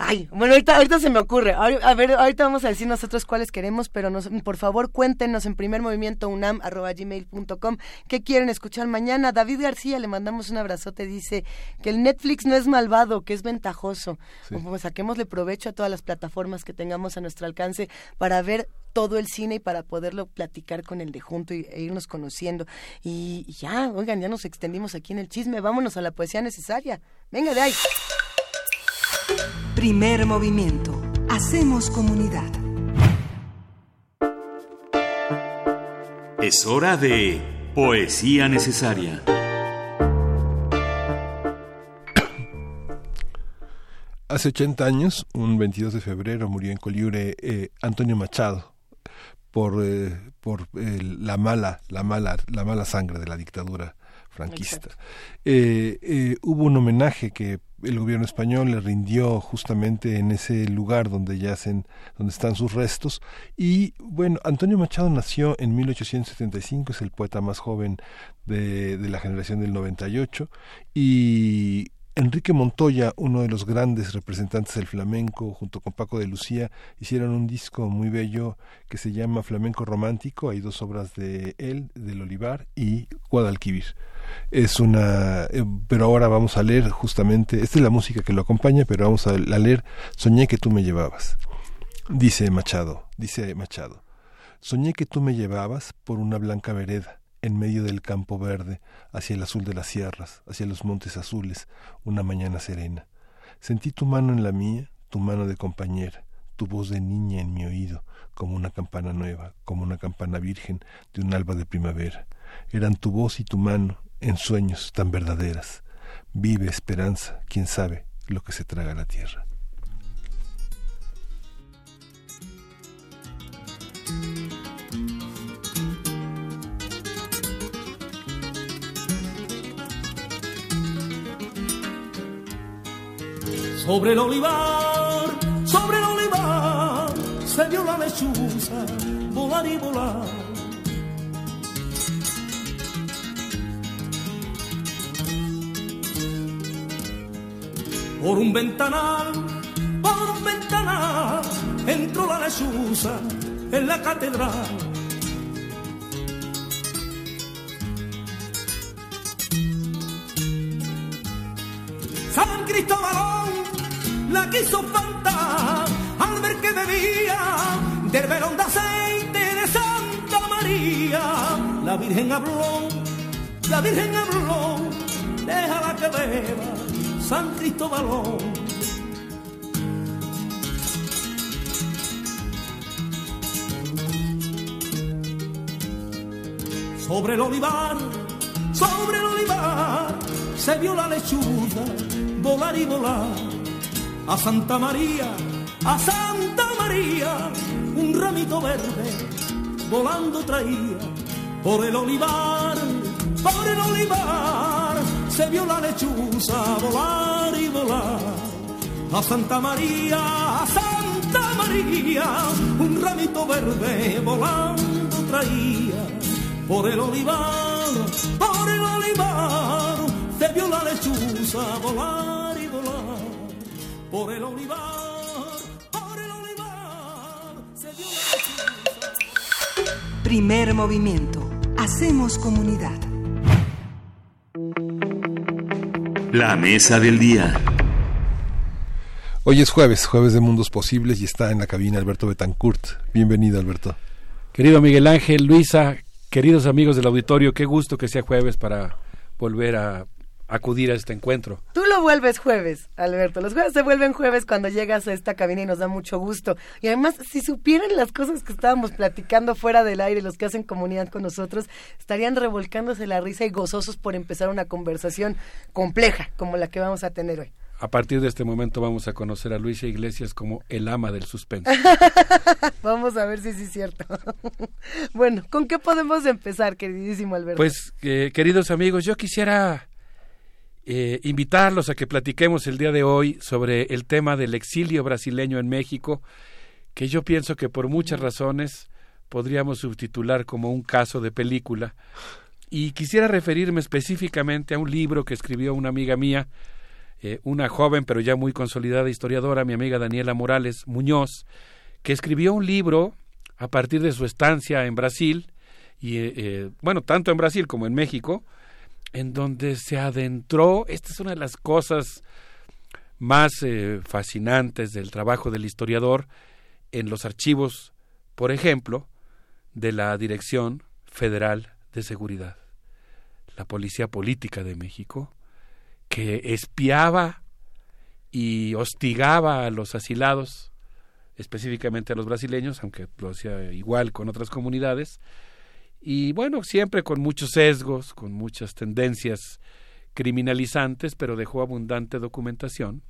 Ay, bueno, ahorita, ahorita se me ocurre. A ver, ahorita vamos a decir nosotros cuáles queremos, pero nos, por favor cuéntenos en primer movimiento unam gmail.com qué quieren escuchar mañana. David García, le mandamos un abrazote, dice que el Netflix no es malvado, que es ventajoso. Pues saquémosle provecho a todas las plataformas que tengamos a nuestro alcance para ver todo el cine y para poderlo platicar con el de junto y, e irnos conociendo. Y, y ya, oigan, ya nos extendimos aquí en el chisme, vámonos a la poesía necesaria. Venga de ahí. Primer movimiento. Hacemos comunidad. Es hora de poesía necesaria. Hace 80 años, un 22 de febrero, murió en Coliure eh, Antonio Machado por, eh, por la mala, la mala, la mala sangre de la dictadura franquista. Eh, hubo un homenaje que el gobierno español le rindió justamente en ese lugar donde yacen, donde están sus restos. Y bueno, Antonio Machado nació en 1875, es el poeta más joven de, de la generación del 98, y Enrique Montoya, uno de los grandes representantes del flamenco, junto con Paco de Lucía, hicieron un disco muy bello que se llama Flamenco Romántico. Hay dos obras de él, del Olivar y Guadalquivir. Es una, eh, pero ahora vamos a leer justamente, esta es la música que lo acompaña, pero vamos a leer Soñé que tú me llevabas. Dice Machado, dice Machado. Soñé que tú me llevabas por una blanca vereda en medio del campo verde, hacia el azul de las sierras, hacia los montes azules, una mañana serena. Sentí tu mano en la mía, tu mano de compañera, tu voz de niña en mi oído, como una campana nueva, como una campana virgen de un alba de primavera. Eran tu voz y tu mano, en sueños tan verdaderas. Vive esperanza, quién sabe lo que se traga la tierra. Sobre el olivar, sobre el olivar, se vio la lechuza volar y volar. Por un ventanal, por un ventanal, entró la lechuza en la catedral. San Cristóbal la quiso espantar al ver que bebía del velón de aceite de Santa María. La Virgen habló, la Virgen habló, déjala que beba San Cristóbal. Sobre el olivar, sobre el olivar, se vio la lechuza volar y volar a Santa María, a Santa María, un ramito verde volando traía por el olivar, por el olivar, se vio la lechuza volar y volar. A Santa María, a Santa María, un ramito verde volando traía por el olivar, por el olivar, se vio la lechuza volar por el olivar, por el olivar, se dio la Primer movimiento. Hacemos comunidad. La mesa del día. Hoy es jueves, jueves de Mundos Posibles y está en la cabina Alberto Betancourt. Bienvenido, Alberto. Querido Miguel Ángel, Luisa, queridos amigos del auditorio, qué gusto que sea jueves para volver a acudir a este encuentro. Tú lo vuelves jueves, Alberto. Los jueves se vuelven jueves cuando llegas a esta cabina y nos da mucho gusto. Y además, si supieran las cosas que estábamos platicando fuera del aire, los que hacen comunidad con nosotros, estarían revolcándose la risa y gozosos por empezar una conversación compleja como la que vamos a tener hoy. A partir de este momento vamos a conocer a Luisa Iglesias como el ama del suspenso. vamos a ver si sí es cierto. bueno, ¿con qué podemos empezar, queridísimo Alberto? Pues, eh, queridos amigos, yo quisiera eh, invitarlos a que platiquemos el día de hoy sobre el tema del exilio brasileño en México, que yo pienso que por muchas razones podríamos subtitular como un caso de película. Y quisiera referirme específicamente a un libro que escribió una amiga mía, eh, una joven pero ya muy consolidada historiadora, mi amiga Daniela Morales Muñoz, que escribió un libro a partir de su estancia en Brasil, y eh, bueno, tanto en Brasil como en México, en donde se adentró, esta es una de las cosas más eh, fascinantes del trabajo del historiador, en los archivos, por ejemplo, de la Dirección Federal de Seguridad, la Policía Política de México, que espiaba y hostigaba a los asilados, específicamente a los brasileños, aunque lo hacía igual con otras comunidades, y bueno, siempre con muchos sesgos, con muchas tendencias criminalizantes, pero dejó abundante documentación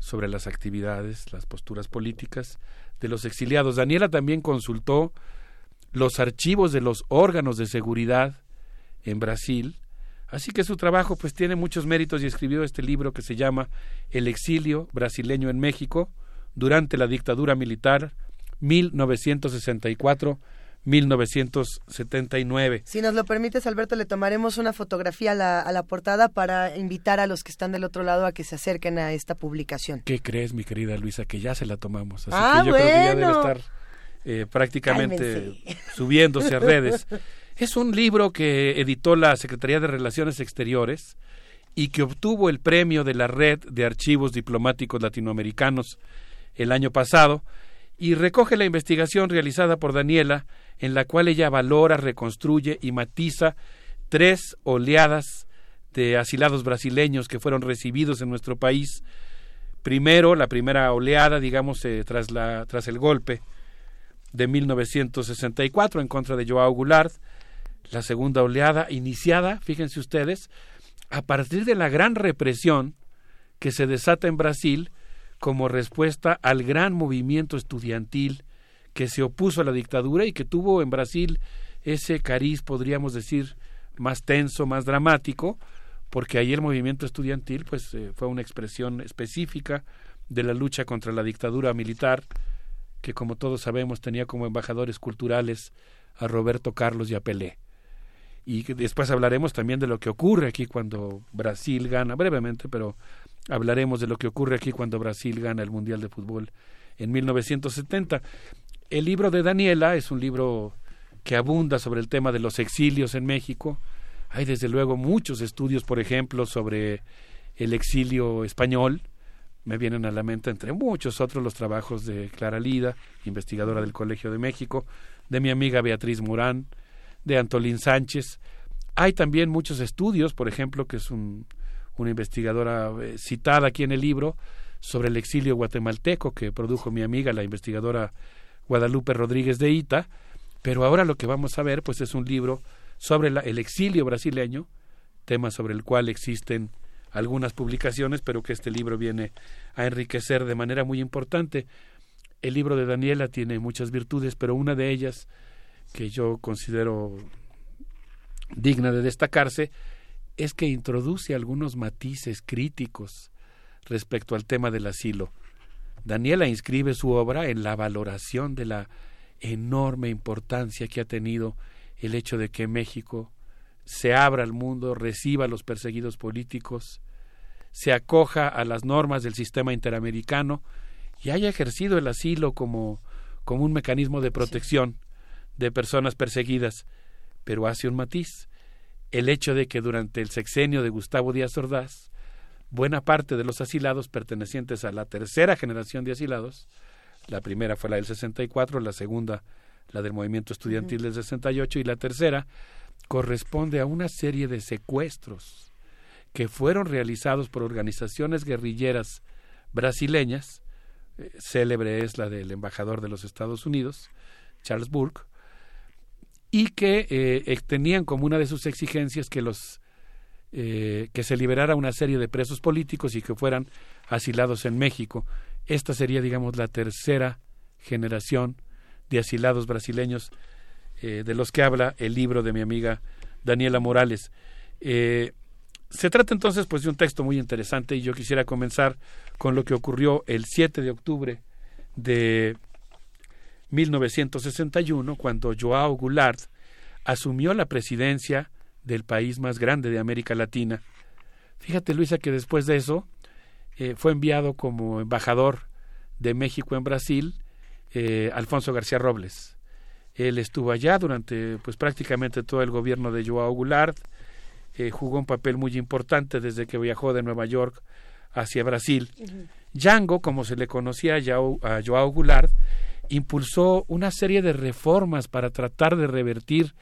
sobre las actividades, las posturas políticas de los exiliados. Daniela también consultó los archivos de los órganos de seguridad en Brasil, así que su trabajo pues tiene muchos méritos y escribió este libro que se llama El exilio brasileño en México durante la dictadura militar 1964 1979. Si nos lo permites, Alberto, le tomaremos una fotografía a la, a la, portada para invitar a los que están del otro lado a que se acerquen a esta publicación. ¿Qué crees, mi querida Luisa? Que ya se la tomamos. Así ah, que yo creo que ya debe estar eh, prácticamente subiéndose a redes. Es un libro que editó la Secretaría de Relaciones Exteriores y que obtuvo el premio de la Red de Archivos Diplomáticos Latinoamericanos el año pasado y recoge la investigación realizada por Daniela en la cual ella valora, reconstruye y matiza tres oleadas de asilados brasileños que fueron recibidos en nuestro país. Primero, la primera oleada, digamos, eh, tras, el golpe de 1964 en contra de Joao Goulart. La segunda oleada iniciada, fíjense ustedes, a partir de la gran represión que se desata en Brasil como respuesta al gran movimiento estudiantil que se opuso a la dictadura y que tuvo en Brasil ese cariz, podríamos decir, más tenso, más dramático, porque ahí el movimiento estudiantil pues eh, fue una expresión específica de la lucha contra la dictadura militar, que como todos sabemos tenía como embajadores culturales a Roberto Carlos y a Pelé. Y después hablaremos también de lo que ocurre aquí cuando Brasil gana, brevemente, pero hablaremos de lo que ocurre aquí cuando Brasil gana el Mundial de Fútbol en 1970. El libro de Daniela es un libro que abunda sobre el tema de los exilios en México. Hay desde luego muchos estudios, por ejemplo, sobre el exilio español. Me vienen a la mente, entre muchos otros, los trabajos de Clara Lida, investigadora del Colegio de México, de mi amiga Beatriz Morán, de Antolín Sánchez. Hay también muchos estudios, por ejemplo, que es una investigadora eh, citada aquí en el libro, sobre el exilio guatemalteco que produjo mi amiga, la investigadora Guadalupe Rodríguez de Ita, pero ahora lo que vamos a ver pues es un libro sobre el exilio brasileño, tema sobre el cual existen algunas publicaciones, pero que este libro viene a enriquecer de manera muy importante. El libro de Daniela tiene muchas virtudes, pero una de ellas que yo considero digna de destacarse es que introduce algunos matices críticos respecto al tema del asilo. Daniela inscribe su obra en la valoración de la enorme importancia que ha tenido el hecho de que México se abra al mundo, reciba a los perseguidos políticos, se acoja a las normas del sistema interamericano y haya ejercido el asilo como, como un mecanismo de protección de personas perseguidas. Pero hace un matiz, el hecho de que durante el sexenio de Gustavo Díaz Ordaz buena parte de los asilados pertenecientes a la tercera generación de asilados, la primera fue la del 64, la segunda la del movimiento estudiantil del 68 y la tercera corresponde a una serie de secuestros que fueron realizados por organizaciones guerrilleras brasileñas, eh, célebre es la del embajador de los Estados Unidos, Charles Burke, y que eh, tenían como una de sus exigencias que los eh, que se liberara una serie de presos políticos y que fueran asilados en México. Esta sería, digamos, la tercera generación de asilados brasileños eh, de los que habla el libro de mi amiga Daniela Morales. Eh, se trata entonces pues de un texto muy interesante y yo quisiera comenzar con lo que ocurrió el 7 de octubre de 1961 cuando Joao Goulart asumió la presidencia del país más grande de América Latina. Fíjate, Luisa, que después de eso eh, fue enviado como embajador de México en Brasil eh, Alfonso García Robles. Él estuvo allá durante pues prácticamente todo el gobierno de Joao Goulart, eh, jugó un papel muy importante desde que viajó de Nueva York hacia Brasil. Django, como se le conocía a Joao, a Joao Goulart, impulsó una serie de reformas para tratar de revertir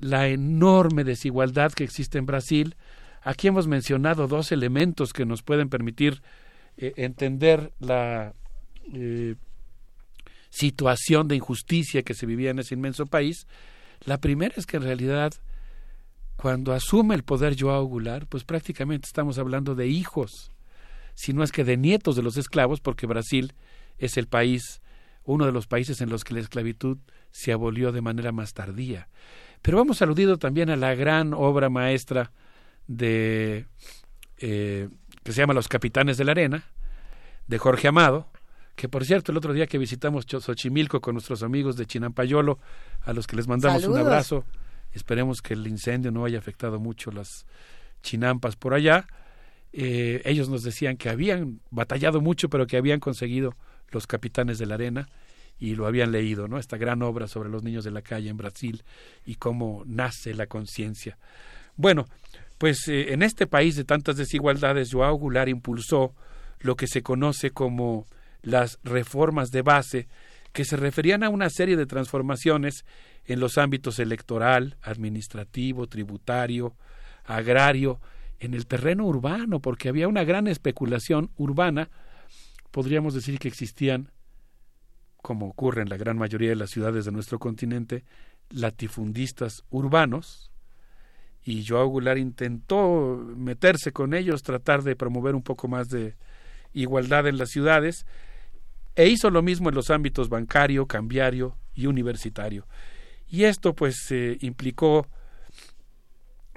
la enorme desigualdad que existe en Brasil. Aquí hemos mencionado dos elementos que nos pueden permitir eh, entender la eh, situación de injusticia que se vivía en ese inmenso país. La primera es que en realidad cuando asume el poder Joao Goulart, pues prácticamente estamos hablando de hijos, si no es que de nietos de los esclavos, porque Brasil es el país, uno de los países en los que la esclavitud se abolió de manera más tardía. Pero hemos aludido también a la gran obra maestra de eh, que se llama Los Capitanes de la Arena, de Jorge Amado, que por cierto el otro día que visitamos Xochimilco con nuestros amigos de Chinampayolo, a los que les mandamos un abrazo, esperemos que el incendio no haya afectado mucho las chinampas por allá, eh, ellos nos decían que habían batallado mucho, pero que habían conseguido los capitanes de la arena y lo habían leído, ¿no? Esta gran obra sobre los niños de la calle en Brasil y cómo nace la conciencia. Bueno, pues eh, en este país de tantas desigualdades, Joao Goulart impulsó lo que se conoce como las reformas de base, que se referían a una serie de transformaciones en los ámbitos electoral, administrativo, tributario, agrario, en el terreno urbano, porque había una gran especulación urbana, podríamos decir que existían como ocurre en la gran mayoría de las ciudades de nuestro continente, latifundistas urbanos, y Joao Goulart intentó meterse con ellos, tratar de promover un poco más de igualdad en las ciudades, e hizo lo mismo en los ámbitos bancario, cambiario y universitario. Y esto pues eh, implicó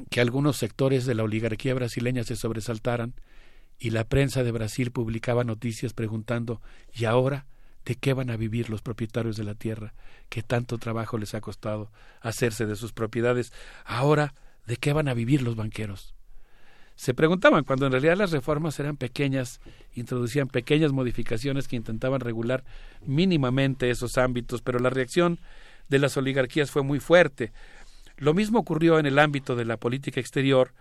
que algunos sectores de la oligarquía brasileña se sobresaltaran y la prensa de Brasil publicaba noticias preguntando ¿y ahora ¿De qué van a vivir los propietarios de la tierra que tanto trabajo les ha costado hacerse de sus propiedades? Ahora, ¿de qué van a vivir los banqueros? Se preguntaban cuando en realidad las reformas eran pequeñas, introducían pequeñas modificaciones que intentaban regular mínimamente esos ámbitos, pero la reacción de las oligarquías fue muy fuerte. Lo mismo ocurrió en el ámbito de la política exterior,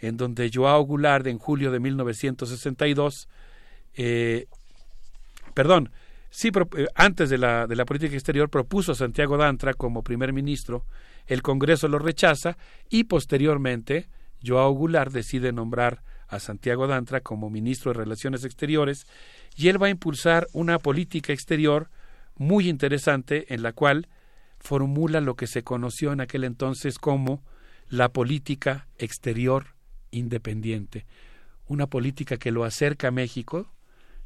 en donde Joao Goulart en julio de 1962, eh, perdón, Sí, eh, antes de la, de la política exterior propuso a Santiago Dantra como primer ministro, el Congreso lo rechaza y posteriormente Joao Goulart decide nombrar a Santiago Dantra como ministro de Relaciones Exteriores y él va a impulsar una política exterior muy interesante en la cual formula lo que se conoció en aquel entonces como la política exterior independiente, una política que lo acerca a México,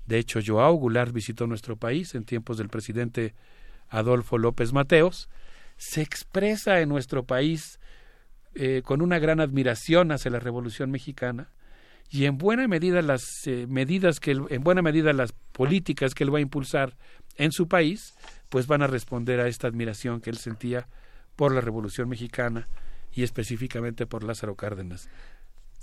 de hecho, Joao Goulart visitó nuestro país en tiempos del presidente Adolfo López Mateos. Se expresa en nuestro país eh, con una gran admiración hacia la Revolución Mexicana y en buena medida las eh, medidas que en buena medida las políticas que él va a impulsar en su país, pues van a responder a esta admiración que él sentía por la Revolución Mexicana y específicamente por Lázaro Cárdenas.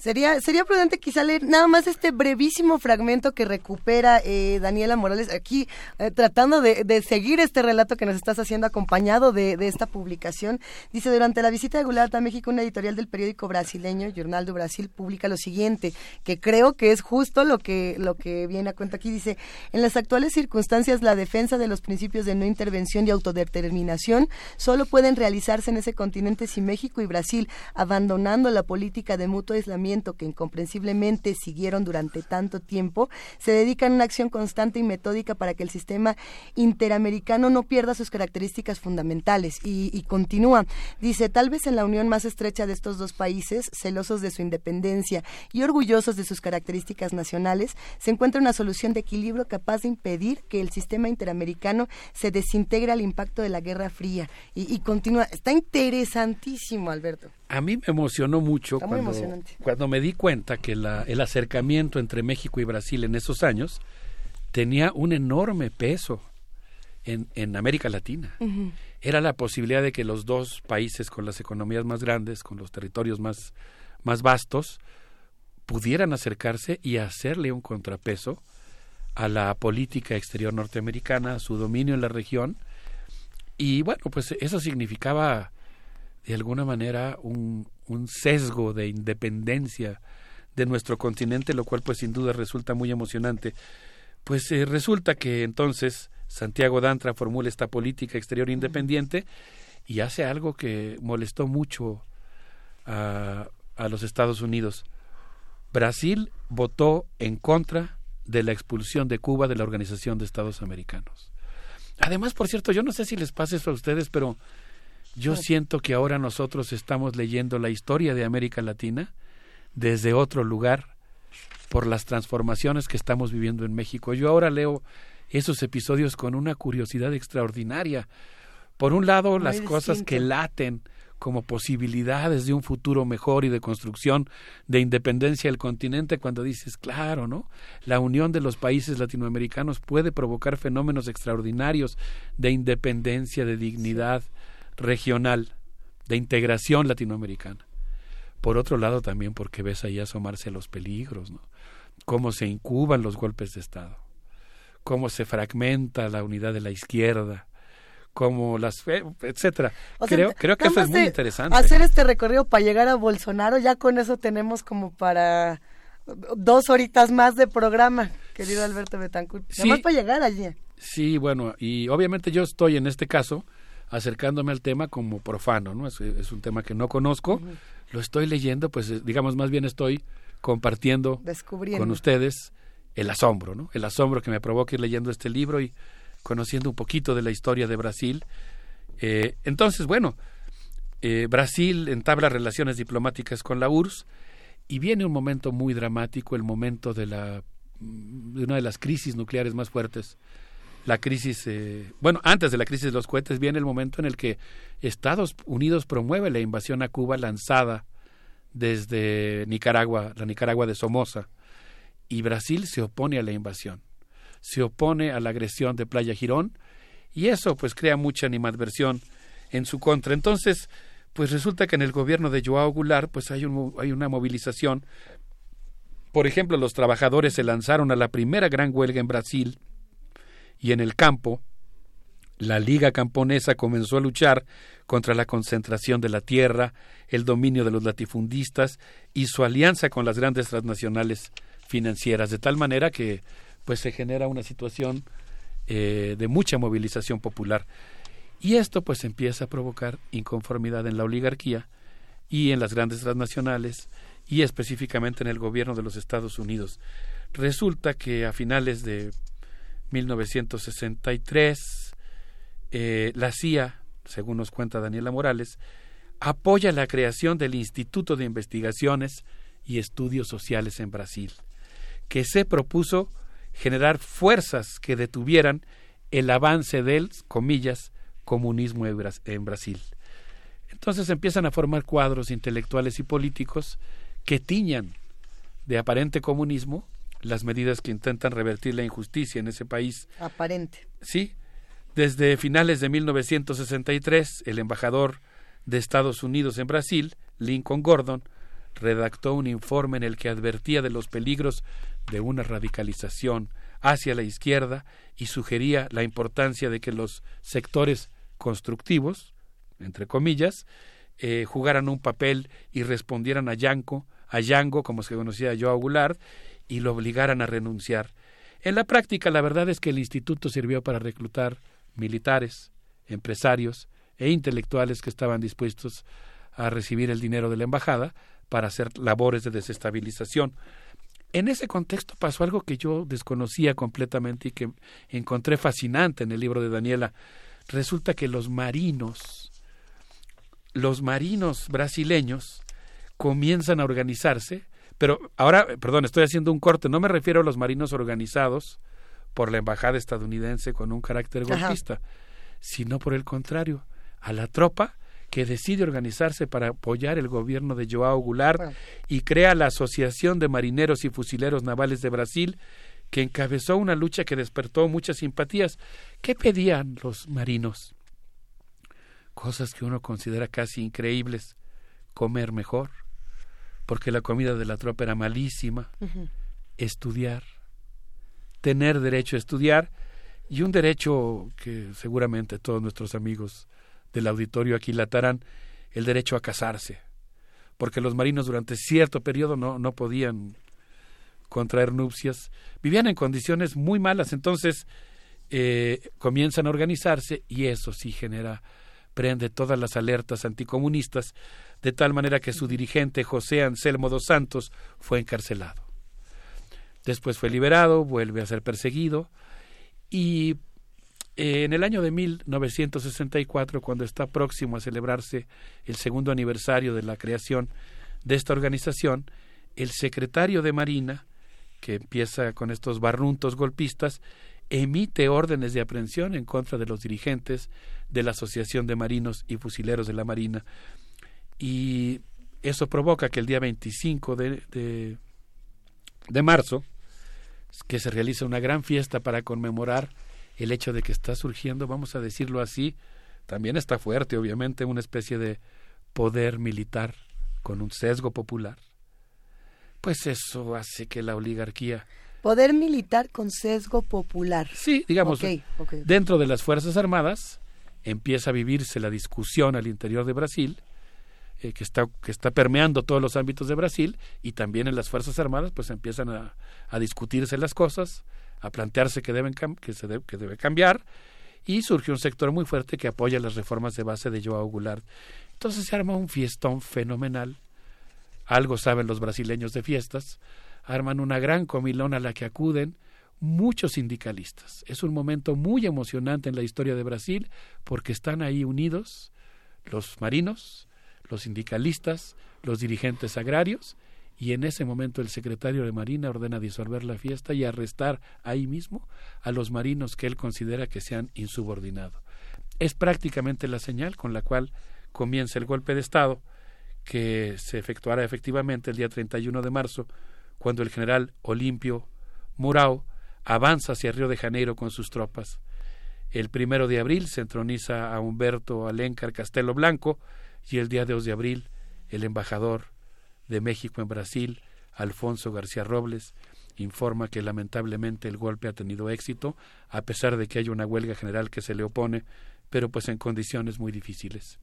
Sería, sería prudente quizá leer nada más este brevísimo fragmento que recupera eh, Daniela Morales aquí, eh, tratando de, seguir este relato que nos estás haciendo acompañado de, esta publicación. Dice, durante la visita de Goulart a México, una editorial del periódico brasileño, Jornal do Brasil, publica lo siguiente, que creo que es justo lo que, lo que viene a cuenta aquí. Dice, en las actuales circunstancias, la defensa de los principios de no intervención y autodeterminación solo pueden realizarse en ese continente si México y Brasil, abandonando la política de mutuo aislamiento, que incomprensiblemente siguieron durante tanto tiempo, se dedican a una acción constante y metódica para que el sistema interamericano no pierda sus características fundamentales. Y, y continúa, dice, tal vez en la unión más estrecha de estos dos países, celosos de su independencia y orgullosos de sus características nacionales, se encuentra una solución de equilibrio capaz de impedir que el sistema interamericano se desintegre al impacto de la Guerra Fría. Y, continúa, está interesantísimo, Alberto. A mí me emocionó mucho cuando, cuando, me di cuenta que la, el acercamiento entre México y Brasil en esos años tenía un enorme peso en, en América Latina. Era la posibilidad de que los dos países con las economías más grandes, con los territorios más, más vastos, pudieran acercarse y hacerle un contrapeso a la política exterior norteamericana, a su dominio en la región. Y bueno, pues eso significaba de alguna manera un, un sesgo de independencia de nuestro continente, lo cual pues sin duda resulta muy emocionante. Pues eh, resulta que entonces Santiago Dantra formula esta política exterior independiente y hace algo que molestó mucho a, a los Estados Unidos. Brasil votó en contra de la expulsión de Cuba de la Organización de Estados Americanos. Además, por cierto, yo no sé si les pasa eso a ustedes, pero yo siento que ahora nosotros estamos leyendo la historia de América Latina desde otro lugar por las transformaciones que estamos viviendo en México. Yo ahora leo esos episodios con una curiosidad extraordinaria. Por un lado, las cosas que laten como posibilidades de un futuro mejor y de construcción de independencia del continente cuando dices, claro, ¿no? La unión de los países latinoamericanos puede provocar fenómenos extraordinarios de independencia, de dignidad regional, de integración latinoamericana. Por otro lado, también porque ves ahí asomarse los peligros, ¿no? Cómo se incuban los golpes de Estado, cómo se fragmenta la unidad de la izquierda, como las etcétera. creo, creo que eso es muy interesante. Hacer este recorrido para llegar a Bolsonaro, ya con eso tenemos como para dos horitas más de programa, querido Alberto Betancourt. Sí, más para llegar allí. Sí, bueno, y obviamente yo estoy en este caso acercándome al tema como profano, ¿no? Es, es un tema que no conozco, lo estoy leyendo, pues eh, digamos más bien estoy compartiendo con ustedes el asombro, ¿no? El asombro que me provoca ir leyendo este libro y conociendo un poquito de la historia de Brasil. Eh, entonces, bueno, eh, Brasil entabla relaciones diplomáticas con la URSS y viene un momento muy dramático, el momento de, la, de una de las crisis nucleares más fuertes. La crisis, eh, bueno, antes de la crisis de los cohetes viene el momento en el que Estados Unidos promueve la invasión a Cuba lanzada desde Nicaragua, la Nicaragua de Somoza, y Brasil se opone a la invasión se opone a la agresión de Playa Girón y eso pues crea mucha animadversión en su contra. Entonces, pues resulta que en el gobierno de Joao Goulart pues hay, un, hay una movilización. Por ejemplo, los trabajadores se lanzaron a la primera gran huelga en Brasil y en el campo la Liga Camponesa comenzó a luchar contra la concentración de la tierra, el dominio de los latifundistas y su alianza con las grandes transnacionales financieras, de tal manera que pues se genera una situación eh, de mucha movilización popular. Y esto pues empieza a provocar inconformidad en la oligarquía y en las grandes transnacionales y específicamente en el gobierno de los Estados Unidos. Resulta que a finales de 1963 eh, la CIA, según nos cuenta Daniela Morales, apoya la creación del Instituto de Investigaciones y Estudios Sociales en Brasil, que se propuso generar fuerzas que detuvieran el avance del, comillas, comunismo en Brasil. Entonces empiezan a formar cuadros intelectuales y políticos que tiñan de aparente comunismo las medidas que intentan revertir la injusticia en ese país. Aparente. Sí. Desde finales de 1963, el embajador de Estados Unidos en Brasil, Lincoln Gordon, redactó un informe en el que advertía de los peligros de una radicalización hacia la izquierda y sugería la importancia de que los sectores constructivos, entre comillas, eh, jugaran un papel y respondieran a Yanko, a Yango, como se conocía Joao Goulart, y lo obligaran a renunciar. En la práctica, la verdad es que el instituto sirvió para reclutar militares, empresarios e intelectuales que estaban dispuestos a recibir el dinero de la embajada para hacer labores de desestabilización. En ese contexto pasó algo que yo desconocía completamente y que encontré fascinante en el libro de Daniela. Resulta que los marinos, los marinos brasileños comienzan a organizarse, pero ahora, perdón, estoy haciendo un corte, no me refiero a los marinos organizados por la embajada estadounidense con un carácter golpista, sino por el contrario, a la tropa que decide organizarse para apoyar el gobierno de Joao Goulart y crea la Asociación de Marineros y Fusileros Navales de Brasil, que encabezó una lucha que despertó muchas simpatías. ¿Qué pedían los marinos? Cosas que uno considera casi increíbles. Comer mejor, porque la comida de la tropa era malísima. Estudiar. Tener derecho a estudiar. Y un derecho que seguramente todos nuestros amigos del auditorio aquilatarán el derecho a casarse, porque los marinos durante cierto periodo no, no podían contraer nupcias, vivían en condiciones muy malas, entonces eh, comienzan a organizarse y eso sí genera, prende todas las alertas anticomunistas, de tal manera que su dirigente José Anselmo dos Santos fue encarcelado. Después fue liberado, vuelve a ser perseguido y eh, en el año de 1964, cuando está próximo a celebrarse el segundo aniversario de la creación de esta organización, el secretario de Marina, que empieza con estos barruntos golpistas, emite órdenes de aprehensión en contra de los dirigentes de la Asociación de Marinos y Fusileros de la Marina. Y eso provoca que el día 25 de, de, de marzo, que se realiza una gran fiesta para conmemorar el hecho de que está surgiendo, vamos a decirlo así, también está fuerte, obviamente, una especie de poder militar con un sesgo popular. Pues eso hace que la oligarquía... Poder militar con sesgo popular. Sí, digamos, dentro de las Fuerzas Armadas empieza a vivirse la discusión al interior de Brasil, eh, que, está, que está permeando todos los ámbitos de Brasil, y también en las Fuerzas Armadas pues empiezan a, a discutirse las cosas, a plantearse que, deben que, se que debe cambiar y surgió un sector muy fuerte que apoya las reformas de base de Joao Goulart. Entonces se arma un fiestón fenomenal. Algo saben los brasileños de fiestas. Arman una gran comilón a la que acuden muchos sindicalistas. Es un momento muy emocionante en la historia de Brasil porque están ahí unidos los marinos, los sindicalistas, los dirigentes agrarios y en ese momento el secretario de Marina ordena disolver la fiesta y arrestar ahí mismo a los marinos que él considera que se han insubordinado. Es prácticamente la señal con la cual comienza el golpe de Estado que se efectuará efectivamente el día 31 de marzo, cuando el general Olimpio Murao avanza hacia Río de Janeiro con sus tropas. El primero de abril se entroniza a Humberto Alencar Castelo Blanco y el día 2 de abril el embajador de México en Brasil, Alfonso García Robles, informa que lamentablemente el golpe ha tenido éxito, a pesar de que hay una huelga general que se le opone, pero pues en condiciones muy difíciles.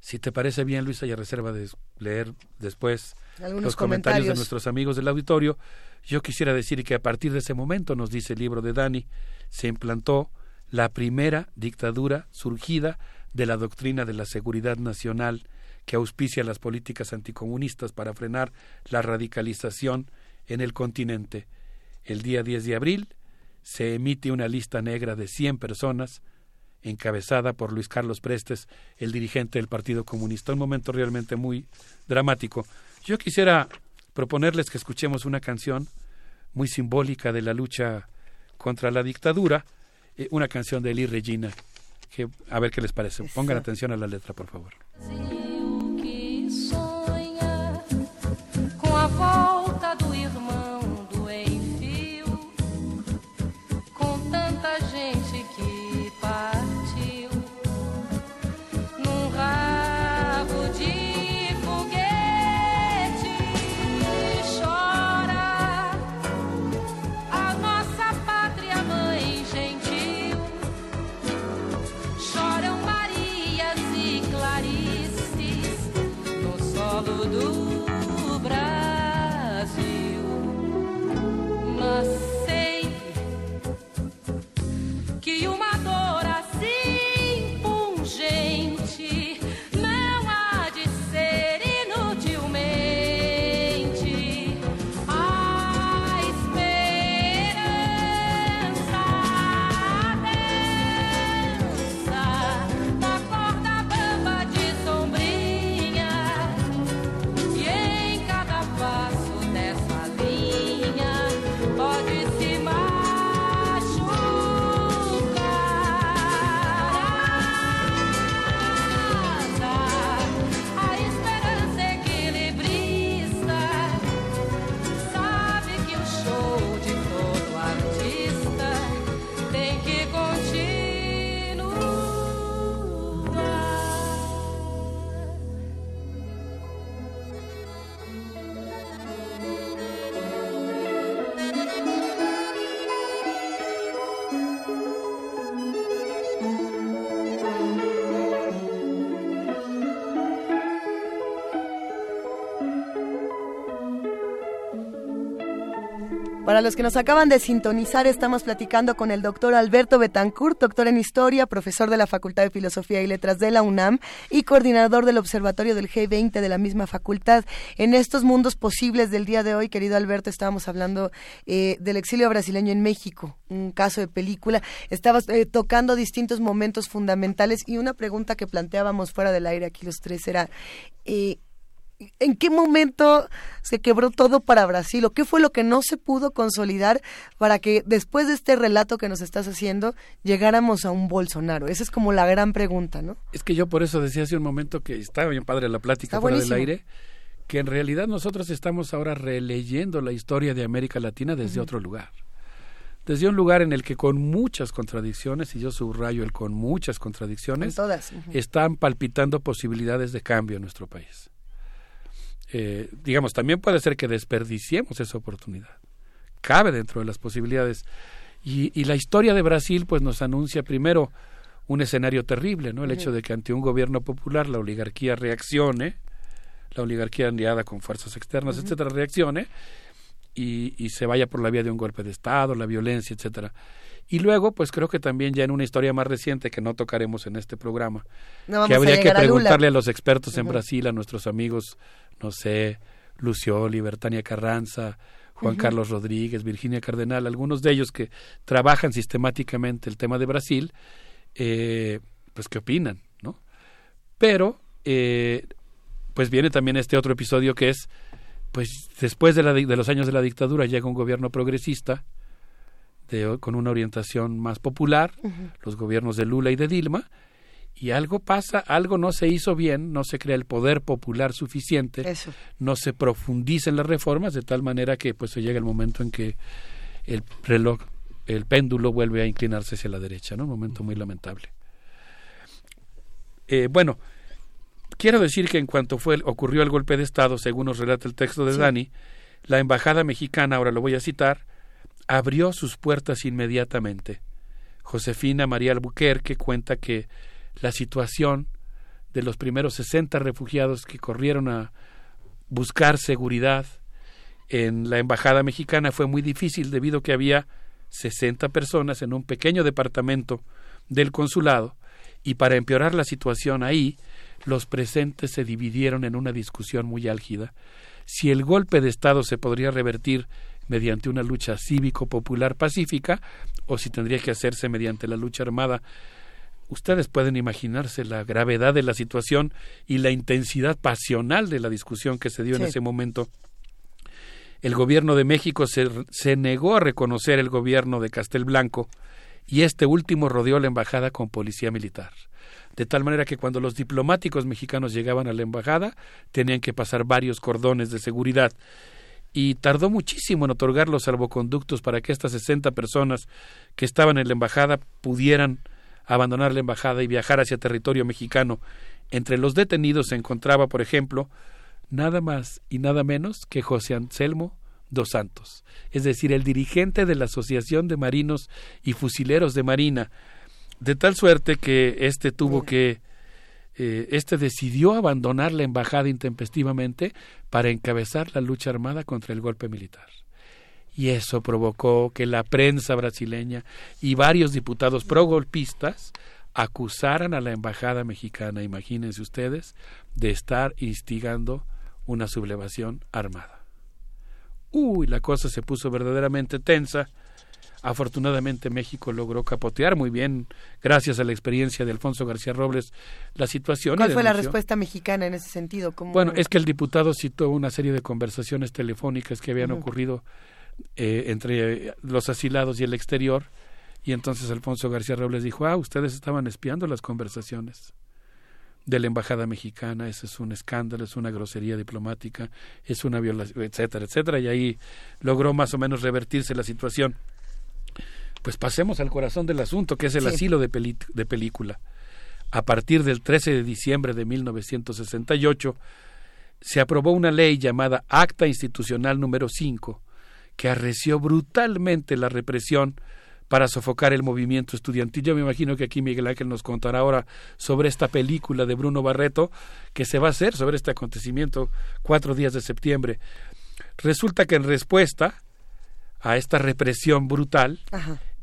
Si te parece bien, Luisa, y a reserva de leer después los comentarios. de nuestros amigos del auditorio, yo quisiera decir que a partir de ese momento, nos dice el libro de Dani, se implantó la primera dictadura surgida de la doctrina de la seguridad nacional que auspicia las políticas anticomunistas para frenar la radicalización en el continente. El día 10 de abril se emite una lista negra de 100 personas encabezada por Luis Carlos Prestes, el dirigente del Partido Comunista. Un momento realmente muy dramático. Yo quisiera proponerles que escuchemos una canción muy simbólica de la lucha contra la dictadura, eh, una canción de Eli Regina, que a ver qué les parece. Pongan atención a la letra, por favor. Para los que nos acaban de sintonizar, estamos platicando con el doctor Alberto Betancourt, doctor en Historia, profesor de la Facultad de Filosofía y Letras de la UNAM y coordinador del Observatorio del G20 de la misma facultad. En estos mundos posibles del día de hoy, querido Alberto, estábamos hablando eh, del exilio brasileño en México, un caso de película. Estabas eh, tocando distintos momentos fundamentales y una pregunta que planteábamos fuera del aire aquí los tres era... Eh, ¿En qué momento se quebró todo para Brasil? ¿O qué fue lo que no se pudo consolidar para que después de este relato que nos estás haciendo llegáramos a un Bolsonaro? Esa es como la gran pregunta, ¿no? Es que yo por eso decía hace un momento que estaba bien padre la plática fuera del aire, que en realidad nosotros estamos ahora releyendo la historia de América Latina desde otro lugar. Desde un lugar en el que con muchas contradicciones, y yo subrayo el con muchas contradicciones, están palpitando posibilidades de cambio en nuestro país eh, digamos, también puede ser que desperdiciemos esa oportunidad. Cabe dentro de las posibilidades. Y, y, la historia de Brasil, pues, nos anuncia primero un escenario terrible, ¿no? El hecho de que ante un gobierno popular la oligarquía reaccione, la oligarquía aliada con fuerzas externas, etcétera, reaccione y, y se vaya por la vía de un golpe de Estado, la violencia, etcétera. Y luego, pues creo que también ya en una historia más reciente que no tocaremos en este programa, que habría que preguntarle a, los expertos en Brasil, a nuestros amigos, no sé, Lucio Libertania Carranza, Juan Carlos Rodríguez, Virginia Cardenal, algunos de ellos que trabajan sistemáticamente el tema de Brasil, eh, pues qué opinan, ¿no? Pero, eh, pues viene también este otro episodio que es, pues después de, la, de los años de la dictadura llega un gobierno progresista, con una orientación más popular, los gobiernos de Lula y de Dilma, y algo pasa, algo no se hizo bien, no se crea el poder popular suficiente, no se profundizan las reformas de tal manera que pues se llega el momento en que el reloj, el péndulo vuelve a inclinarse hacia la derecha, ¿no? Un momento muy lamentable. Eh, bueno, quiero decir que en cuanto fue ocurrió el golpe de Estado, según nos relata el texto de Dani, la embajada mexicana, ahora lo voy a citar, abrió sus puertas inmediatamente. Josefina María Albuquerque cuenta que la situación de los primeros 60 refugiados que corrieron a buscar seguridad en la embajada mexicana fue muy difícil debido a que había 60 personas en un pequeño departamento del consulado y para empeorar la situación ahí los presentes se dividieron en una discusión muy álgida si el golpe de Estado se podría revertir mediante una lucha cívico-popular pacífica o si tendría que hacerse mediante la lucha armada. Ustedes pueden imaginarse la gravedad de la situación y la intensidad pasional de la discusión que se dio en ese momento. El gobierno de México se, se negó a reconocer el gobierno de Castelblanco y este último rodeó la embajada con policía militar de tal manera que cuando los diplomáticos mexicanos llegaban a la embajada tenían que pasar varios cordones de seguridad y tardó muchísimo en otorgar los salvoconductos para que estas 60 personas que estaban en la embajada pudieran abandonar la embajada y viajar hacia territorio mexicano. Entre los detenidos se encontraba, por ejemplo, nada más y nada menos que José Anselmo dos Santos, es decir, el dirigente de la Asociación de Marinos y Fusileros de Marina, de tal suerte que éste tuvo que eh, este decidió abandonar la embajada intempestivamente para encabezar la lucha armada contra el golpe militar. Y eso provocó que la prensa brasileña y varios diputados pro-golpistas acusaran a la embajada mexicana, imagínense ustedes, de estar instigando una sublevación armada. Uy, la cosa se puso verdaderamente tensa Afortunadamente México logró capotear muy bien, gracias a la experiencia de Alfonso García Robles, la situación. ¿Cuál fue la respuesta mexicana en ese sentido? Bueno, es que el diputado citó una serie de conversaciones telefónicas que habían ocurrido eh, entre los asilados y el exterior, y entonces Alfonso García Robles dijo, ah, ustedes estaban espiando las conversaciones de la embajada mexicana, ese es un escándalo, es una grosería diplomática, es una violación, etcétera, etcétera, y ahí logró más o menos revertirse la situación. Pues pasemos al corazón del asunto, que es el asilo de, de película. A partir del 13 de diciembre de 1968, se aprobó una ley llamada Acta Institucional número 5, que arreció brutalmente la represión para sofocar el movimiento estudiantil. Yo me imagino que aquí Miguel Ángel nos contará ahora sobre esta película de Bruno Barreto que se va a hacer sobre este acontecimiento cuatro días de septiembre. Resulta que en respuesta a esta represión brutal,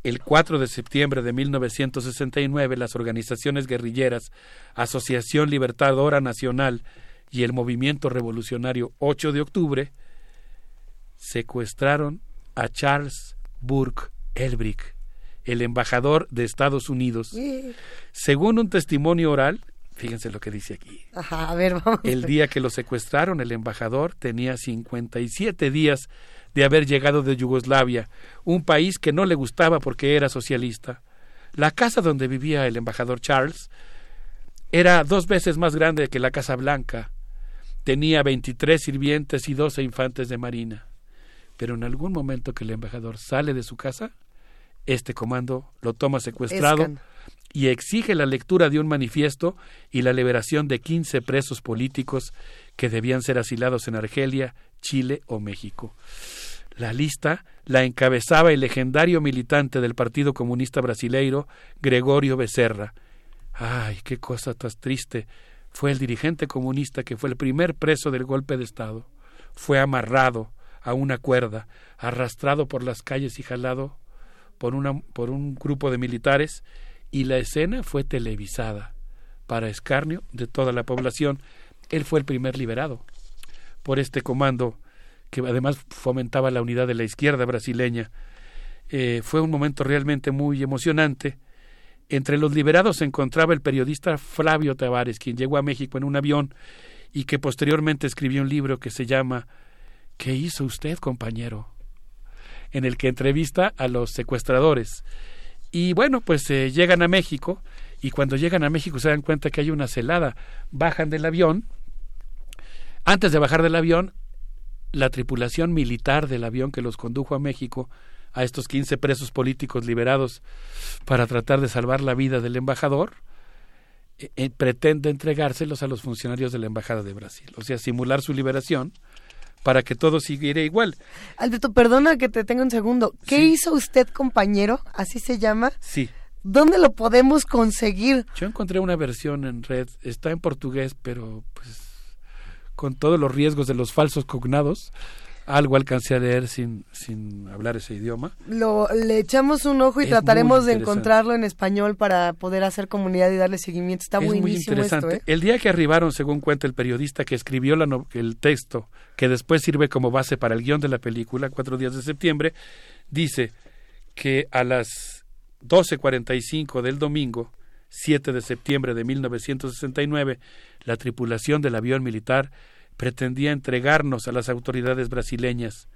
el 4 de septiembre de 1969 las organizaciones guerrilleras Asociación Libertadora Nacional y el Movimiento Revolucionario 8 de octubre secuestraron a Charles Burke Elbrick, el embajador de Estados Unidos. Según un testimonio oral, fíjense lo que dice aquí. Ajá, a ver, vamos. El día que lo secuestraron, el embajador tenía 57 días de haber llegado de Yugoslavia, un país que no le gustaba porque era socialista. La casa donde vivía el embajador Charles era dos veces más grande que la Casa Blanca. Tenía 23 sirvientes y 12 infantes de marina. Pero en algún momento que el embajador sale de su casa, este comando lo toma secuestrado. Y exige la lectura de un manifiesto y la liberación de 15 presos políticos que debían ser asilados en Argelia, Chile o México. La lista la encabezaba el legendario militante del Partido Comunista Brasileiro, Gregorio Becerra. Ay, qué cosa tan triste. Fue el dirigente comunista que fue el primer preso del golpe de Estado. Fue amarrado a una cuerda, arrastrado por las calles y jalado por, por un grupo de militares, y la escena fue televisada para escarnio de toda la población. Él fue el primer liberado por este comando que además fomentaba la unidad de la izquierda brasileña. Eh, fue un momento realmente muy emocionante. Entre los liberados se encontraba el periodista Flavio Tavares, quien llegó a México en un avión y que posteriormente escribió un libro que se llama ¿Qué hizo usted, compañero? en el que entrevista a los secuestradores. Y bueno, pues eh, llegan a México y cuando llegan a México se dan cuenta que hay una celada. Bajan del avión. Antes de bajar del avión, la tripulación militar del avión que los condujo a México, a estos 15 presos políticos liberados para tratar de salvar la vida del embajador, eh, eh, pretende entregárselos a los funcionarios de la Embajada de Brasil, o sea, simular su liberación para que todo siguiera igual. Alberto, perdona que te tenga un segundo. ¿Qué hizo usted, compañero? Así se llama. Sí. ¿Dónde lo podemos conseguir? Yo encontré una versión en red, está en portugués, pero pues con todos los riesgos de los falsos cognados, algo alcancé a leer sin, sin hablar ese idioma. Lo, le echamos un ojo y Es trataremos de encontrarlo en español para poder hacer comunidad y darle seguimiento. Está es muy interesante. esto, ¿eh? El día que arribaron, según cuenta el periodista que escribió la no- el texto, que después sirve como base para el guion de la película, cuatro días de septiembre, dice que a las 12.45 del domingo, 7 de septiembre de 1969, la tripulación del avión militar pretendía entregarnos a las autoridades brasileñas,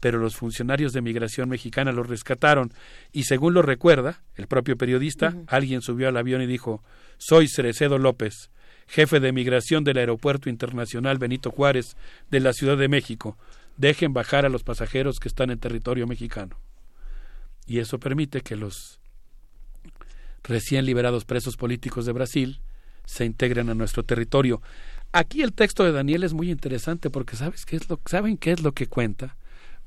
pero los funcionarios de migración mexicana los rescataron y según lo recuerda el propio periodista, alguien subió al avión y dijo, soy Cerecedo López, jefe de migración del Aeropuerto Internacional Benito Juárez de la Ciudad de México, dejen bajar a los pasajeros que están en territorio mexicano. Y eso permite que los recién liberados presos políticos de Brasil se integren a nuestro territorio. Aquí el texto de Daniel es muy interesante porque sabes qué es lo saben qué es lo que cuenta.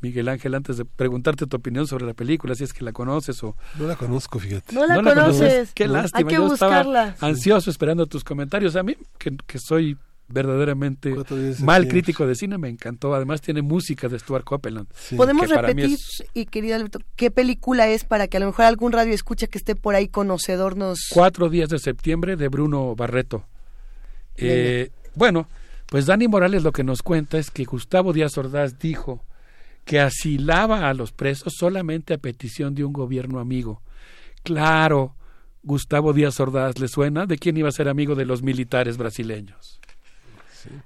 Miguel Ángel, antes de preguntarte tu opinión sobre la película, si es que la conoces o No la conozco, fíjate. No la conoces. Qué No. lástima. Hay que Yo buscarla. estaba ansioso esperando tus comentarios. A mí, que, que soy verdaderamente mal crítico de cine, me encantó. Además tiene música de Stuart Copeland. Podemos repetir, es y querido Alberto, qué película es para que a lo mejor algún radio escucha que esté por ahí conocedor nos... Cuatro días de septiembre de Bruno Barreto. Eh, bueno, pues Dani Morales lo que nos cuenta es que Gustavo Díaz Ordaz dijo que asilaba a los presos solamente a petición de un gobierno amigo. Claro, Gustavo Díaz Ordaz le suena de quién iba a ser amigo de los militares brasileños.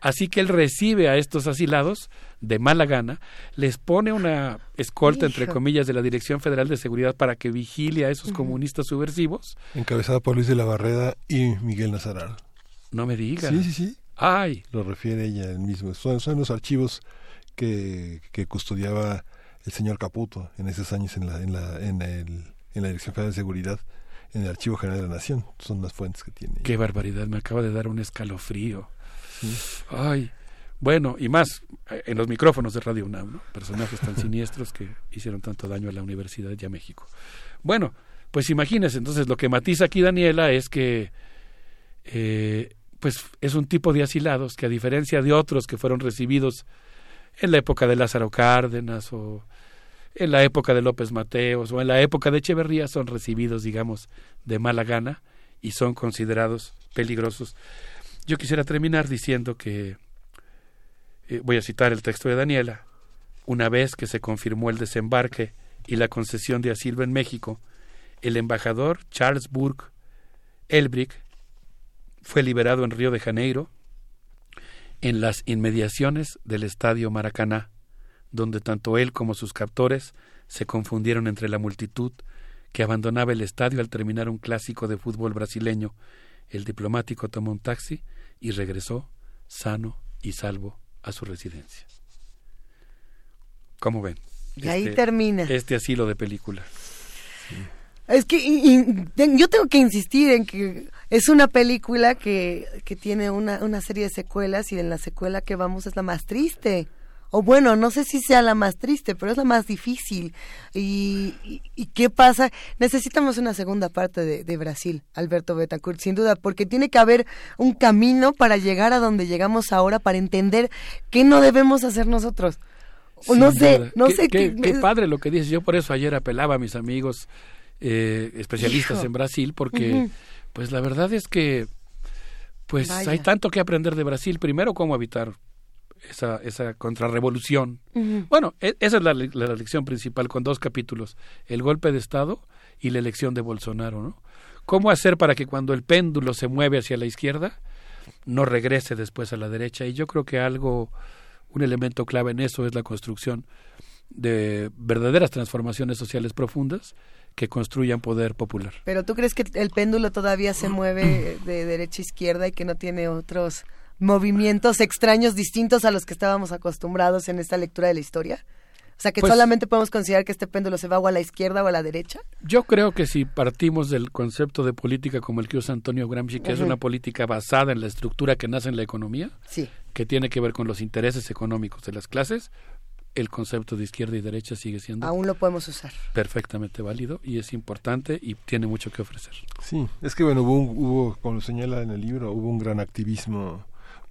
Así que él recibe a estos asilados de mala gana, les pone una escolta, entre comillas, de la Dirección Federal de Seguridad para que vigile a esos comunistas subversivos. Encabezada por Luis de la Barreda y Miguel Nazaral. No me digas. Sí, sí, sí. Ay. Lo refiere ella el mismo. Son, son los archivos que, que custodiaba el señor Caputo en esos años en la, en la, en el, en la Dirección Federal de Seguridad, en el Archivo General de la Nación. Son las fuentes que tiene. Qué barbaridad, me acaba de dar un escalofrío. Ay, bueno, y más eh, en los micrófonos de Radio UNAM, ¿no? personajes tan siniestros que hicieron tanto daño a la universidad y a México. Bueno, pues imagínense, entonces lo que matiza aquí Daniela es que eh, pues es un tipo de asilados que a diferencia de otros que fueron recibidos en la época de Lázaro Cárdenas o en la época de López Mateos o en la época de Echeverría son recibidos, digamos, de mala gana y son considerados peligrosos. Yo quisiera terminar diciendo que, eh, voy a citar el texto de Daniela, una vez que se confirmó el desembarque y la concesión de asilo en México, el embajador Charles Burke Elbrick fue liberado en Río de Janeiro, en las inmediaciones del estadio Maracaná, donde tanto él como sus captores se confundieron entre la multitud que abandonaba el estadio al terminar un clásico de fútbol brasileño. El diplomático tomó un taxi y regresó sano y salvo a su residencia. ¿Cómo ven? Y ahí termina. Este asilo de película. Es que y- y ten- yo tengo que insistir en que es una película que, que tiene una, una serie de secuelas y en la secuela que vamos es la más triste. O bueno, no sé si sea la más triste, pero es la más difícil. ¿Y, y, y qué pasa? Necesitamos una segunda parte de, de Brasil, Alberto Betancourt, sin duda, porque tiene que haber un camino para llegar a donde llegamos ahora, para entender qué no debemos hacer nosotros. O no sé, no Qué- sé qué, qué- qué padre lo que dices. Yo por eso ayer apelaba a mis amigos eh, especialistas Hijo. en Brasil, porque pues la verdad es que pues Vaya. hay tanto que aprender de Brasil. Primero, cómo evitar esa, esa contrarrevolución. Bueno, e- esa es la, la lección principal con dos capítulos, el golpe de Estado y la elección de Bolsonaro, ¿no? ¿Cómo hacer para que cuando el péndulo se mueve hacia la izquierda, no regrese después a la derecha? Y yo creo que algo, un elemento clave en eso es la construcción de verdaderas transformaciones sociales profundas que construyan poder popular. Pero tú crees que el péndulo todavía se mueve de derecha a izquierda y que no tiene otros movimientos extraños distintos a los que estábamos acostumbrados en esta lectura de la historia? O sea, que Pues- solamente podemos considerar que este péndulo se va o a la izquierda o a la derecha. Yo creo que si partimos del concepto de política como el que usa Antonio Gramsci, que es una política basada en la estructura que nace en la economía, Sí. que tiene que ver con los intereses económicos de las clases, el concepto de izquierda y derecha sigue siendo Aún lo podemos usar. perfectamente válido y es importante y tiene mucho que ofrecer. Sí, es que bueno, hubo, un- hubo, como lo señala en el libro, hubo un gran activismo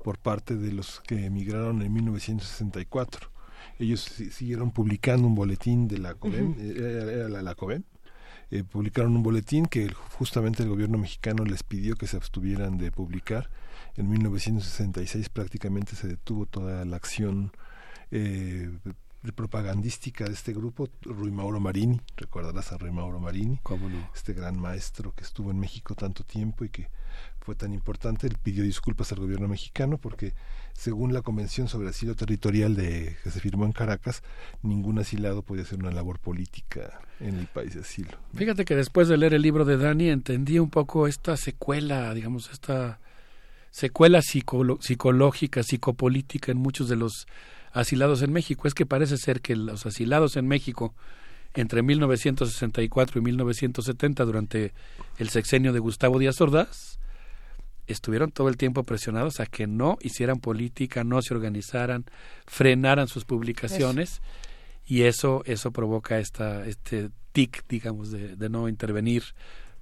por parte de los que emigraron en 1964. Ellos si- siguieron publicando un boletín de la COVEM, Ujú. eh, era, era la, la eh, publicaron un boletín que el- justamente el gobierno mexicano les pidió que se abstuvieran de publicar. En 1966 prácticamente se detuvo toda la acción eh, propagandística de este grupo, Rui Mauro Marini, recordarás a Rui Mauro Marini, ¿Cómo no? este gran maestro que estuvo en México tanto tiempo y que fue tan importante, él pidió disculpas al gobierno mexicano porque según la Convención sobre Asilo Territorial de, que se firmó en Caracas, ningún asilado podía hacer una labor política en el país de asilo. Fíjate que después de leer el libro de Dani entendí un poco esta secuela, digamos, esta secuela psicológica, psicopolítica en muchos de los asilados en México. Es que parece ser que los asilados en México entre 1964 y 1970, durante el sexenio de Gustavo Díaz Ordaz, estuvieron todo el tiempo presionados a que no hicieran política, no se organizaran, frenaran sus publicaciones y eso eso provoca esta este tic, digamos, de, de no intervenir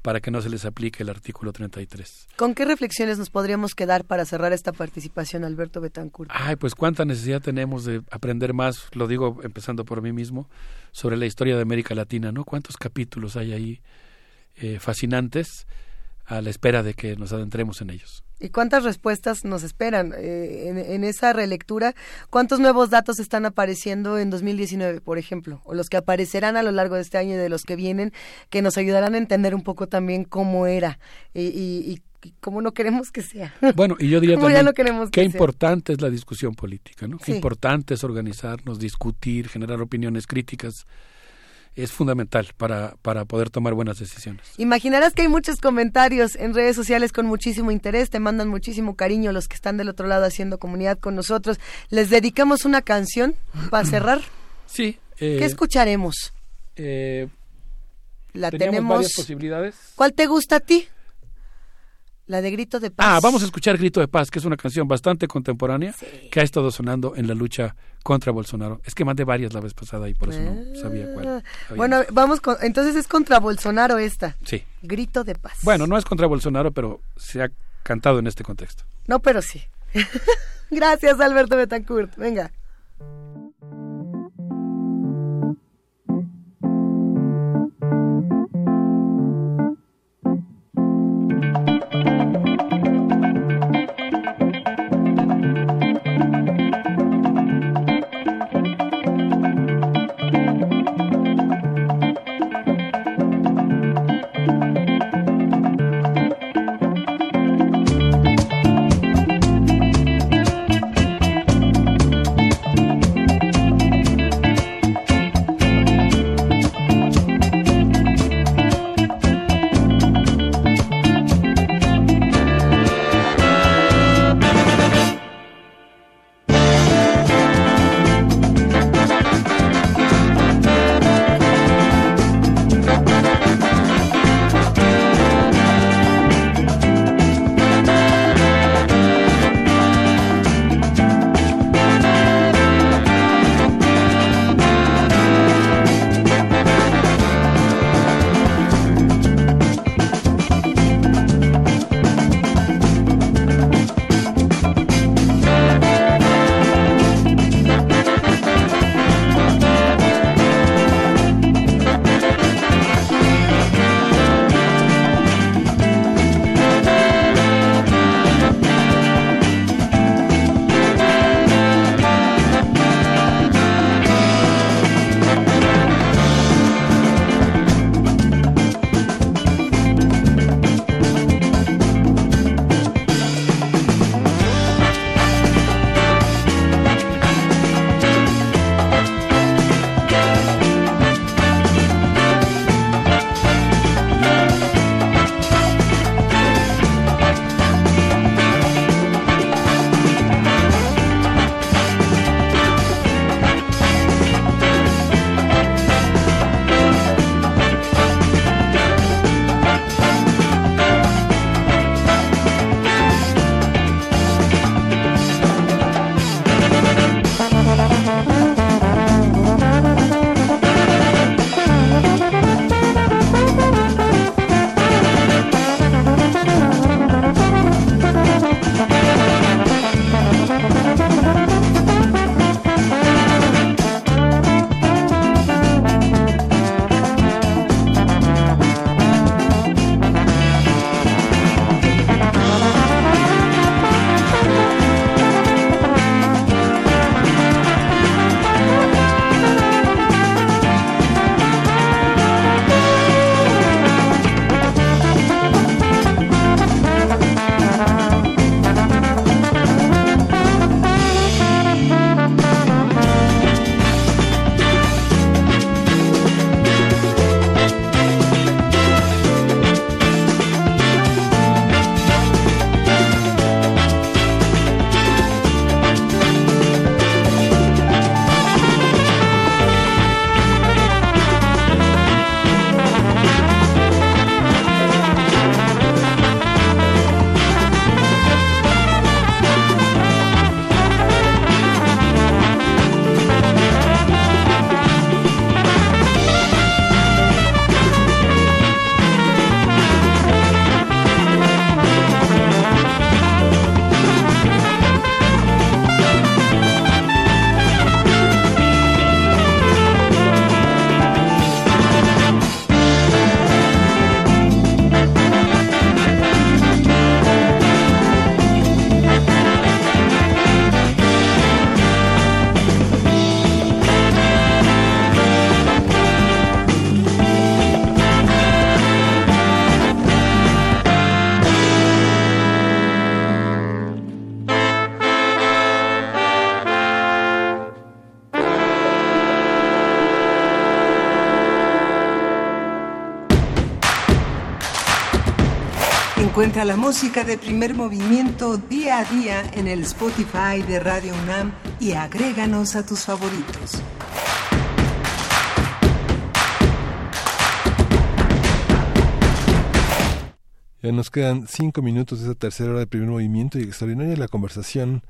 para que no se les aplique el artículo 33. ¿Con qué reflexiones nos podríamos quedar para cerrar esta participación, Alberto Betancourt? Ay, pues cuánta necesidad tenemos de aprender más, lo digo empezando por mí mismo, sobre la historia de América Latina, ¿no? ¿Cuántos capítulos hay ahí eh, fascinantes a la espera de que nos adentremos en ellos? ¿Y cuántas respuestas nos esperan eh, en, en esa relectura? ¿Cuántos nuevos datos están apareciendo en 2019, por ejemplo? O los que aparecerán a lo largo de este año y de los que vienen, que nos ayudarán a entender un poco también cómo era y, y- y cómo no queremos que sea. Bueno, y yo diría también no queremos qué que sea. importante es la discusión política, ¿no? Qué Sí. importante es organizarnos, discutir, generar opiniones críticas. Es fundamental para, para poder tomar buenas decisiones. Imaginarás que hay muchos comentarios en redes sociales con muchísimo interés, te mandan muchísimo cariño los que están del otro lado haciendo comunidad con nosotros. Les dedicamos una canción para cerrar. Sí. eh, ¿Qué escucharemos? eh, La tenemos. varias posibilidades. ¿Cuál te gusta a ti? La de Grito de Paz. Ah, vamos a escuchar Grito de Paz, que es una canción bastante contemporánea que ha estado sonando en la lucha contra Bolsonaro. Es que mandé varias la vez pasada y por eso no sabía cuál. Ah, había. Bueno, vamos con, entonces es contra Bolsonaro esta. Sí. Grito de Paz. Bueno, no es contra Bolsonaro, pero se ha cantado en este contexto. No, pero sí. Gracias, Alberto Betancourt. Venga. Encuentra la música de primer movimiento día a día en el Spotify de Radio UNAM y agréganos a tus favoritos. Ya nos quedan cinco minutos de esa tercera hora de primer movimiento y extraordinaria la conversación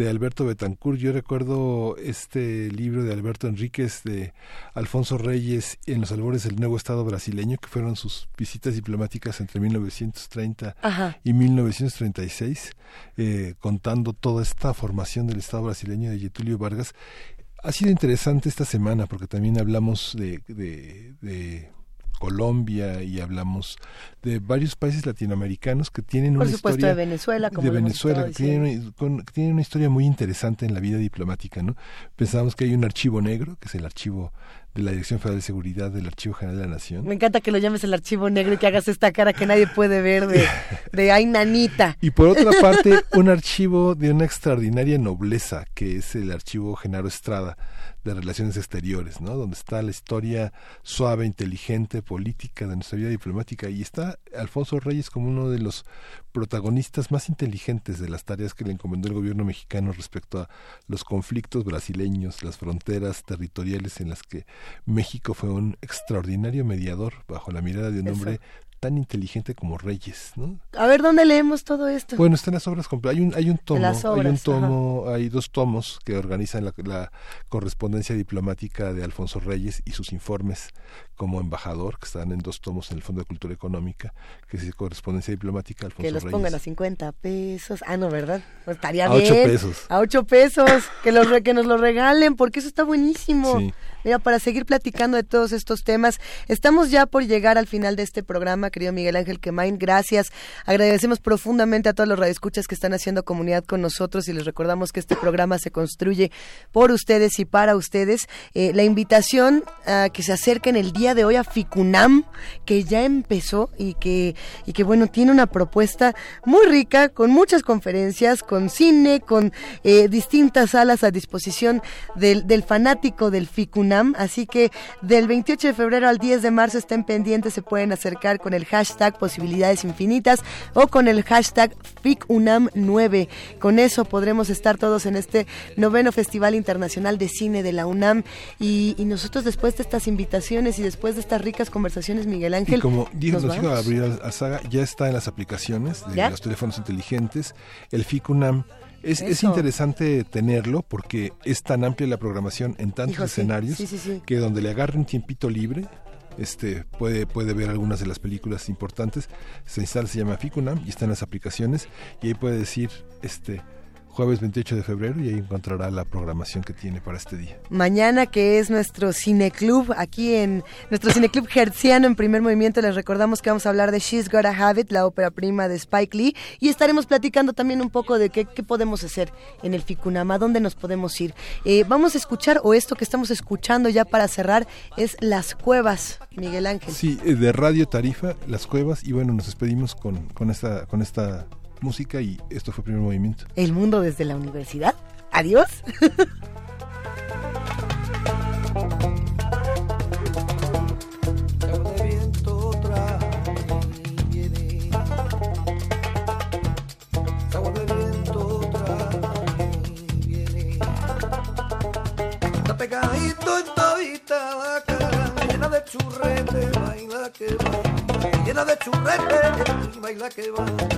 de Alberto Betancourt. Yo recuerdo este libro de Alberto Enríquez de Alfonso Reyes en los albores del nuevo Estado brasileño, que fueron sus visitas diplomáticas entre 1930 y 1936, eh, contando toda esta formación del Estado brasileño de Getulio Vargas. Ha sido interesante esta semana porque también hablamos de, de Colombia y hablamos de varios países latinoamericanos que tienen Por una supuesto, historia de Venezuela, como de Venezuela que tienen, con- que tienen una historia muy interesante en la vida diplomática, ¿no? Pensamos que hay un archivo negro, que es el archivo de la Dirección Federal de Seguridad del Archivo General de la Nación. Me encanta que lo llames el archivo negro y que hagas esta cara que nadie puede ver de, de ay, nanita. Y por otra parte, un archivo de una extraordinaria nobleza, que es el archivo Genaro Estrada de Relaciones Exteriores, ¿no? Donde está la historia suave, inteligente, política de nuestra vida diplomática. Y está Alfonso Reyes como uno de los protagonistas más inteligentes de las tareas que le encomendó el gobierno mexicano respecto a los conflictos brasileños, las fronteras territoriales en las que México fue un extraordinario mediador bajo la mirada de un hombre tan inteligente como Reyes, ¿no? A ver, ¿dónde leemos todo esto? Bueno, están las obras completas. Hay un, hay un tomo, hay un tomo, hay dos tomos que organizan la, la correspondencia diplomática de Alfonso Reyes y sus informes como embajador, que están en dos tomos en el Fondo de Cultura Económica, que es correspondencia diplomática Alfonso que los Reyes. pongan a 50 pesos. Ah, no, ¿verdad? Pues estaría A bien. ocho pesos. A 8 pesos. Que, los que nos lo regalen, porque eso está buenísimo. Sí. Mira, para seguir platicando de todos estos temas, estamos ya por llegar al final de este programa, querido Miguel Ángel Quemain. Gracias. Agradecemos profundamente a todos los radioescuchas que están haciendo comunidad con nosotros y les recordamos que este programa se construye por ustedes y para ustedes. Eh, la invitación a que se acerquen el día de hoy a FICUNAM, que ya empezó y que, y que bueno, tiene una propuesta muy rica, con muchas conferencias, con cine, con eh, distintas salas a disposición del, del fanático del FICUNAM. Así que del 28 de febrero al 10 de marzo estén pendientes, se pueden acercar con el hashtag posibilidades infinitas o con el hashtag FICUNAM9. Con eso podremos estar todos en este noveno Festival Internacional de Cine de la UNAM. Y, y nosotros después de estas invitaciones y después de estas ricas conversaciones, Miguel Ángel, Y como dijo, nos dijo. Gabriel Azaga, ya está en las aplicaciones de ¿Ya? los teléfonos inteligentes, el FICUNAM. Es, es interesante tenerlo porque es tan amplia la programación en tantos Hijo, escenarios sí, sí, sí. que donde le agarre un tiempito libre, este puede, puede ver algunas de las películas importantes. Se instala, se llama FICUNAM y está en las aplicaciones y ahí puede decir este jueves 28 de febrero y ahí encontrará la programación que tiene para este día. Mañana, que es nuestro cineclub, aquí en nuestro cineclub hertziano en primer movimiento, les recordamos que vamos a hablar de She's Gotta Have It, la ópera prima de Spike Lee, y estaremos platicando también un poco de qué, qué podemos hacer en el Ficunama, dónde nos podemos ir. Eh, vamos a escuchar, o esto que estamos escuchando ya para cerrar, es Las Cuevas, Miguel Ángel. Sí, eh, de Radio Tarifa, Las Cuevas y bueno, nos despedimos con, con esta con esta música y esto fue Primer Movimiento. El mundo desde la universidad. Adiós. pegadito en todita de churrete, baila que baila. Llena de churrete, baila que baila.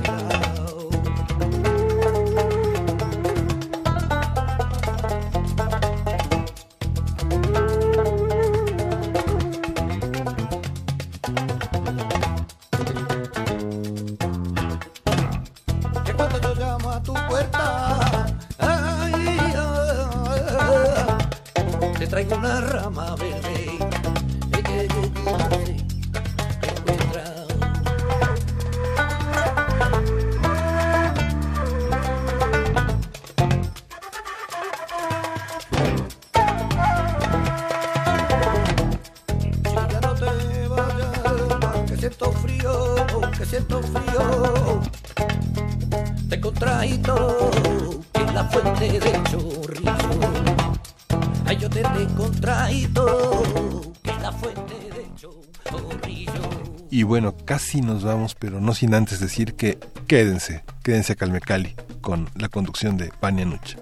ah, traigo una rama. Que siento frío te contraído es la fuente del chorrillo. Ay, yo te he contraído es la fuente del chorrillo. Y bueno, casi nos vamos, pero no sin antes decir que quédense, quédense a Calmecali con la conducción de Pania Nucha.